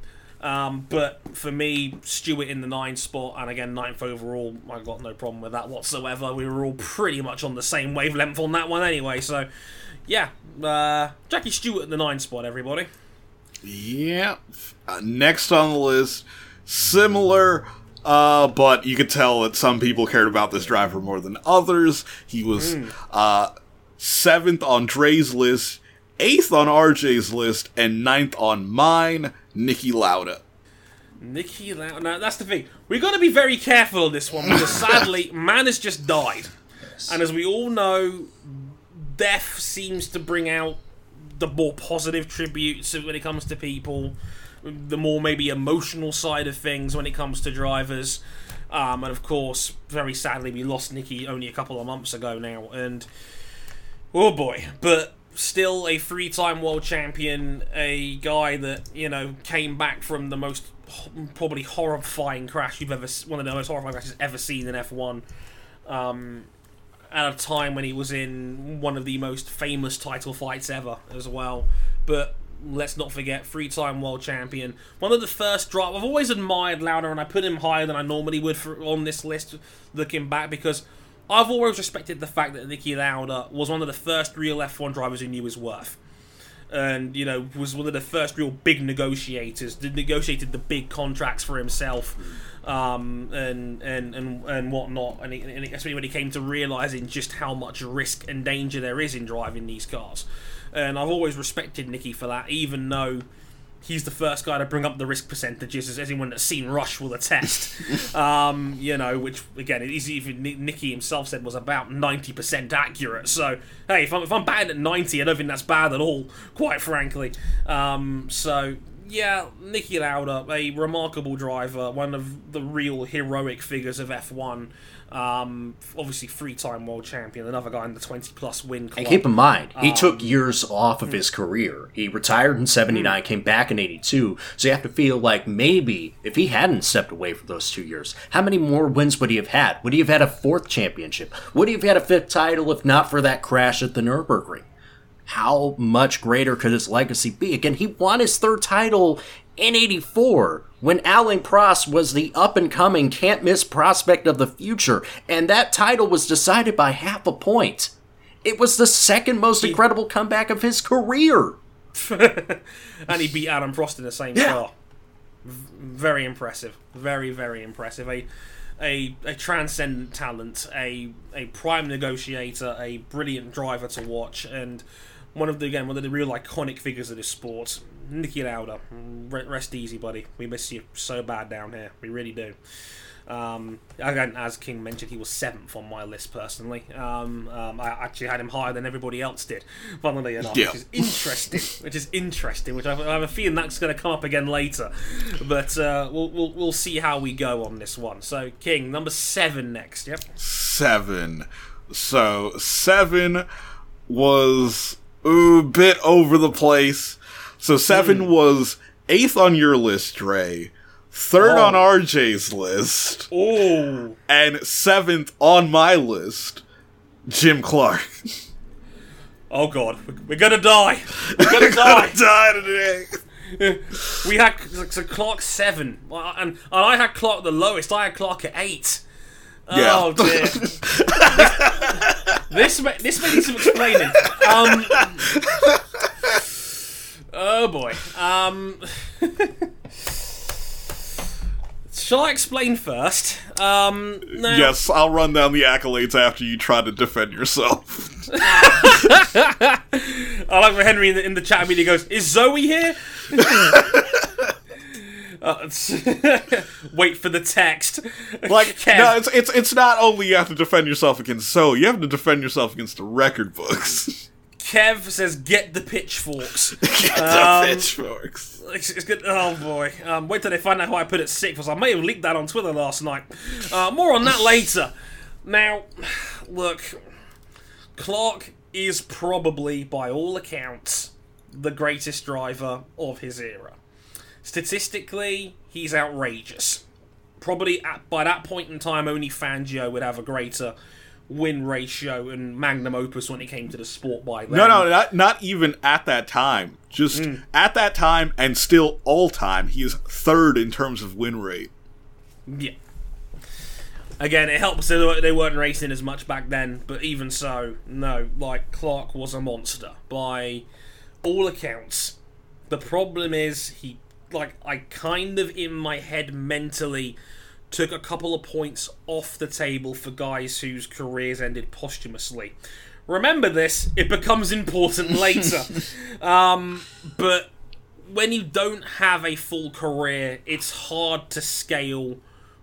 um, but for me, Stewart in the nine spot, and again ninth overall, I got no problem with that whatsoever. We were all pretty much on the same wavelength on that one anyway. So, yeah, uh, Jackie Stewart in the nine spot, everybody. Yeah. Uh, next on the list, similar, uh, but you could tell that some people cared about this driver more than others. He was uh, seventh on Dre's list, eighth on RJ's list, and ninth on mine, Niki Lauda. Niki Lauda. Now that's the thing. We've got to be very careful on this one because (laughs) sadly, man has just died, and as we all know, death seems to bring out the more positive tributes when it comes to people, the more maybe emotional side of things when it comes to drivers. Um, and of course, very sadly, we lost Niki only a couple of months ago now, and oh boy, but still a three-time world champion, a guy that you know came back from the most probably horrifying crash you've ever one of the most horrifying crashes ever seen in F1. Um, at a time when he was in one of the most famous title fights ever as well. But let's not forget, three-time world champion. One of the first drop. I've always admired Lauda, and I put him higher than I normally would for, on this list, looking back, because I've always respected the fact that Niki Lauda was one of the first real F1 drivers who knew his worth. And, you know, was one of the first real big negotiators, negotiated the big contracts for himself um, and, and, and, and whatnot. And, it, and especially when he came to realizing just how much risk and danger there is in driving these cars. And I've always respected Niki for that, even though he's the first guy to bring up the risk percentages, as anyone that's seen Rush will attest. (laughs) um, you know, which again, is even Niki himself said was about ninety percent accurate. So hey, if I'm if I'm batting at ninety, I don't think that's bad at all, quite frankly. Um, so yeah, Niki Lauda, a remarkable driver, one of the real heroic figures of F1. Um, obviously, three-time world champion, another guy in the 20-plus win club. And keep in mind, he took years off of his career. He retired in 79, came back in 82. So you have to feel like maybe if he hadn't stepped away for those two years, how many more wins would he have had? Would he have had a fourth championship? Would he have had a fifth title if not for that crash at the Nürburgring? How much greater could his legacy be? Again, he won his third title in 84 when Alain Prost was the up and coming can't miss prospect of the future, and that title was decided by half a point. It was the second most incredible comeback of his career. (laughs) and he beat Alain Prost in the same Yeah. car. V- Very impressive. Very, very impressive. A, a, a transcendent talent, a, a prime negotiator, a brilliant driver to watch, and one of the again one of the real iconic figures of this sport. Niki Lauda, rest easy, buddy. We miss you so bad down here. We really do. Um, again, as King mentioned, he was seventh on my list personally. Um, um, I actually had him higher than everybody else did, funnily enough, Yeah. which is interesting. which is interesting. Which I, have a feeling that's going to come up again later, but uh, we'll, we'll we'll see how we go on this one. So, King number seven next. Yep. seven. So seven was a bit over the place. So seven hmm. was eighth on your list, Dre. Third on oh. RJ's list, Oh, and seventh on my list, Jim Clark. oh God, We're- we're gonna die. We're gonna (laughs) die. die today. (laughs) We had so Clark seven, and and I had Clark the lowest. I had Clark at eight. Yeah. Oh dear. (laughs) this may, this may need some explaining. Um. Oh boy. Um. (laughs) Shall I explain first? Um. Now, Yes, I'll run down the accolades after you try to defend yourself. (laughs) I like when Henry in the, in the chat media goes, "Is Zoe here?" Uh, (laughs) wait for the text. Like, (laughs) Kev. no, it's it's it's not only you have to defend yourself against so you have to defend yourself against the record books. (laughs) Kev says, "Get the pitchforks." Get the Um, pitchforks. It's, it's good. Oh boy. Um, wait till they find out how I put it six. Because I may have leaked that on Twitter last night. Uh, more on that later. Now, look, Clark is probably, by all accounts, the greatest driver of his era. Statistically, he's outrageous. Probably at, by that point in time, only Fangio would have a greater win ratio and magnum opus when it came to the sport by then. No, no, not not even at that time. Just Mm. at that time, and still all time, he is third in terms of win rate. Yeah. Again, it helps that they weren't- they weren't racing as much back then, but even so, no, like, Clark was a monster by all accounts. The problem is, he, like, I kind of in my head mentally took a couple of points off the table for guys whose careers ended posthumously. Remember this, it becomes important (laughs) later. um, but when you don't have a full career, it's hard to scale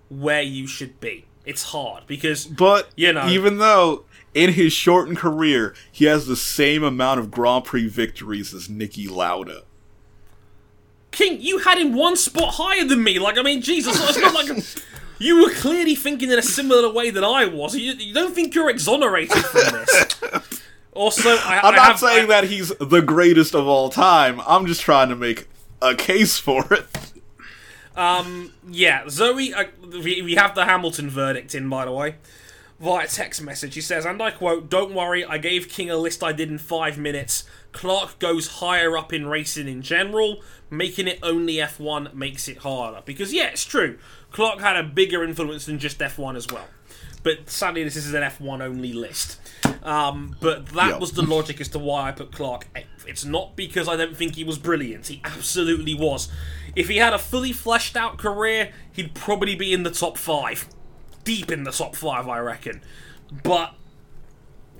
where you should be. It's hard because But You know. even though in his shortened career he has the same amount of Grand Prix victories as Niki Lauda. King, you had him one spot higher than me. Like, I mean, Jesus, it's not like (laughs) you were clearly thinking in a similar way that I was. You, you don't think you're exonerated from this. (laughs) Also, I, I'm I not have, saying I- that he's the greatest of all time. I'm just trying to make a case for it. Um, Yeah, Zoe. Uh, we, we have the Hamilton verdict in, by the way. Via text message. He says, and I quote, Don't worry, I gave King a list I did in five minutes. Clark goes higher up in racing in general. Making it only F1 makes it harder. Because, yeah, it's true. Clark had a bigger influence than just F1 as well. But sadly, this is an F1 only list. Um, but that Yep. was the logic as to why I put Clark. It's not because I don't think he was brilliant. He absolutely was. If he had a fully fleshed out career, he'd probably be in the top five. Deep in the top five, I reckon. But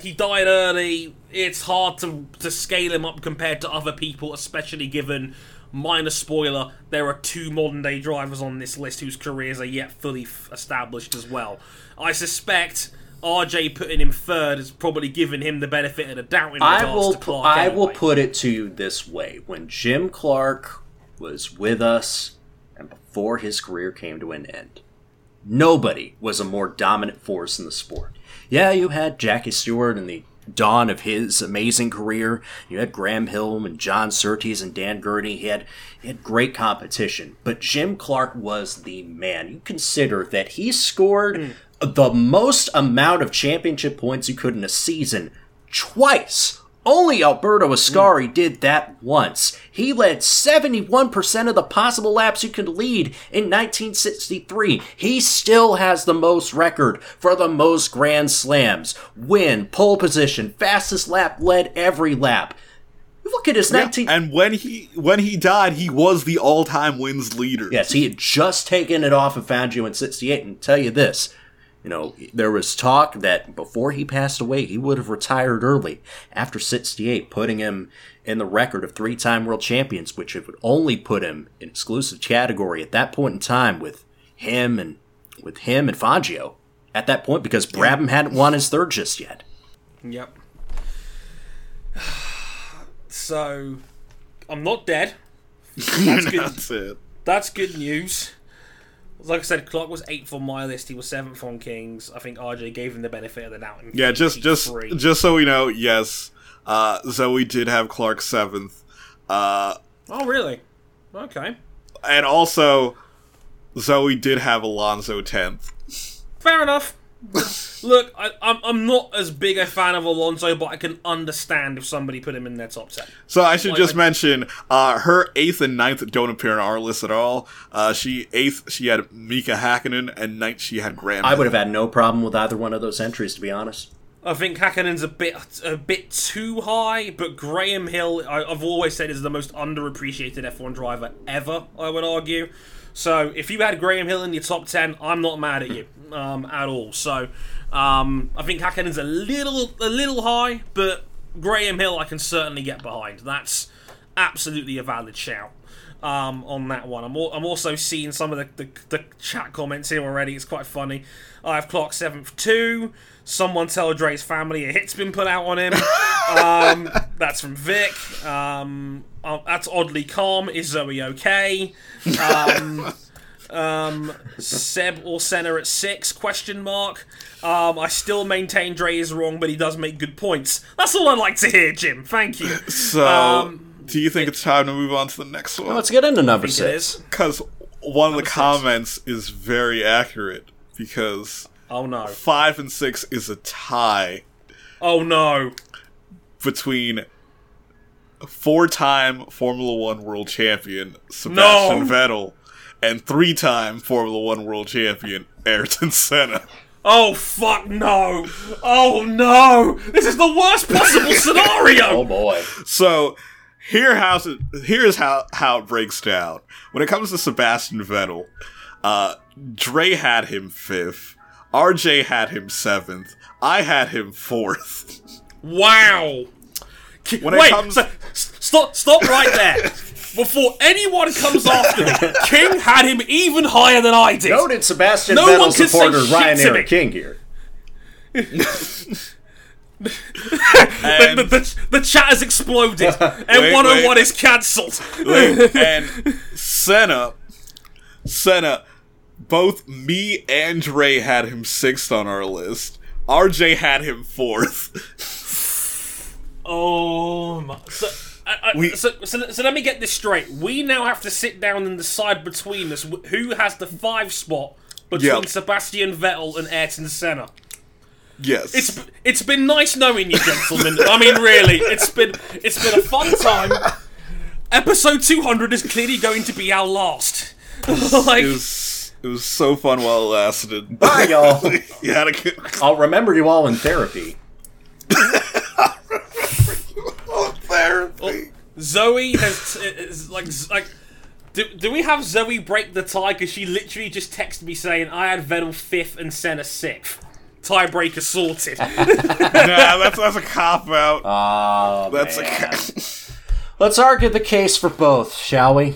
he died early. It's hard to, to scale him up compared to other people, especially given, minor spoiler, there are two modern day drivers on this list whose careers are yet fully f- established as well. I suspect RJ putting him third has probably given him the benefit of the doubt in I will. to Clark. I will put it to you this way: when Jim Clark was with us, and before his career came to an end, nobody was a more dominant force in the sport. Yeah, you had Jackie Stewart in the dawn of his amazing career. You had Graham Hill and John Surtees and Dan Gurney. He had he had great competition, but Jim Clark was the man. You consider that he scored mm. the most amount of championship points you could in a season twice. Only Alberto hmm. Ascari did that once. He led 71% of the possible laps you could lead in 1963. He still has the most record for the most Grand Slams. Win, pole position, fastest lap, led every lap. Look at his 19. And when he when he died, he was the all time wins leader. Yes, he had just taken it off of Fangio in 68. And tell you this, you know, there was talk that before he passed away, he would have retired early after 68, putting him in the record of three time world champions, which would only put him in exclusive category at that point in time with him and with him and Fangio at that point because Brabham hadn't won his third just yet. Yep. (sighs) So, I'm not dead. (laughs) That's good. That's. That's good news. Like I said, Clark was eighth on my list. He was seventh on Kings. I think RJ gave him the benefit of the doubt. Yeah, just just 53. just so we know, yes, uh, Zoe did have Clark seventh, uh, Oh, really? Okay. and also Zoe did have Alonso tenth. Fair enough. (laughs) Look, I, I'm, I'm not as big a fan of Alonso, but I can understand if somebody put him in their top 10. So I should Like, just I- mention, uh, her eighth and ninth don't appear in our list at all. Uh, she eighth, she had Mika Hakkinen, and ninth she had Graham. I would have had no problem with either one of those entries, to be honest. I think Hakkinen's a bit a bit too high, but Graham Hill, I, I've always said, is the most underappreciated F1 driver ever. I would argue. So if you had Graham Hill in your top ten, I'm not mad at you um, at all. So um, I think Hakkinen's a little a little high, but Graham Hill I can certainly get behind. That's absolutely a valid shout. Um, on that one, I'm, I'm also seeing some of the, the, the chat comments here already. It's quite funny. I have Clark seventh too. Someone tell Dre's family a hit's been put out on him. (laughs) um, that's from Vic. Um, uh, that's oddly calm. Is Zoe okay? (laughs) Um, Seb or Senna at six? Question mark. Um, I still maintain Dre is wrong, but he does make good points. That's all I'd like to hear, Jim. Thank you. So, Um, do you think it's time to move on to the next one? Let's get into number I think it six. Because one of the six. comments is very accurate. Because Oh no. five and six is a tie Oh no. between four-time Formula One world champion Sebastian No. Vettel and three-time Formula One world champion Ayrton Senna. Oh fuck no! Oh no! This is the worst possible (laughs) scenario. Oh boy. So here how's it, here's how how it breaks down. When it comes to Sebastian Vettel, uh, Dre had him fifth, RJ had him seventh, I had him fourth. Wow. When it Wait, comes- so- s- stop, stop right there. (laughs) Before anyone comes after me, (laughs) King had him even higher than I did. Noted Sebastian No Vettel one can say supporter shit Ryan to me. Eric King here. The, the, the, the chat has exploded, (laughs) and Wait, 101 wait. is cancelled. (laughs) and Senna, Senna, both me and Dre had him sixth on our list. RJ had him fourth. Oh my. So, I, I, We- so, so, so let me get this straight. We now have to sit down and decide between us who has the five spot between Yeah. Sebastian Vettel and Ayrton Senna. Yes. It's it's been nice knowing you, gentlemen. I mean, really, it's been it's been a fun time. Episode 200 is clearly going to be our last. (laughs) like, it was it was so fun while it lasted. Bye, y'all. (laughs) you had a good I'll remember you all in therapy. (laughs) therapy. Zoe has is like like. Do, do we have Zoe break the tie? Because she literally just texted me saying I had Vettel fifth and Senna sixth. Tiebreaker sorted. (laughs) (laughs) nah, that's that's a cop out. Oh, that's a man. ca- Let's argue the case for both, shall we?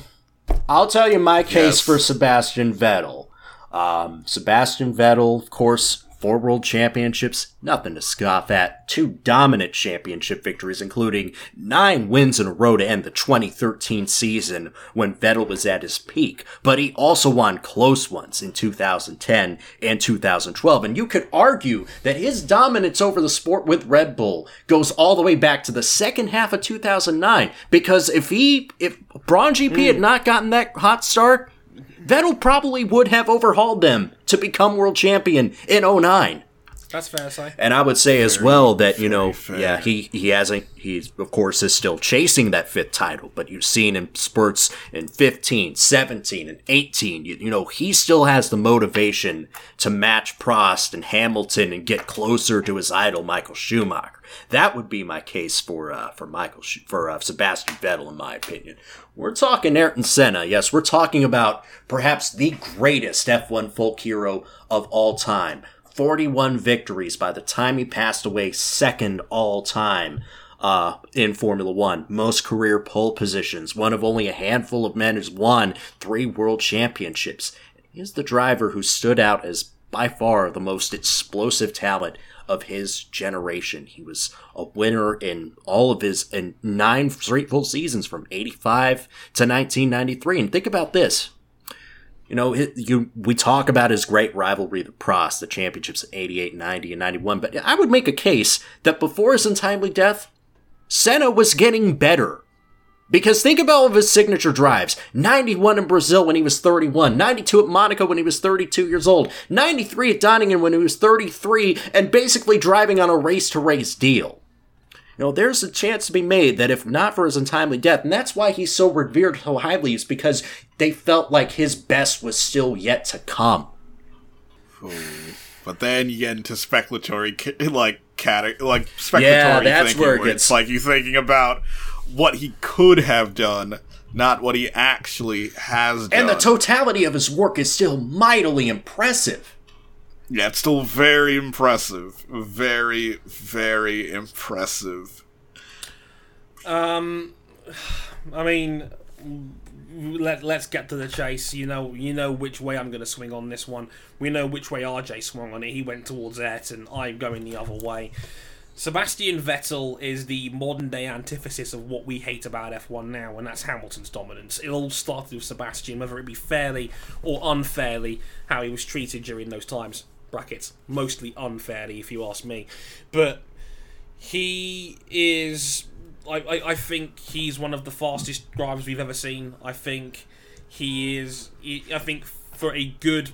I'll tell you my case Yes. for Sebastian Vettel. Um, Sebastian Vettel, of course, four world championships, nothing to scoff at. Two dominant championship victories, including nine wins in a row to end the 2013 season when Vettel was at his peak. But he also won close ones in 2010 and 2012. And you could argue that his dominance over the sport with Red Bull goes all the way back to the second half of 2009. Because if he, if Brawn GP hmm. had not gotten that hot start, Vettel probably would have overhauled them to become world champion in 09. That's fair to say. And I would say as well that, you know, fair. yeah, he, he hasn't, He of course, is still chasing that fifth title, but you've seen in spurts in 15, 17, and 18, you, you know, he still has the motivation to match Prost and Hamilton and get closer to his idol, Michael Schumacher. That would be my case for, uh, for Michael, Sch- for, uh, Sebastian Vettel, in my opinion. We're talking Ayrton Senna. Yes, we're talking about perhaps the greatest F1 folk hero of all time. 41 victories by the time he passed away, second all time uh, in Formula One. Most career pole positions, one of only a handful of men who's won three world championships. He's the driver who stood out as by far the most explosive talent of his generation. He was a winner in all of his in nine straight full seasons from 85 to 1993. And think about this. You know, you we talk about his great rivalry, the Prost, the championships in 88, 90, and 91, but I would make a case that before his untimely death, Senna was getting better. Because think about all of his signature drives 91 in Brazil when he was 31, 92 at Monaco when he was 32 years old, 93 at Donington when he was 33, and basically driving on a race to race deal. You know, there's a chance to be made that if not for his untimely death, and that's why he's so revered so highly, is because they felt like his best was still yet to come. But then you get into speculatory, like cate- like speculatory Yeah, that's thinking, where it it's gets- like you thinking about what he could have done, not what he actually has done. And the totality of his work is still mightily impressive. yeah, it's still very impressive, very, very impressive. Um, I mean, let let's get to the chase. You know, you know which way I'm going to swing on this one. We know which way RJ swung on it. He went towards Ayrton. I'm going the other way. Sebastian Vettel is the modern day antithesis of what we hate about F1 now, and that's Hamilton's dominance. It all started with Sebastian, whether it be fairly or unfairly, how he was treated during those times. Brackets. Mostly unfairly, if you ask me. But he is I, I, I think he's one of the fastest drivers we've ever seen. I think he is I think for a good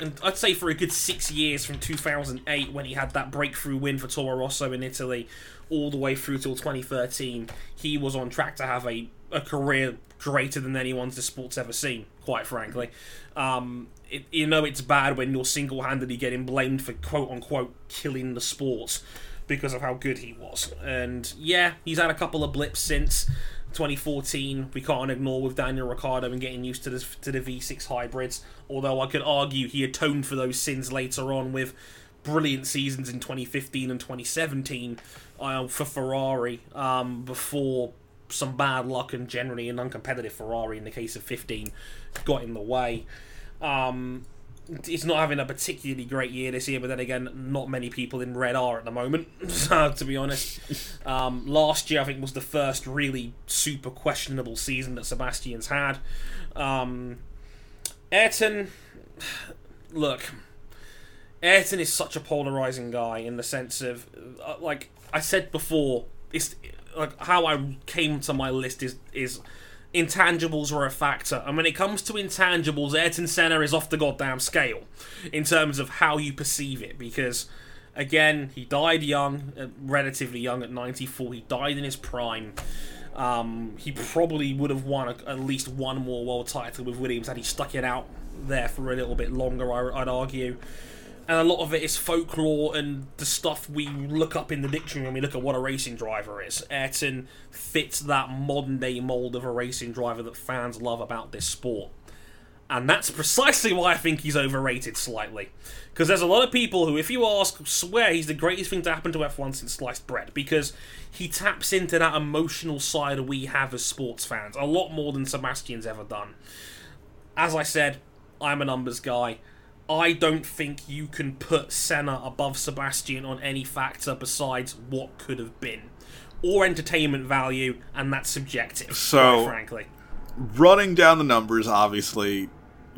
and I'd say for a good six years from 2008 when he had that breakthrough win for Toro Rosso in Italy all the way through till 2013 he was on track to have a, a career greater than anyone's the sport's ever seen quite frankly um, it, you know it's bad when you're single-handedly getting blamed for quote-unquote killing the sport because of how good he was. And yeah, he's had a couple of blips since 2014. We can't ignore with Daniel Ricciardo and getting used to the to the V6 hybrids. Although I could argue he atoned for those sins later on with brilliant seasons in 2015 and 2017 uh, for Ferrari um, before some bad luck and generally an uncompetitive Ferrari in the case of 15 got in the way. Um, he's not having a particularly great year this year, but then again, not many people in red are at the moment. (laughs) to be honest, (laughs) um, last year I think was the first really super questionable season that Sebastian's had. Um, Ayrton, (sighs) look, Ayrton is such a polarizing guy in the sense of, uh, like I said before, it's like how I came to my list is is intangibles were a factor. And when it comes to intangibles, Ayrton Senna is off the goddamn scale in terms of how you perceive it because Again, he died young, uh, relatively young at 94. He died in his prime. Um, he probably would have won a, at least one more world title with Williams had he stuck it out there for a little bit longer, I, I'd argue. And a lot of it is folklore and the stuff we look up in the dictionary when we look at what a racing driver is. Ayrton fits that modern day mold of a racing driver that fans love about this sport. And that's precisely why I think he's overrated slightly. Because there's a lot of people who, if you ask, swear he's the greatest thing to happen to F1 since sliced bread. Because he taps into that emotional side we have as sports fans a lot more than Sebastian's ever done. As I said, I'm a numbers guy. I don't think you can put Senna above Sebastian on any factor besides what could have been. Or entertainment value, and that's subjective, So- frankly. running down the numbers, obviously,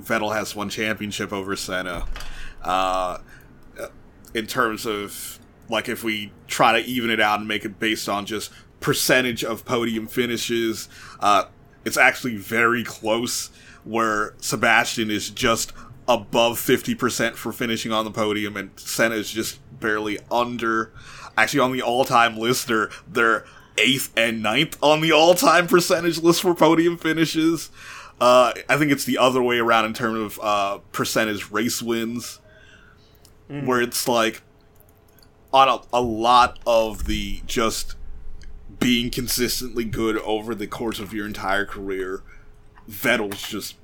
Vettel has one championship over Senna. Uh, in terms of like if we try to even it out and make it based on just percentage of podium finishes, uh, it's actually very close. Where Sebastian is just above fifty percent for finishing on the podium, and Senna is just barely under. Actually, on the all-time lister, they're eighth and ninth on the all-time percentage list for podium finishes. Uh, I think it's the other way around in terms of uh, percentage race wins, where it's like on a, a lot of the just being consistently good over the course of your entire career. Vettel's just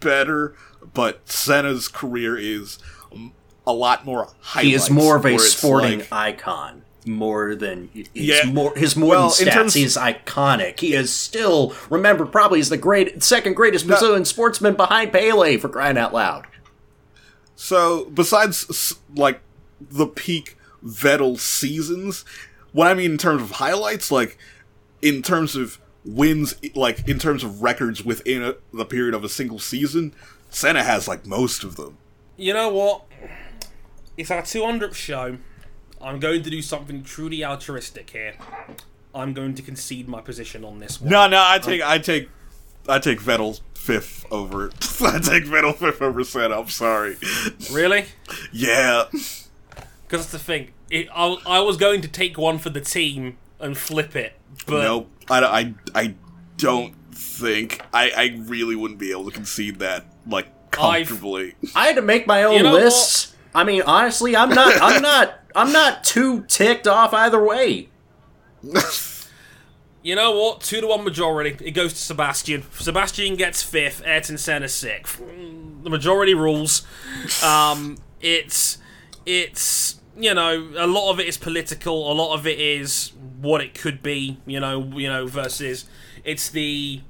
better, but Senna's career is a lot more. He is more of a sporting like- icon more than he's Yeah. more his more Well, than stats. terms- he's iconic. He is still remembered probably as the great second greatest Brazilian sportsman behind Pele for crying out loud. So, besides like the peak Vettel seasons, what I mean in terms of highlights, like in terms of wins, like in terms of records within a, the period of a single season, Senna has like most of them. You know what? It's our 200th show. I'm going to do something truly altruistic here. I'm going to concede my position on this one. No, no, I take, I take, I take Vettel fifth over. (laughs) I take Vettel fifth over Senna. I'm sorry. Really? Yeah, Because that's the thing. It, I, I was going to take one for the team and flip it, but nope. I, I, I don't think I, I really wouldn't be able to concede that like I've- comfortably. I had to make my own You know lists. I mean, honestly, I'm not I'm (laughs) not I'm not too ticked off either way. (laughs) you know what? Two to one majority. It goes to Sebastian. Sebastian gets fifth. Ayrton Senna sixth. Mm, The majority rules. Um, it's it's you know a lot of it is political. A lot of it is what it could be. You know you know versus it's the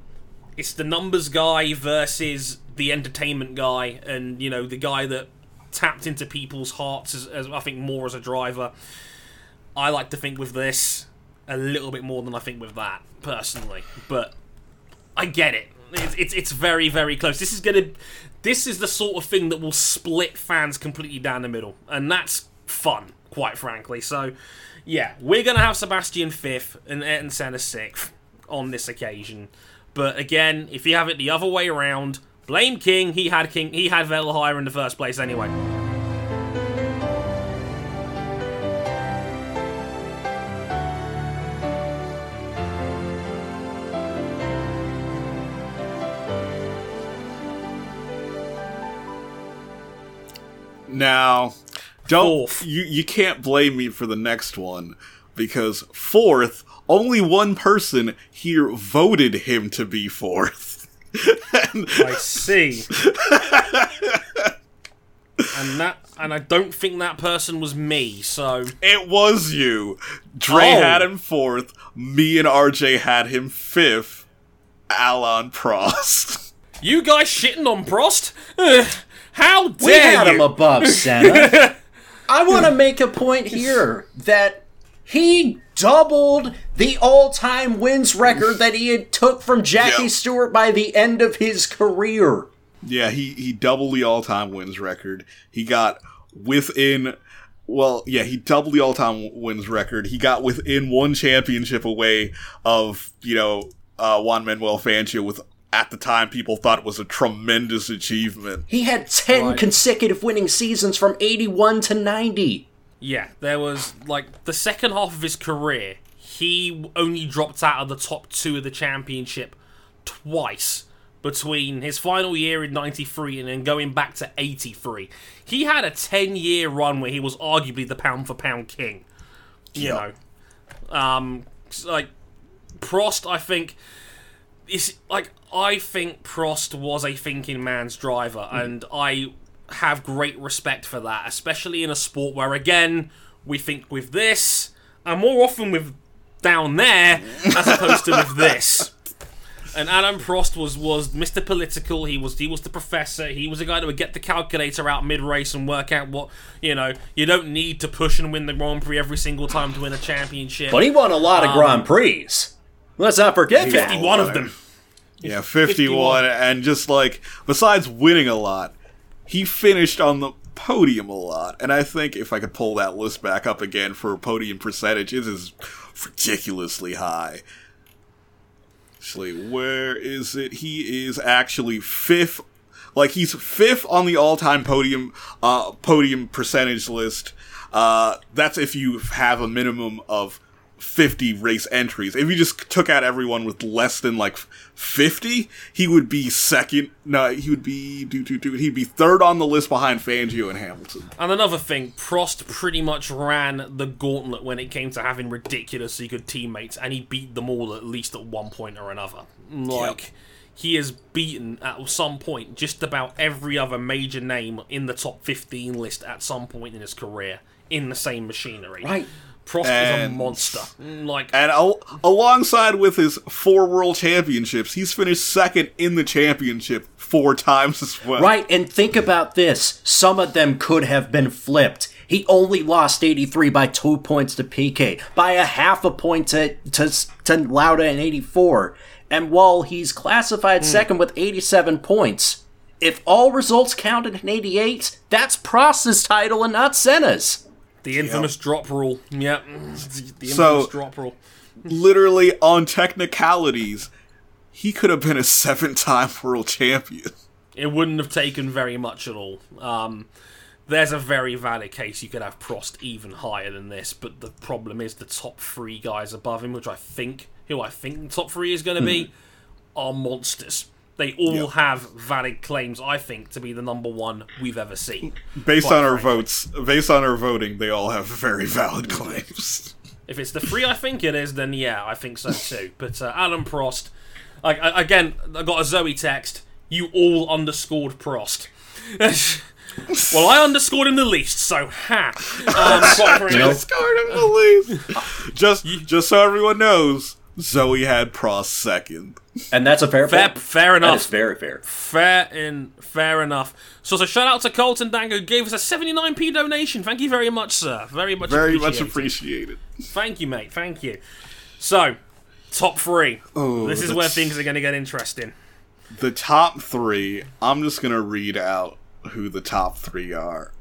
it's the numbers guy versus the entertainment guy, and you know the guy that tapped into people's hearts as, as I think more as a driver. I like to think with this a little bit more than I think with that personally, but I get it. It's it's, it's very very close. This is gonna this is the sort of thing that will split fans completely down the middle, and that's fun, quite frankly. So yeah, we're gonna have Sebastian fifth and Ayrton Senna sixth on this occasion. But again, if you have it the other way around, blame King. He had King. He had Vettel higher in the first place anyway. Now, don't Fourth. you you can't blame me for the next one because fourth, only one person here voted him to be fourth. (laughs) And- I see. and that, and I don't think that person was me. So it was you. Dre Oh. had him fourth. Me and RJ had him fifth. Alan Prost. you guys shitting on Prost? Ugh, how We dare had you? him above Senna. (laughs) I want to make a point here that he doubled the all-time wins record that he had took from Jackie Yeah. Stewart by the end of his career. Yeah, he he doubled the all time wins record. He got within. Well, yeah, he doubled the all time wins record. He got within one championship away of you know uh, Juan Manuel Fangio with. At the time, people thought it was a tremendous achievement. He had 10 Right. consecutive winning seasons from 81 to 90. Yeah, there was like the second half of his career, he only dropped out of the top two of the championship twice between his final year in 93 and then going back to 83. He had a 10 year run where he was arguably the pound for pound king. You Yep. know, um, like Prost, I think is like I think Prost was a thinking man's driver, and I have great respect for that, especially in a sport where again we think with this, and more often with down there as opposed to with this. (laughs) And Adam Prost was was Mr. Political. He was he was the professor. He was a guy that would get the calculator out mid race and work out what you know. You don't need to push and win the Grand Prix every single time to win a championship. But he won a lot Um, of Grand Prix. Let's not forget that. Fifty-one of them. Yeah, 51, 51. and just like besides winning a lot, he finished on the podium a lot. And I think if I could pull that list back up again for podium percentages is ridiculously high. Actually, where is it? He is actually fifth. Like he's fifth on the all-time podium uh, podium percentage list. Uh, that's if you have a minimum of 50 race entries. If you just took out everyone with less than like 50, he would be second. No, he would be do do do. He'd be third on the list behind Fangio and Hamilton. And another thing, Prost pretty much ran the gauntlet when it came to having ridiculously good teammates, and he beat them all at least at one point or another. Like, he has beaten at some point just about every other major name in the top 15 list at some point in his career in the same machinery. Right. Prost is a monster. Like, And al- alongside with his four world championships, he's finished second in the championship four times as well. Right, and think about this. Some of them could have been flipped. He only lost 83 by two points to Piquet, by a half a point to, to, to Lauda in 84. And while he's classified hmm. second with 87 points, if all results counted in 88, that's Prost's title and not Senna's. The infamous drop rule. Yep. The infamous So- drop rule. Literally on technicalities, he could have been a seven-time (laughs) world champion. It wouldn't have taken very much at all. Um, there's a very valid case you could have Prost even higher than this, but the problem is the top three guys above him, which I think, who I think the top three is going to be, are monsters. They all Yeah. have valid claims, I think, to be the number one we've ever seen. Based on our votes, based on our voting, they all have very valid claims. If it's the three I think it is, then yeah, I think so too. But uh, Alan Prost, like I, again, I got a Zoe text. You all underscored Prost. (laughs) well, I underscored him the least, so ha. Um, (laughs) frankly. Discard him the least. (laughs) just, just so everyone knows, Zoe had Prost second. And that's a fair Fair, point. fair enough. is very fair. Fair in, fair enough. So, so shout out to Colton Dango, who gave us a 79p donation. Thank you very much, sir. Very much Very much appreciated. appreciated. Thank you, mate. Thank you. So, top three. Oh, this is where things are going to get interesting. The top three, I'm just gonna read out who the top three are.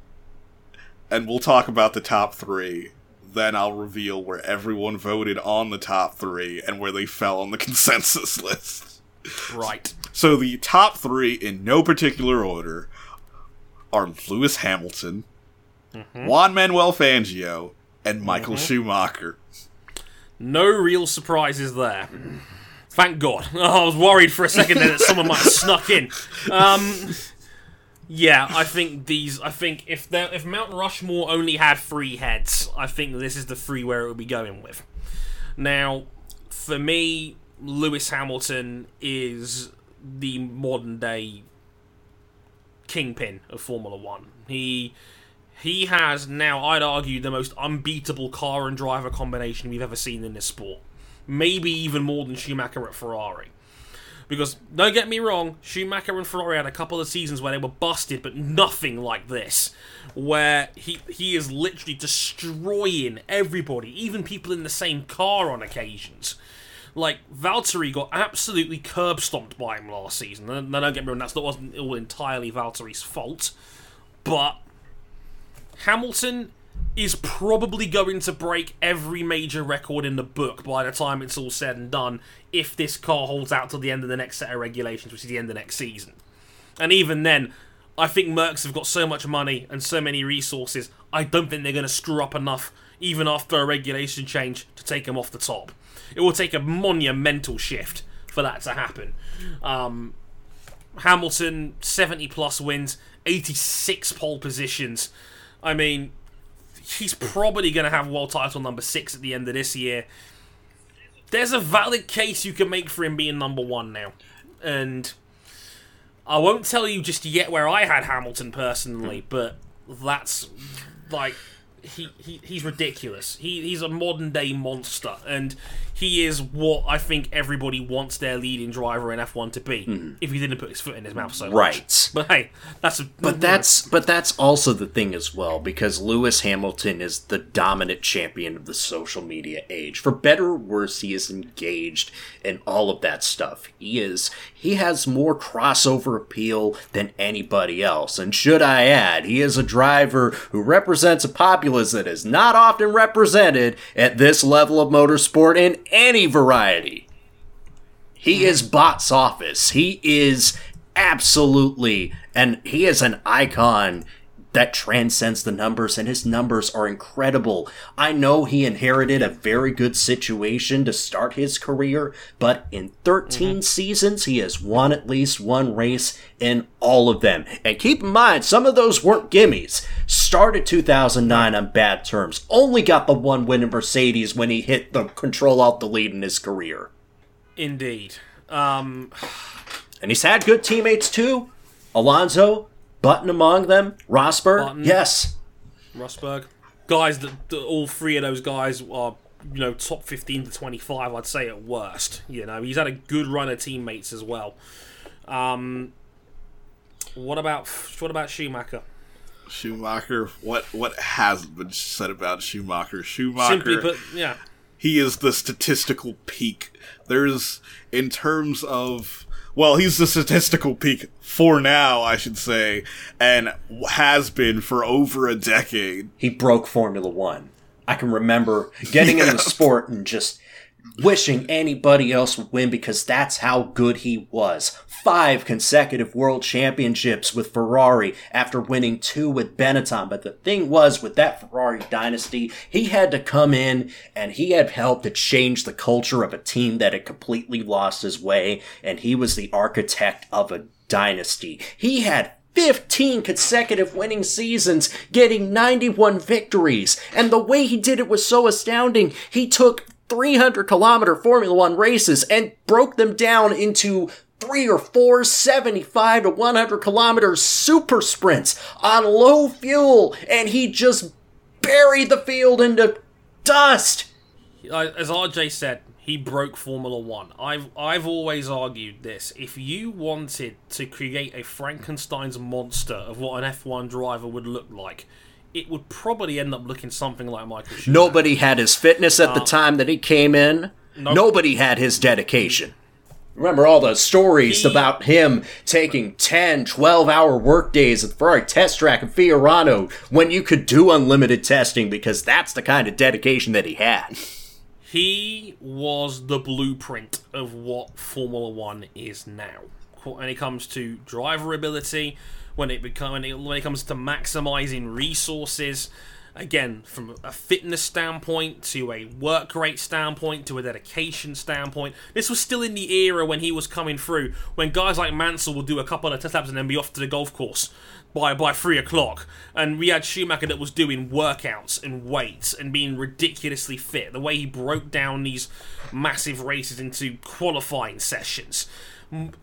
And we'll talk about the top three. Then I'll reveal where everyone voted on the top three and where they fell on the (laughs) consensus list. Right. So the top three, in no particular order, are Lewis Hamilton, Juan Manuel Fangio, and Michael Schumacher. No real surprises there. Thank God. (laughs) I was worried for a second there that someone might have snuck in. Um, yeah, I think these. I think if there, if Mount Rushmore only had three heads, I think this is the three where it would be going with. Now, for me, Lewis Hamilton is the modern day kingpin of Formula One. He he has now, I'd argue, the most unbeatable car and driver combination we've ever seen in this sport. Maybe even more than Schumacher at Ferrari. Because, don't get me wrong, Schumacher and Ferrari had a couple of seasons where they were busted, but nothing like this. Where he, he is literally destroying everybody, even people in the same car on occasions. Like, Valtteri got absolutely curb stomped by him last season. And don't get me wrong, that's not wasn't all entirely Valtteri's fault. But Hamilton is probably going to break every major record in the book by the time it's all said and done if this car holds out till the end of the next set of regulations, which is the end of next season. And even then, I think Mercs have got so much money and so many resources. I don't think they're going to screw up enough, even after a regulation change, to take him off the top. It will take a monumental shift for that to happen. Um, Hamilton, 70 plus wins, 86 pole positions. I mean, he's probably going to have world title number six at the end of this year. There's a valid case you can make for him being number one now. And I won't tell you just yet where I had Hamilton personally, but that's like he, he he's ridiculous. He he's a modern day monster, and he is what I think everybody wants their leading driver in F1 to be. Mm-hmm. If he didn't put his foot in his mouth so much. Right. But hey, that's a But that's but that's also the thing as well because Lewis Hamilton is the dominant champion of the social media age. For better or worse, he is engaged in all of that stuff. He is he has more crossover appeal than anybody else. And should I add, he is a driver who represents a populace that is not often represented at this level of motorsport in any variety. He mm-hmm. is box office. He is absolutely, and he is an icon that transcends the numbers, and his numbers are incredible. I know he inherited a very good situation to start his career, but in 13 seasons, he has won at least one race in all of them. And keep in mind, some of those weren't gimmies. Started 2009 on bad terms, only got the one win in Mercedes when he hit the control out the lead in his career. indeed. Um, (sighs) And he's had good teammates too. Alonso, Button among them, Rosberg. Button. Yes. Rosberg, guys that, that all three of those guys are you know top 15 to 25 I'd say at worst you know he's had a good run of teammates as well um what about what about Schumacher Schumacher. What what hasn't been said about Schumacher? Schumacher. simply put yeah he is the statistical peak. There's, in terms of, well, he's the statistical peak for now, I should say, and has been for over a decade. He broke Formula One. I can remember getting in the (laughs) sport and just wishing anybody else would win because that's how good he was. Five consecutive world championships with Ferrari after winning two with Benetton. But the thing was, with that Ferrari dynasty, he had to come in and he had helped to change the culture of a team that had completely lost his way. And he was the architect of a dynasty. He had 15 consecutive winning seasons, getting 91 victories. And the way he did it was so astounding. He took 300 kilometer Formula One races and broke them down into three or four 75 to 100 kilometer super sprints on low fuel. And he just buried the field into dust. As RJ said, he broke Formula One. I've I've always argued this. If you wanted to create a Frankenstein's monster of what an F1 driver would look like, it would probably end up looking something like Michael Schumacher. Nobody had his fitness at the um, time that he came in. Nope. Nobody had his dedication. Remember all the stories He- about him taking 10, 12 hour work days at the Ferrari test track in Fiorano when you could do unlimited testing because that's the kind of dedication that he had. He was the blueprint of what Formula One is now. When it comes to driver ability, when it become when it, when it comes to maximizing resources, again from a fitness standpoint to a work rate standpoint to a dedication standpoint. This was still in the era when he was coming through, when guys like Mansell would do a couple of test laps and then be off to the golf course by by three o'clock, and we had Schumacher that was doing workouts and weights and being ridiculously fit. The way he broke down these massive races into qualifying sessions,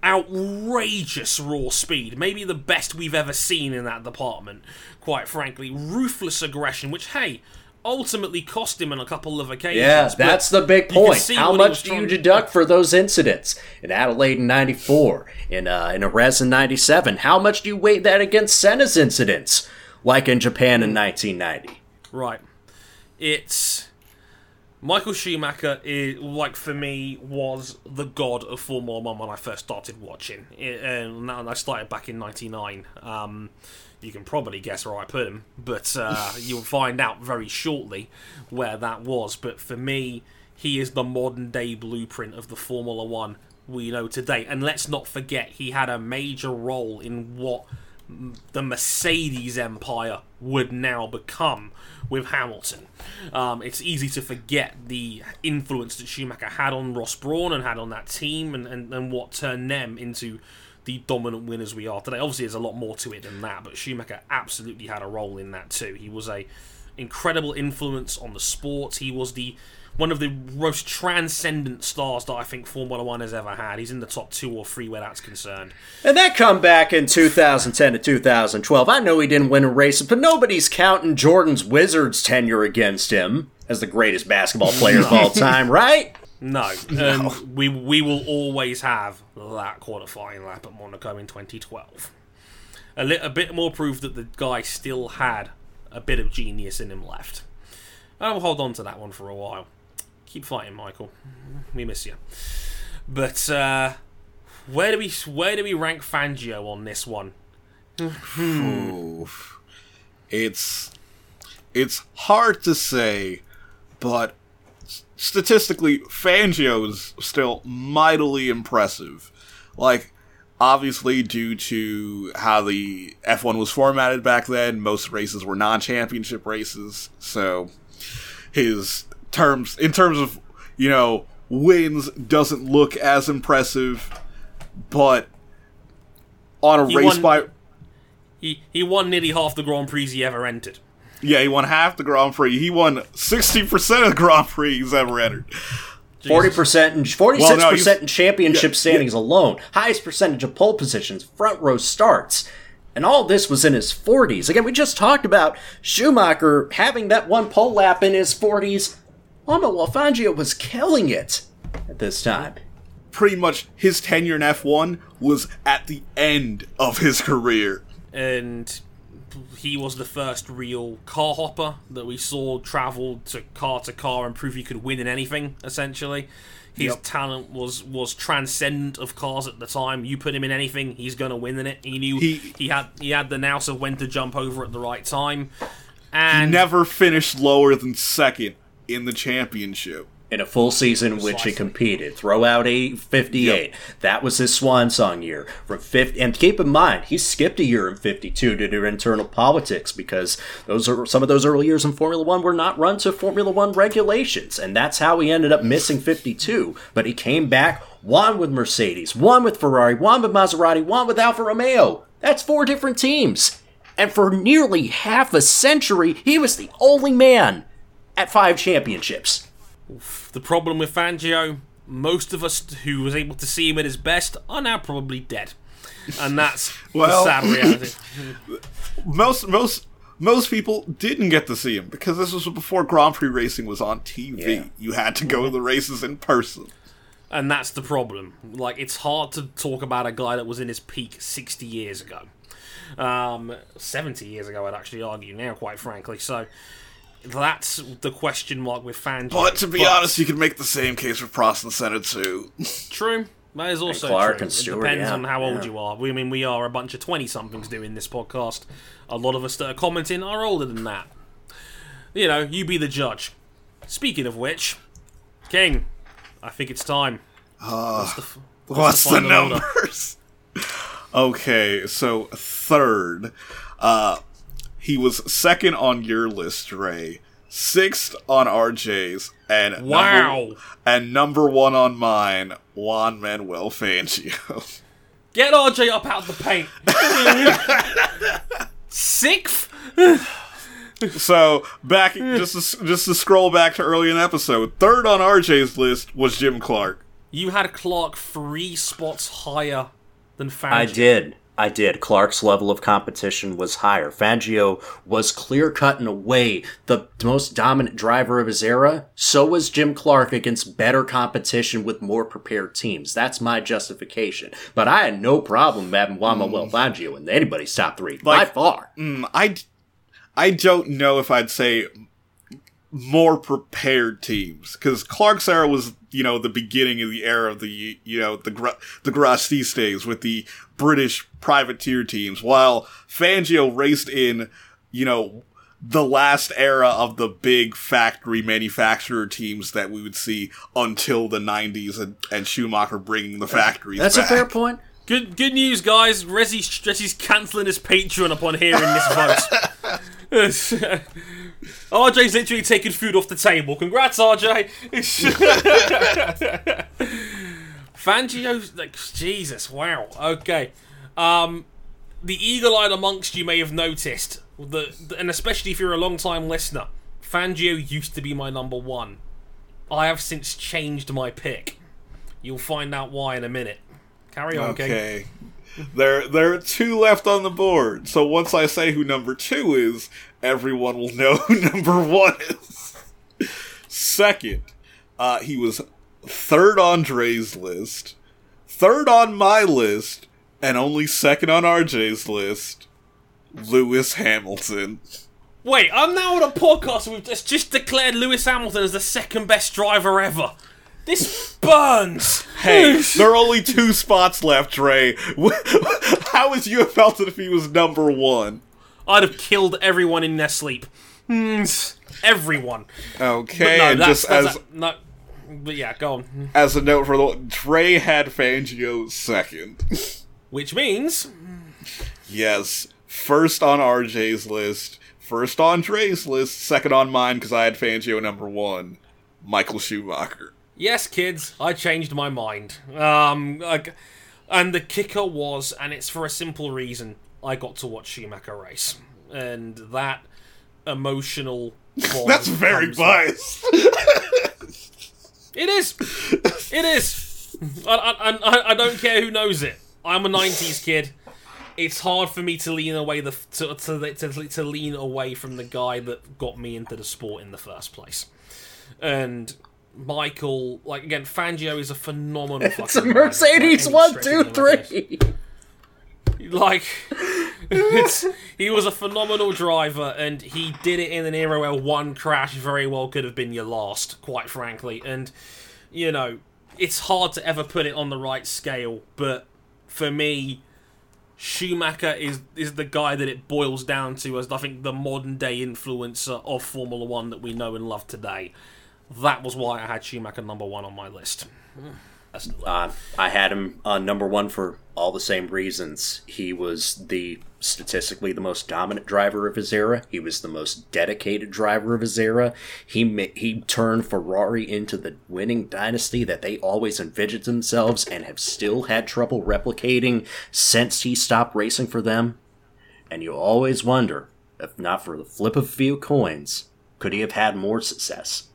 outrageous raw speed, maybe the best we've ever seen in that department. Quite frankly, ruthless aggression, which hey. Ultimately cost him on a couple of occasions. Yeah, that's the big point. How what he was much do you deduct for those incidents? In Adelaide in 94, in, uh, in Jerez in 97, how much do you weight that against Senna's incidents? Like in Japan in 1990. Right. It's Michael Schumacher is like for me was the god of Formula One when I first started watching, it, and I started back in '99. Um, you can probably guess where I put him, but uh, (laughs) you'll find out very shortly where that was. But for me, he is the modern day blueprint of the Formula One we know today. And let's not forget, he had a major role in what the Mercedes empire would now become with Hamilton. Um, it's easy to forget the influence that Schumacher had on Ross Brawn and had on that team and, and, and what turned them into the dominant winners we are today. Obviously, there's a lot more to it than that, but Schumacher absolutely had a role in that too. He was a incredible influence on the sport. He was the one of the most transcendent stars that I think Formula One has ever had. He's in the top two or three where that's concerned. And that comeback in 2010 to 2012, I know he didn't win a race, but nobody's counting Jordan's Wizards tenure against him as the greatest basketball player of all (laughs) time, right? No, and um, we we will always have that qualifying lap at Monaco in 2012. A, li- a bit more proof that the guy still had a bit of genius in him left. I will hold on to that one for a while. Keep fighting, Michael. We miss you. But uh, where do we where do we rank Fangio on this one? It's it's hard to say, but statistically, Fangio's still mightily impressive. Like, obviously, due to how the F1 was formatted back then, most races were non-championship races, so his terms in terms of you know wins doesn't look as impressive, but on a He race won- by He he won nearly half the Grand Prix he ever entered. Yeah, he won half the Grand Prix. He won sixty percent of the Grand Prix he's ever entered. Forty percent and forty six Well, no, percent in championship yeah, standings alone. Highest percentage of pole positions, front row starts. And all this was in his 40s. Again, we just talked about Schumacher having that one pole lap in his 40s. Mama Fangio was killing it at this time. Pretty much his tenure in F one was at the end of his career. and he was the first real car hopper that we saw travel to car to car and prove he could win in anything. Essentially, his Yep. talent was was transcendent of cars at the time. You put him in anything, he's gonna win in it. He knew He- he, had he had the nous of when to jump over at the right time, And He never finished lower than second in the championship. In a full season in which he competed. Throw out a 58. That was his swan song year. From 50, and keep in mind, he skipped a year in 52 due to internal politics because those are some of those early years in Formula One were not run to Formula One regulations. And that's how he ended up missing 52. But he came back, won with Mercedes, won with Ferrari, won with Maserati, won with Alfa Romeo. That's four different teams. And for nearly half a century, he was the only man at five championships. the problem with Fangio, most of us who was able to see him at his best are now probably dead, and that's Well- the sad reality. (laughs) Most most most people didn't get to see him because this was before Grand Prix racing was on TV. Yeah. You had to go to the races in person. And that's the problem. Like, it's hard to talk about a guy that was in his peak 60 years ago. Um, 70 years ago, I'd actually argue now, quite frankly. So, that's the question mark with Fangio. But to be honest, you could make the same case for Prost and Senna too. (laughs) True. That is also Clark true. and it depends yeah, on how old yeah. you are. We I mean we are a bunch of twenty somethings doing this podcast. A lot of us that are commenting are older than that. You know, you be the judge. Speaking of which, King, I think it's time. what's the, f- What's the final order? numbers? (laughs) okay, so third, uh, he was second on your list, Ray. Sixth on RJ's, and Wow. number, and number one on mine, Juan Manuel Fangio. Get RJ up out of the paint. Sixth. so back, just to, just to scroll back to early in the episode, third on RJ's list was Jim Clark. You had Clark three spots higher than Fangio. I did. I did. Clark's level of competition was higher. Fangio was clear cut in a way the most dominant driver of his era. So was Jim Clark against better competition with more prepared teams. That's my justification. But I had no problem having Juan Manuel Fangio in anybody's top three by far. Mm, I, I don't know if I'd say more prepared teams because Clark's era was you know the beginning of the era of the you know the Gra- the garagistes days with the British privateer teams, while Fangio raced in you know the last era of the big factory manufacturer teams that we would see until the 90s and, and Schumacher bringing the factories That's back. a fair point. Good good news, guys. Resi Resi's cancelling his Patreon upon hearing this vote. (laughs) (laughs) RJ's literally taking food off the table. Congrats, RJ. (laughs) Fangio, like Jesus, wow. Okay, um, the eagle-eyed amongst you may have noticed that, and especially if you're a long-time listener, Fangio used to be my number one. I have since changed my pick. You'll find out why in a minute. Carry on, King. Okay. There, there are two left on the board. So once I say who number two is, everyone will know who (laughs) number one is. Second, uh, he was third on Dre's list, third on my list, and only second on RJ's list. Lewis Hamilton. Wait, I'm now on a podcast we've just, just declared Lewis Hamilton as the second best driver ever. This burns. Hey, there are only two spots left, Dre. (laughs) How would you have felt if he was number one? I'd have killed everyone in their sleep. Hmm, everyone. Okay, no, and that's, just that's as a- no. But yeah, go on. as a note for the Dre had Fangio second. Which means yes, first on RJ's list, first on Dre's list, second on mine because I had Fangio number one. Michael Schumacher. Yes, kids, I changed my mind. Um, like, and the kicker was, and it's for a simple reason: I got to watch Schumacher race, and that emotional. (laughs) That's very biased. It is. It is. I, I, I, don't care who knows it. I'm a '90s kid. It's hard for me to lean away the to, to, to, to lean away from the guy that got me into the sport in the first place. And Michael, like again, Fangio is a phenomenal. It's fucking a Mercedes one, two, three. one, stretch two, of the imagination. three. Like, he was a phenomenal driver, and he did it in an era where one crash very well could have been your last, quite frankly. And, you know, it's hard to ever put it on the right scale, but for me, Schumacher is is the guy that it boils down to as I think the modern day influencer of Formula One that we know and love today. That was why I had Schumacher number one on my list. Hmm. Uh, I had him uh, number one for all the same reasons. He was the statistically the most dominant driver of his era. He was the most dedicated driver of his era. He he turned Ferrari into the winning dynasty that they always envisioned themselves and have still had trouble replicating since he stopped racing for them. And you always wonder, if not for the flip of a few coins, could he have had more success?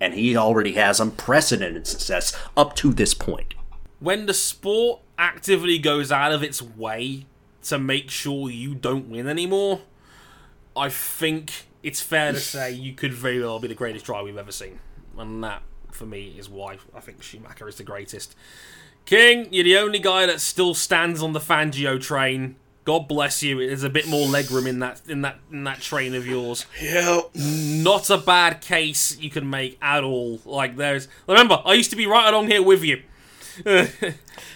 And he already has unprecedented success up to this point. when the sport actively goes out of its way to make sure you don't win anymore, I think it's fair to say you could very well be the greatest driver we've ever seen. And that, for me, is why I think Schumacher is the greatest. King, you're the only guy that still stands on the Fangio train. God bless you. There's a bit more legroom in that in that in that train of yours Yeah. not a bad case you can make at all. Like there's remember, I used to be right along here with you. (laughs)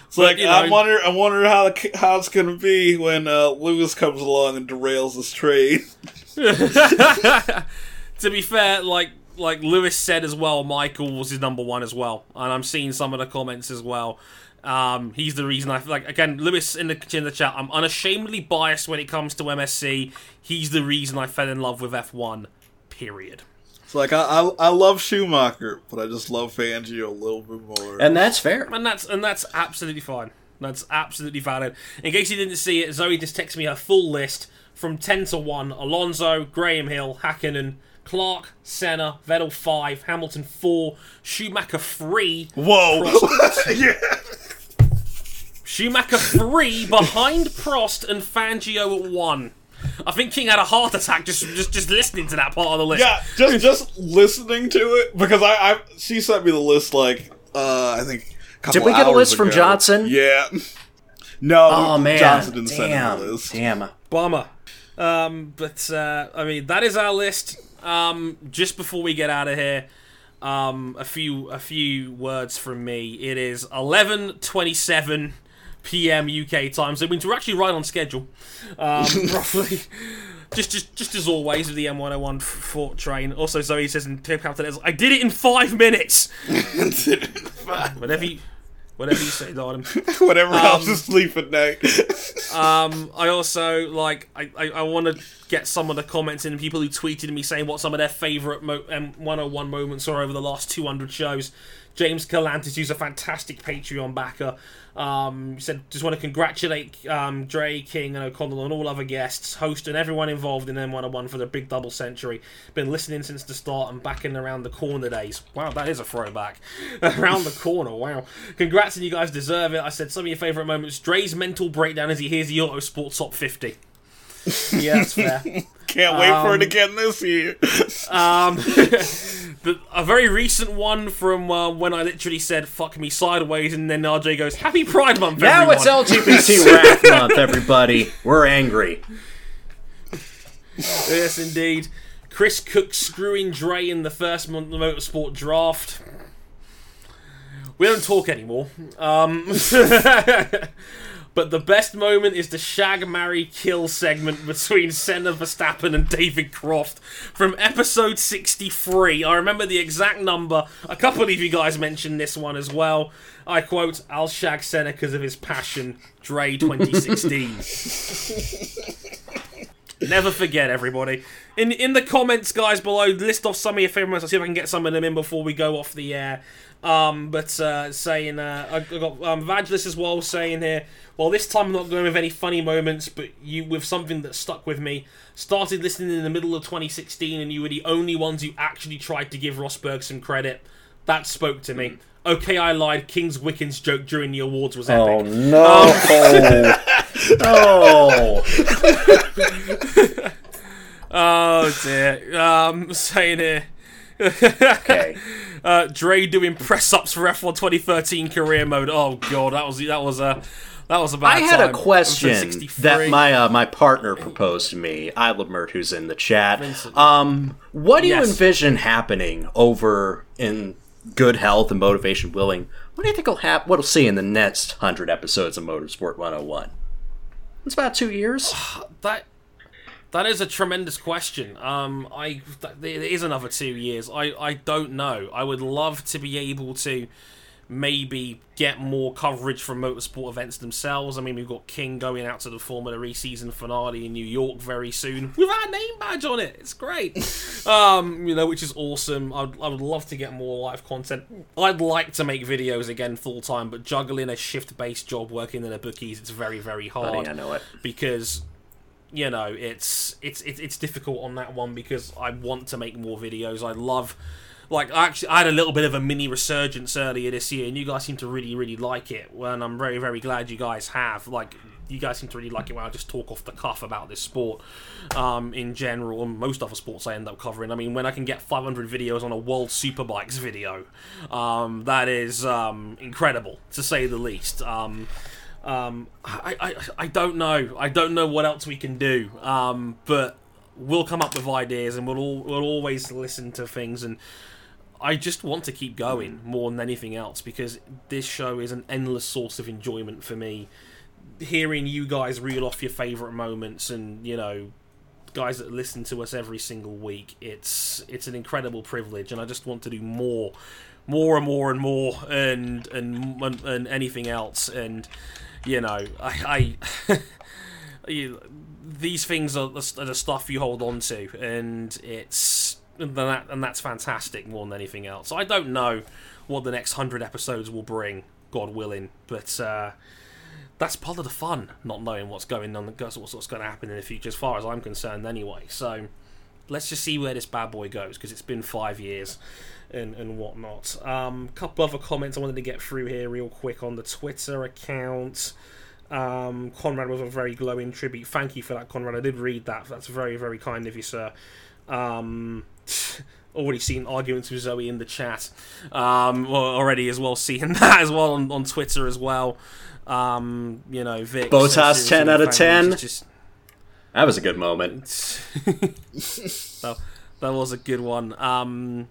It's like you I know- wonder. I wonder how the, how it's gonna be when uh, Lewis comes along and derails this train. (laughs) (laughs) to be fair, like like Lewis said as well, Michael was his number one as well, and I'm seeing some of the comments as well. Um, he's the reason I feel like again Lewis in the in the chat. I'm unashamedly biased when it comes to MSC. He's the reason I fell in love with F1. Period. It's like I, I I love Schumacher, but I just love Fangio a little bit more. And that's fair. And that's and that's absolutely fine. That's absolutely valid. In case you didn't see it, Zoe just texted me her full list from ten to one: Alonso, Graham Hill, Hakkinen, Clark, Senna, Vettel five, Hamilton four, Schumacher three, Whoa! (laughs) yeah. Schumacher three behind Prost and Fangio at one. I think King had a heart attack just just just listening to that part of the list. Yeah, just just listening to it because I, I she sent me the list like uh I think. A couple Did we get a hours list from. Johnson? Yeah. (laughs) No, Oh man, Johnson didn't send me damn, the list. damn. Bummer. Um, but uh, I mean, that is our list. Um, just before we get out of here, um, a few a few words from me. It is eleven twenty seven p.m. UK time, so it means we're actually right on schedule, um, (laughs) roughly. Just, just, just as always with the M101 f- Fort train. Also, Zoe says in Tip Captain, I did it in five minutes. (laughs) Whatever you, Whatever you say, darling. (laughs) Whatever helps us sleep at night. Um, I also like I, I, I want to get some of the comments in people who tweeted me saying what some of their favourite mo- um, 101 moments are over the last 200 shows. James Galantis, who's a fantastic Patreon backer, um, said just want to congratulate um, Dre, King, and O'Connell and all other guests, host, and everyone involved in M101 for the big double century. Been listening since the start and back in around the corner days. Wow, that is a throwback. (laughs) around the corner, wow. Congrats, and you guys deserve it. I said some of your favourite moments. Dre's mental breakdown as he hears the Auto Autosport top 50. (laughs) yeah, that's fair. Can't wait for it Um, again this year. Um, (laughs) but a very recent one from uh, when I literally said "fuck me sideways," and then RJ goes, "Happy Pride Month." Now everyone." it's LGBT Wrath (laughs) Month, everybody. We're angry. yes, indeed. Chris Cook screwing Dre in the first month of the motorsport draft. We don't talk anymore. Um, (laughs) but the best moment is the shag, marry, kill segment between Senna Verstappen and David Croft from episode 63. I remember the exact number. A couple of you guys mentioned this one as well. I quote, I'll shag Senna because of his passion. Dre 2016. (laughs) Never forget, everybody. In in the comments, guys, below, list off some of your favourites. I'll see if I can get some of them in before we go off the air. Um, but uh, saying, uh, I got um, Vagelis as well saying here, well, this time I'm not going with any funny moments, but you with something that stuck with me. Started listening in the middle of 2016, and you were the only ones who actually tried to give Rosberg some credit. That spoke to me. Okay, I lied. King's Wickens joke during the awards was epic. Oh no! (laughs) oh, (laughs) Oh dear. Um, saying here. (laughs) okay. Uh, Dre doing press ups for F1 2013 career mode. Oh god, that was that was a that was a bad I had time. a question that my uh, my partner proposed to me, Isla Mert, who's in the chat. Um, what do you Yes. envision happening over in good health and motivation willing? What do you think will happen? What'll see in the next hundred episodes of Motorsport 101? It's about two years. (sighs) that that is a tremendous question. Um, I th- there is another two years. I I don't know. I would love to be able to maybe get more coverage from motorsport events themselves. I mean, we've got King going out to the Formula E season finale in New York very soon with our name badge on it. It's great. (laughs) um, you know, which is awesome. I'd, I would love to get more live content. I'd like to make videos again full time, but juggling a shift based job working in a bookies, it's very very hard I know it. because you know it's it's it's it's difficult on that one because I want to make more videos. I love like I actually I had a little bit of a mini resurgence earlier this year, and you guys seem to really really like it. And I'm very very glad you guys have. Like you guys seem to really like it when I just talk off the cuff about this sport um, in general, and most other sports I end up covering. I mean, when I can get 500 videos on a World Superbikes video, um, that is um, incredible to say the least. Um, um, I, I, I don't know. I don't know what else we can do. Um, but we'll come up with ideas, and we'll all, we'll always listen to things. And I just want to keep going more than anything else because this show is an endless source of enjoyment for me. Hearing you guys reel off your favorite moments, and you know, guys that listen to us every single week, it's it's an incredible privilege, and I just want to do more, more and more and more, and and and, and anything else, and you know, I. I (laughs) you, these things are the, are the stuff you hold on to, and it's and that and that's fantastic more than anything else. I don't know what the next hundred episodes will bring, God willing, but uh, that's part of the fun, not knowing what's going on, what's what's going to happen in the future, as far as I'm concerned, anyway. So let's just see where this bad boy goes because it's been five years and and whatnot. Um, couple other comments I wanted to get through here real quick on the Twitter account. Um, Conrad was a very glowing tribute. Thank you for that, Conrad. I did read that. That's very, very kind of you, sir. Um, (laughs) already seen arguments with Zoe in the chat. Um, well, already as well, seeing (laughs) that as well on, on Twitter as well. Um, you know, Vic. Bottas, says 10 out of 10. Just, That was a good moment. (laughs) that, that was a good one. Um,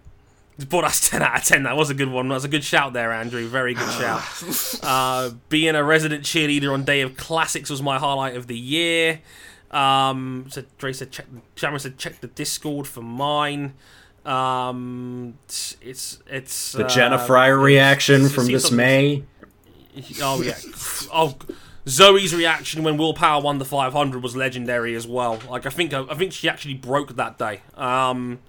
Bottas (laughs) 10 out of 10. That was a good one. That was a good shout there, Andrew. Very good shout. (sighs) Uh, being a resident cheerleader on Day of Classics was my highlight of the year. Um, so Dre said, check, Cameron said, check the Discord for mine. Um, it's, it's, The uh, Jenna Fryer it's- reaction it's- from this May. Oh yeah. (laughs) Oh, Zoe's reaction when Will Power won the 500 was legendary as well. Like I think I think she actually broke that day. Um,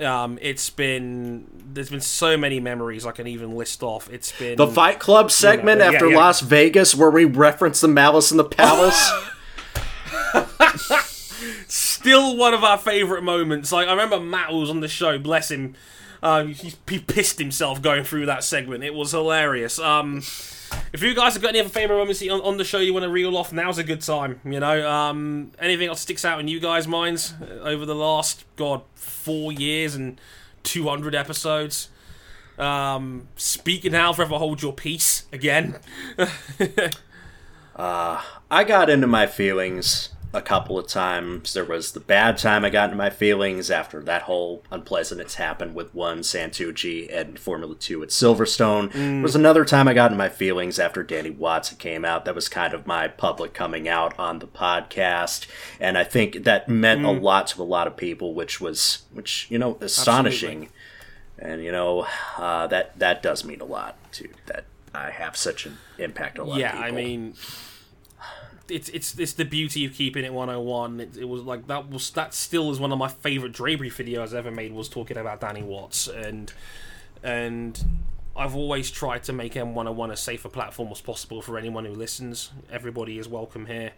um, it's been there's been so many memories I can even list off. It's been The Fight Club segment yeah, after yeah. Las Vegas, where we reference the Malice in the Palace. (laughs) still one of our favorite moments. Like I remember Matt was on the show, bless him. Uh, he, he pissed himself going through that segment. It was hilarious. Um, if you guys have got any other favorite moments on, on the show you want to reel off, now's a good time. You know, um, anything else sticks out in you guys' minds uh, over the last god four years and two hundred episodes. Um, speaking now, forever hold your peace again. (laughs) I got into my feelings a couple of times. There was the bad time I got into my feelings after that whole unpleasantness happened with one Santucci and Formula 2 at Silverstone. There was another time I got into my feelings after Danny Watts came out. That was kind of my public coming out on the podcast. And I think that meant a lot to a lot of people, which was, which, you know, astonishing. And, you know, uh, that, that does mean a lot to that I have such an impact on a lot yeah, of people. Yeah, I mean, it's it's it's the beauty of keeping it 101. It, it was like that was that still is one of my favorite Drapery videos ever made. Was talking about Danny Watts and and I've always tried to make M101 as safe a platform as possible for anyone who listens. Everybody is welcome here,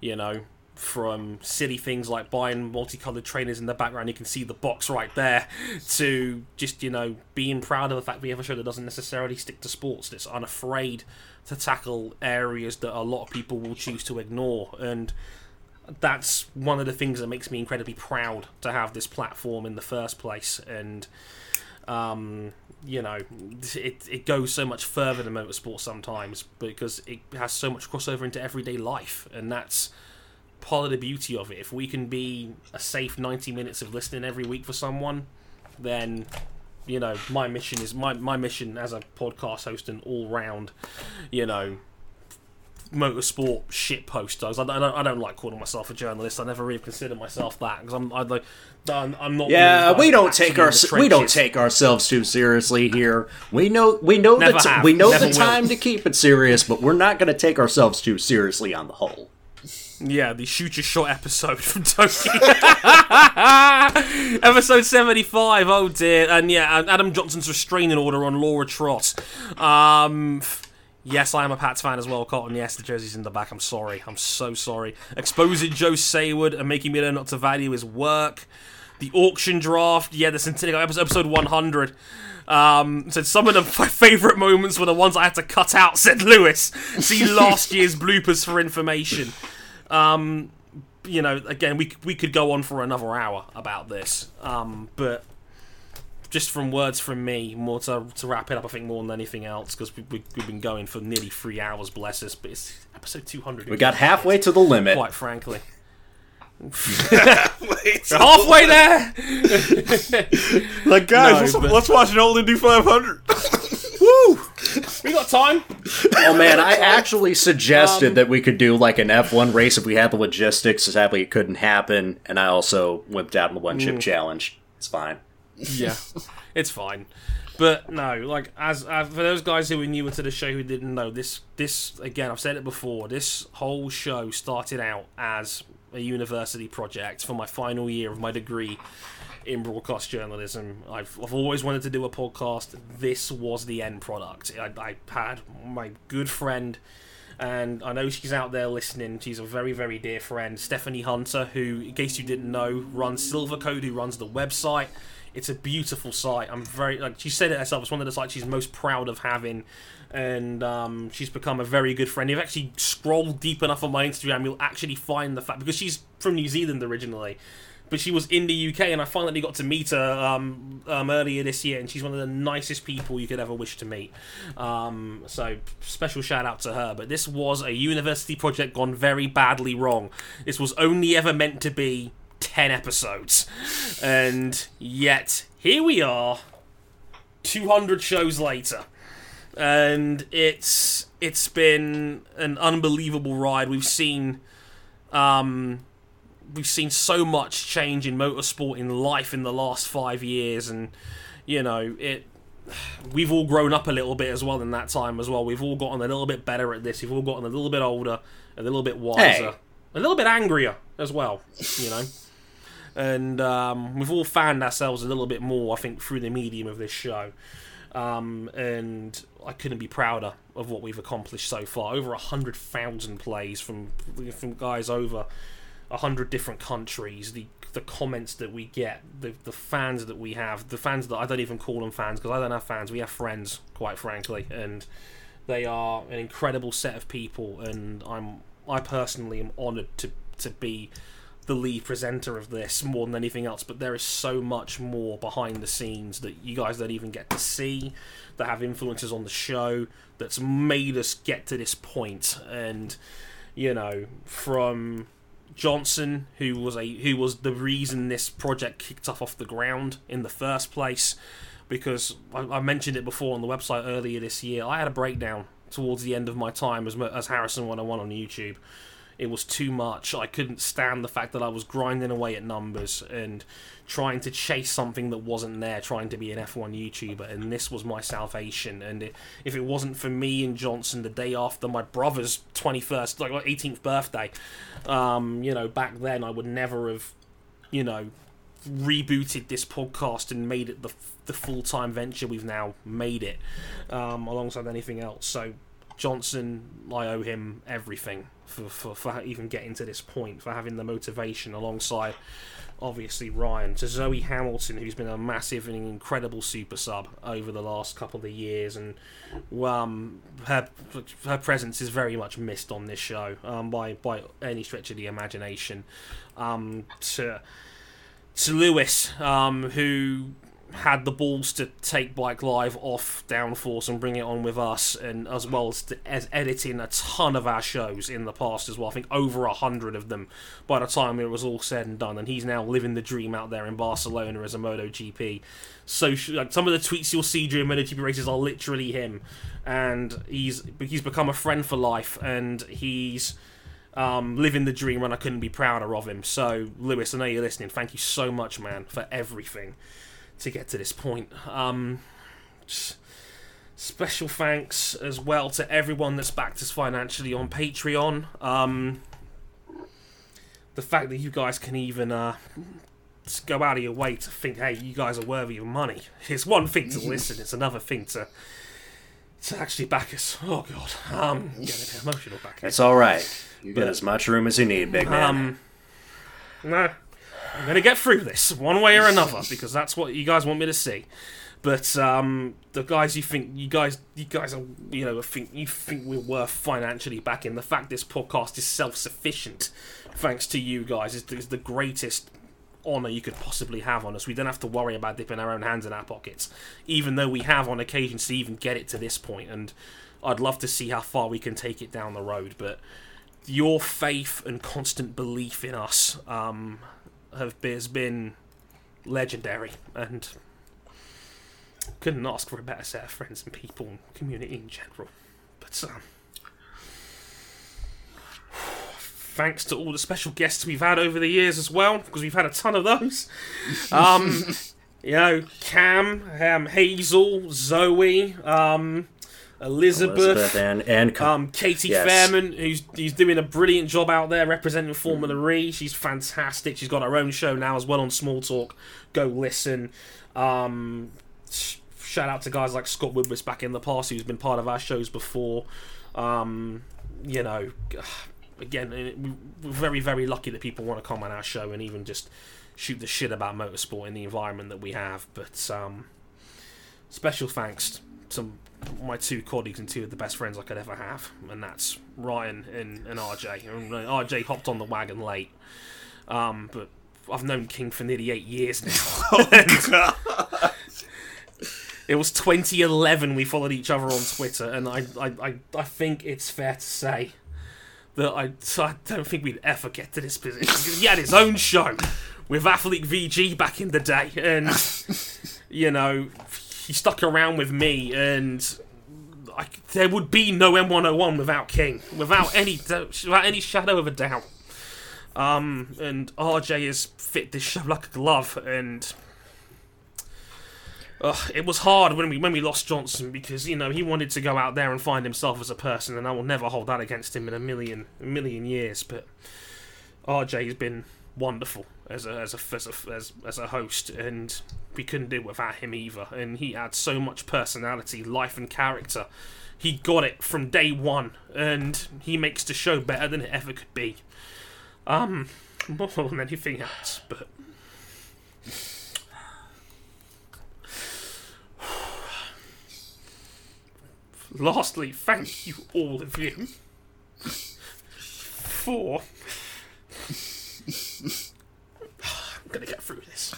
you know. From silly things like buying multicolored trainers in the background, you can see the box right there, to just you know being proud of the fact we have a show that doesn't necessarily stick to sports, that's unafraid to tackle areas that a lot of people will choose to ignore, and that's one of the things that makes me incredibly proud to have this platform in the first place, and um, you know, it, it goes so much further than motorsport sometimes because it has so much crossover into everyday life, and that's part of the beauty of it. If we can be a safe 90 minutes of listening every week for someone, then you know my mission is my, my mission as a podcast host and all round, you know, motorsport shit poster. I don't, I don't I don't like calling myself a journalist. I never really consider myself that because I'm I like I'm, I'm not. Yeah, of we don't take our we don't take ourselves too seriously here. We know we know Never the t- have, we know never the will. time to keep it serious, but we're not going to take ourselves too seriously on the whole. Yeah, the shoot your shot episode (laughs) from Tokyo. (laughs) episode 75, oh dear. And yeah, Adam Johnson's restraining order on Laura Trott. Um, yes, I am a Pats fan as well, Cotton. Yes, the jersey's in the back. I'm sorry. I'm so sorry. Exposing Joe Saward and making me learn not to value his work. The auction draft. Yeah, the Centennial episode, episode 100. Um, said some of the my favourite moments were the ones I had to cut out, said Lewis. See last (laughs) year's bloopers for information Um, you know, again, we we could go on for another hour about this, um, but just from words from me, more to, to wrap it up, I think more than anything else, because we, we, we've been going for nearly three hours, bless us. But it's episode two hundred. We got halfway to the limit. quite frankly. (laughs) Halfway there. Like, guys, No, let's, but- let's watch an old Indy 500. (laughs) Woo! We got time. Oh man, I (laughs) actually suggested um, that we could do like an F1 race if we had the logistics. Sadly, it couldn't happen, and I also whipped out in the one chip mm. challenge. It's fine. Yeah, (laughs) it's fine. But no, like as, as for those guys who were newer to the show who didn't know this, this again, I've said it before. This whole show started out as a university project for my final year of my degree in broadcast journalism. I've, I've always wanted to do a podcast. This was the end product. I, I had my good friend, and I know she's out there listening. She's a very, very dear friend, Stephanie Hunter, who, in case you didn't know, runs Silver Code, who runs the website. It's a beautiful site. I'm very like she said it herself. It's one of the sites she's most proud of having, and um, she's become a very good friend. If you actually scroll deep enough on my Instagram, you'll actually find the fact because she's from New Zealand originally, but she was in the UK, and I finally got to meet her um, um, earlier this year, and she's one of the nicest people you could ever wish to meet. Um, so special shout out to her. But this was a university project gone very badly wrong. This was only ever meant to be 10 episodes. And yet, here we are, 200 shows later. And it's it's been an unbelievable ride. We've seen um we've seen so much change in motorsport in life in the last 5 years and you know, it we've all grown up a little bit as well in that time as well. We've all gotten a little bit better at this. We've all gotten a little bit older, a little bit wiser, Hey. a little bit angrier as well. You know, and um, we've all found ourselves a little bit more, I think, through the medium of this show. Um, and I couldn't be prouder of what we've accomplished so far. Over a hundred thousand plays from from guys over a hundred different countries. The the comments that we get, the the fans that we have, the fans that I don't even call them fans because I don't have fans. We have friends, quite frankly, and they are an incredible set of people. And I'm I personally am honoured to to be the lead presenter of this more than anything else. But there is so much more behind the scenes that you guys don't even get to see, that have influences on the show, that's made us get to this point. And you know, from Johnson, who was a who was the reason this project kicked off off the ground in the first place, because I, I mentioned it before on the website earlier this year. I had a breakdown towards the end of my time as as Harrison 101 on YouTube. It was too much. I couldn't stand the fact that I was grinding away at numbers and trying to chase something that wasn't there, trying to be an F1 YouTuber, and this was my salvation. And if it wasn't for me and Johnson the day after my brother's 21st, like like 18th birthday, um, you know, back then I would never have, you know, rebooted this podcast and made it the the full time venture we've now made it, um, alongside anything else. So Johnson, I owe him everything for, for, for even getting to this point, for having the motivation alongside obviously Ryan, to Zoe Hamilton, who's been a massive and incredible super sub over the last couple of years, and um, her her presence is very much missed on this show um, by by any stretch of the imagination. Um, to to Lewis, um, who had the balls to take Bike Live off Downforce and bring it on with us, and as well as, to, as editing a ton of our shows in the past as well. I think over a hundred of them by the time it was all said and done. And he's now living the dream out there in Barcelona as a MotoGP. So like, some of the tweets you'll see during MotoGP races are literally him, and he's he's become a friend for life, and he's um, living the dream, and I couldn't be prouder of him. So, Lewis, I know you're listening. Thank you so much, man, for everything to get to this point. Um, special thanks as well to everyone that's backed us financially on Patreon. Um, the fact that you guys can even uh, go out of your way to think, hey, you guys are worthy of money. It's one thing to listen; it's another thing to to actually back us. Oh God, um, getting emotional back. It's all right. You get as much room as you need, big man. Um, no, I'm gonna get through this one way or another (laughs) because that's what you guys want me to see. But um, the guys you think you guys you guys are you know think you think we're worth financially backing the fact this podcast is self sufficient thanks to you guys is, is the greatest honor you could possibly have on us. We don't have to worry about dipping our own hands in our pockets, even though we have on occasions to even get it to this point. And I'd love to see how far we can take it down the road. But your faith and constant belief in us um, have has been legendary, and couldn't ask for a better set of friends and people and community in general. But um, thanks to all the special guests we've had over the years as well, because we've had a ton of those. (laughs) Um, you know, Cam, um, Hazel, Zoe, um, Elizabeth, Elizabeth and and um, Katie Yes. Fairman, who's who's doing a brilliant job out there representing Formula E. She's fantastic. She's got her own show now as well on Small Talk. Go listen. Um, shout out to guys like Scott Woodward back in the past, who's been part of our shows before. Um, you know, (sighs) again, we- we're very very lucky that people want to come on our show and even just shoot the shit about motorsport in the environment that we have. But um, special thanks to my two colleagues and two of the best friends I could ever have, and that's Ryan and, and RJ. And RJ hopped on the wagon late, um, but I've known King for nearly eight years now. (laughs) it was 2011 we followed each other on Twitter, and I, I, I, I think it's fair to say that I, I don't think we'd ever get to this position. He had his own show with Athlete VG back in the day, and you know, he stuck around with me, and I, there would be no M101 without King, without any without any shadow of a doubt. Um, and RJ has fit this show like a glove, and Ugh, it was hard when we when we lost Johnson because you know he wanted to go out there and find himself as a person, and I will never hold that against him in a million a million years. But RJ's been wonderful as a as a as a, as, as a host, and we couldn't do it without him either. And he had so much personality, life, and character. He got it from day one, and he makes the show better than it ever could be. Um, (laughs) more than anything else, but. (sighs) Lastly, thank you all of you for. I'm gonna get through this.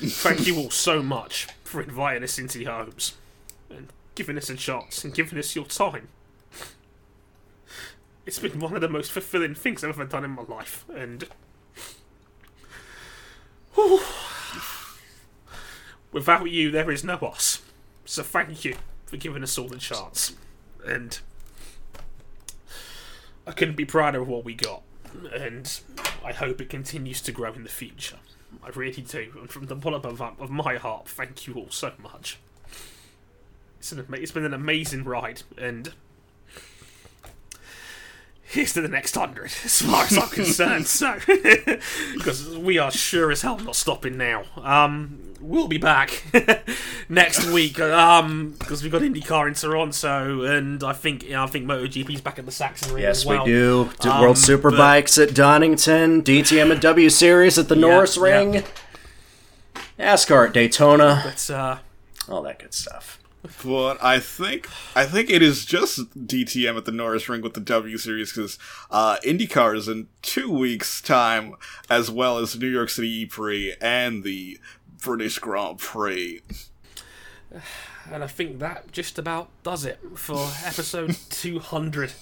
Thank you all so much for inviting us into your homes and giving us a chance and giving us your time. It's been one of the most fulfilling things I've ever done in my life, and. Whew. Without you, there is no us. So thank you for giving us all the chance. And I couldn't be prouder of what we got. And I hope it continues to grow in the future. I really do. And from the bottom of, my heart, thank you all so much. It's, an, it's been an amazing ride. And here's to the next hundred, as far as I'm concerned. So, (laughs) because we are sure as hell not stopping now. Um, we'll be back (laughs) next week. Um, because we've got IndyCar in Toronto, and I think I think MotoGP's back at the Sachsenring Yes, as well. we do. D- Um, World but- Superbikes at Donington, DTM and W Series at the Norris yeah. Ring, NASCAR at Daytona, But uh, all that good stuff. But I think I think it is just DTM at the Norisring with the W Series because uh, IndyCar is in two weeks' time, as well as New York City E Prix and the British Grand Prix. and I think that just about does it for episode 200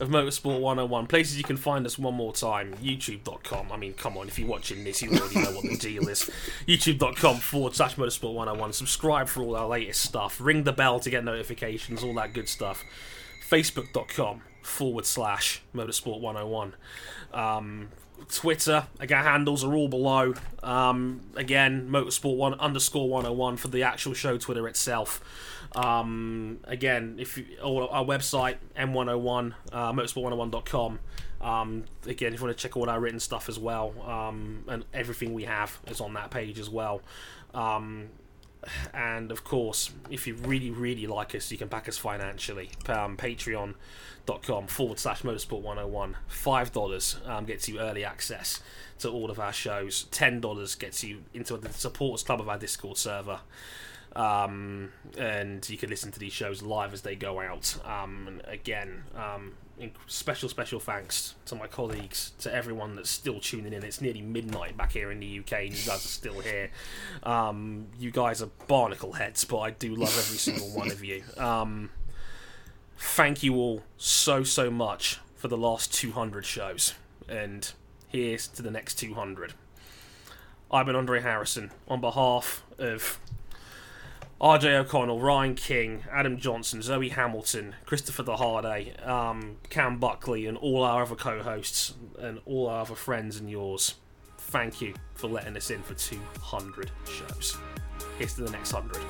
of Motorsport 101. Places you can find us one more time youtube.com. I mean, come on, if you're watching this, you already know what the deal is. (laughs) youtube.com forward slash Motorsport 101. Subscribe for all our latest stuff. Ring the bell to get notifications, all that good stuff. Facebook.com forward slash Motorsport 101. Um, Twitter, again, handles are all below. Um, again, Motorsport one underscore one hundred one for the actual show Twitter itself. Um, again, if you, our website m101 uh, motorsport101.com. Um, again, if you want to check all our written stuff as well, um, and everything we have is on that page as well. Um, and of course, if you really, really like us, you can back us financially. Um, Patreon.com forward slash motorsport 101. $5 um, gets you early access to all of our shows. $10 gets you into the supporters club of our Discord server. Um, and you can listen to these shows live as they go out. Um, again, um, special, special thanks to my colleagues, to everyone that's still tuning in. It's nearly midnight back here in the UK, and you guys are still here. Um, you guys are barnacle heads, but I do love every single one of you. Um, thank you all so, so much for the last 200 shows, and here's to the next 200. I've been Andre Harrison on behalf of RJ O'Connell, Ryan King, Adam Johnson, Zoe Hamilton, Christopher DeHarde, um, Cam Buckley, and all our other co hosts and all our other friends and yours. Thank you for letting us in for 200 shows. Here's to the next 100.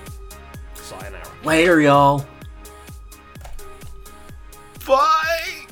Sayonara. Later, y'all. Bye!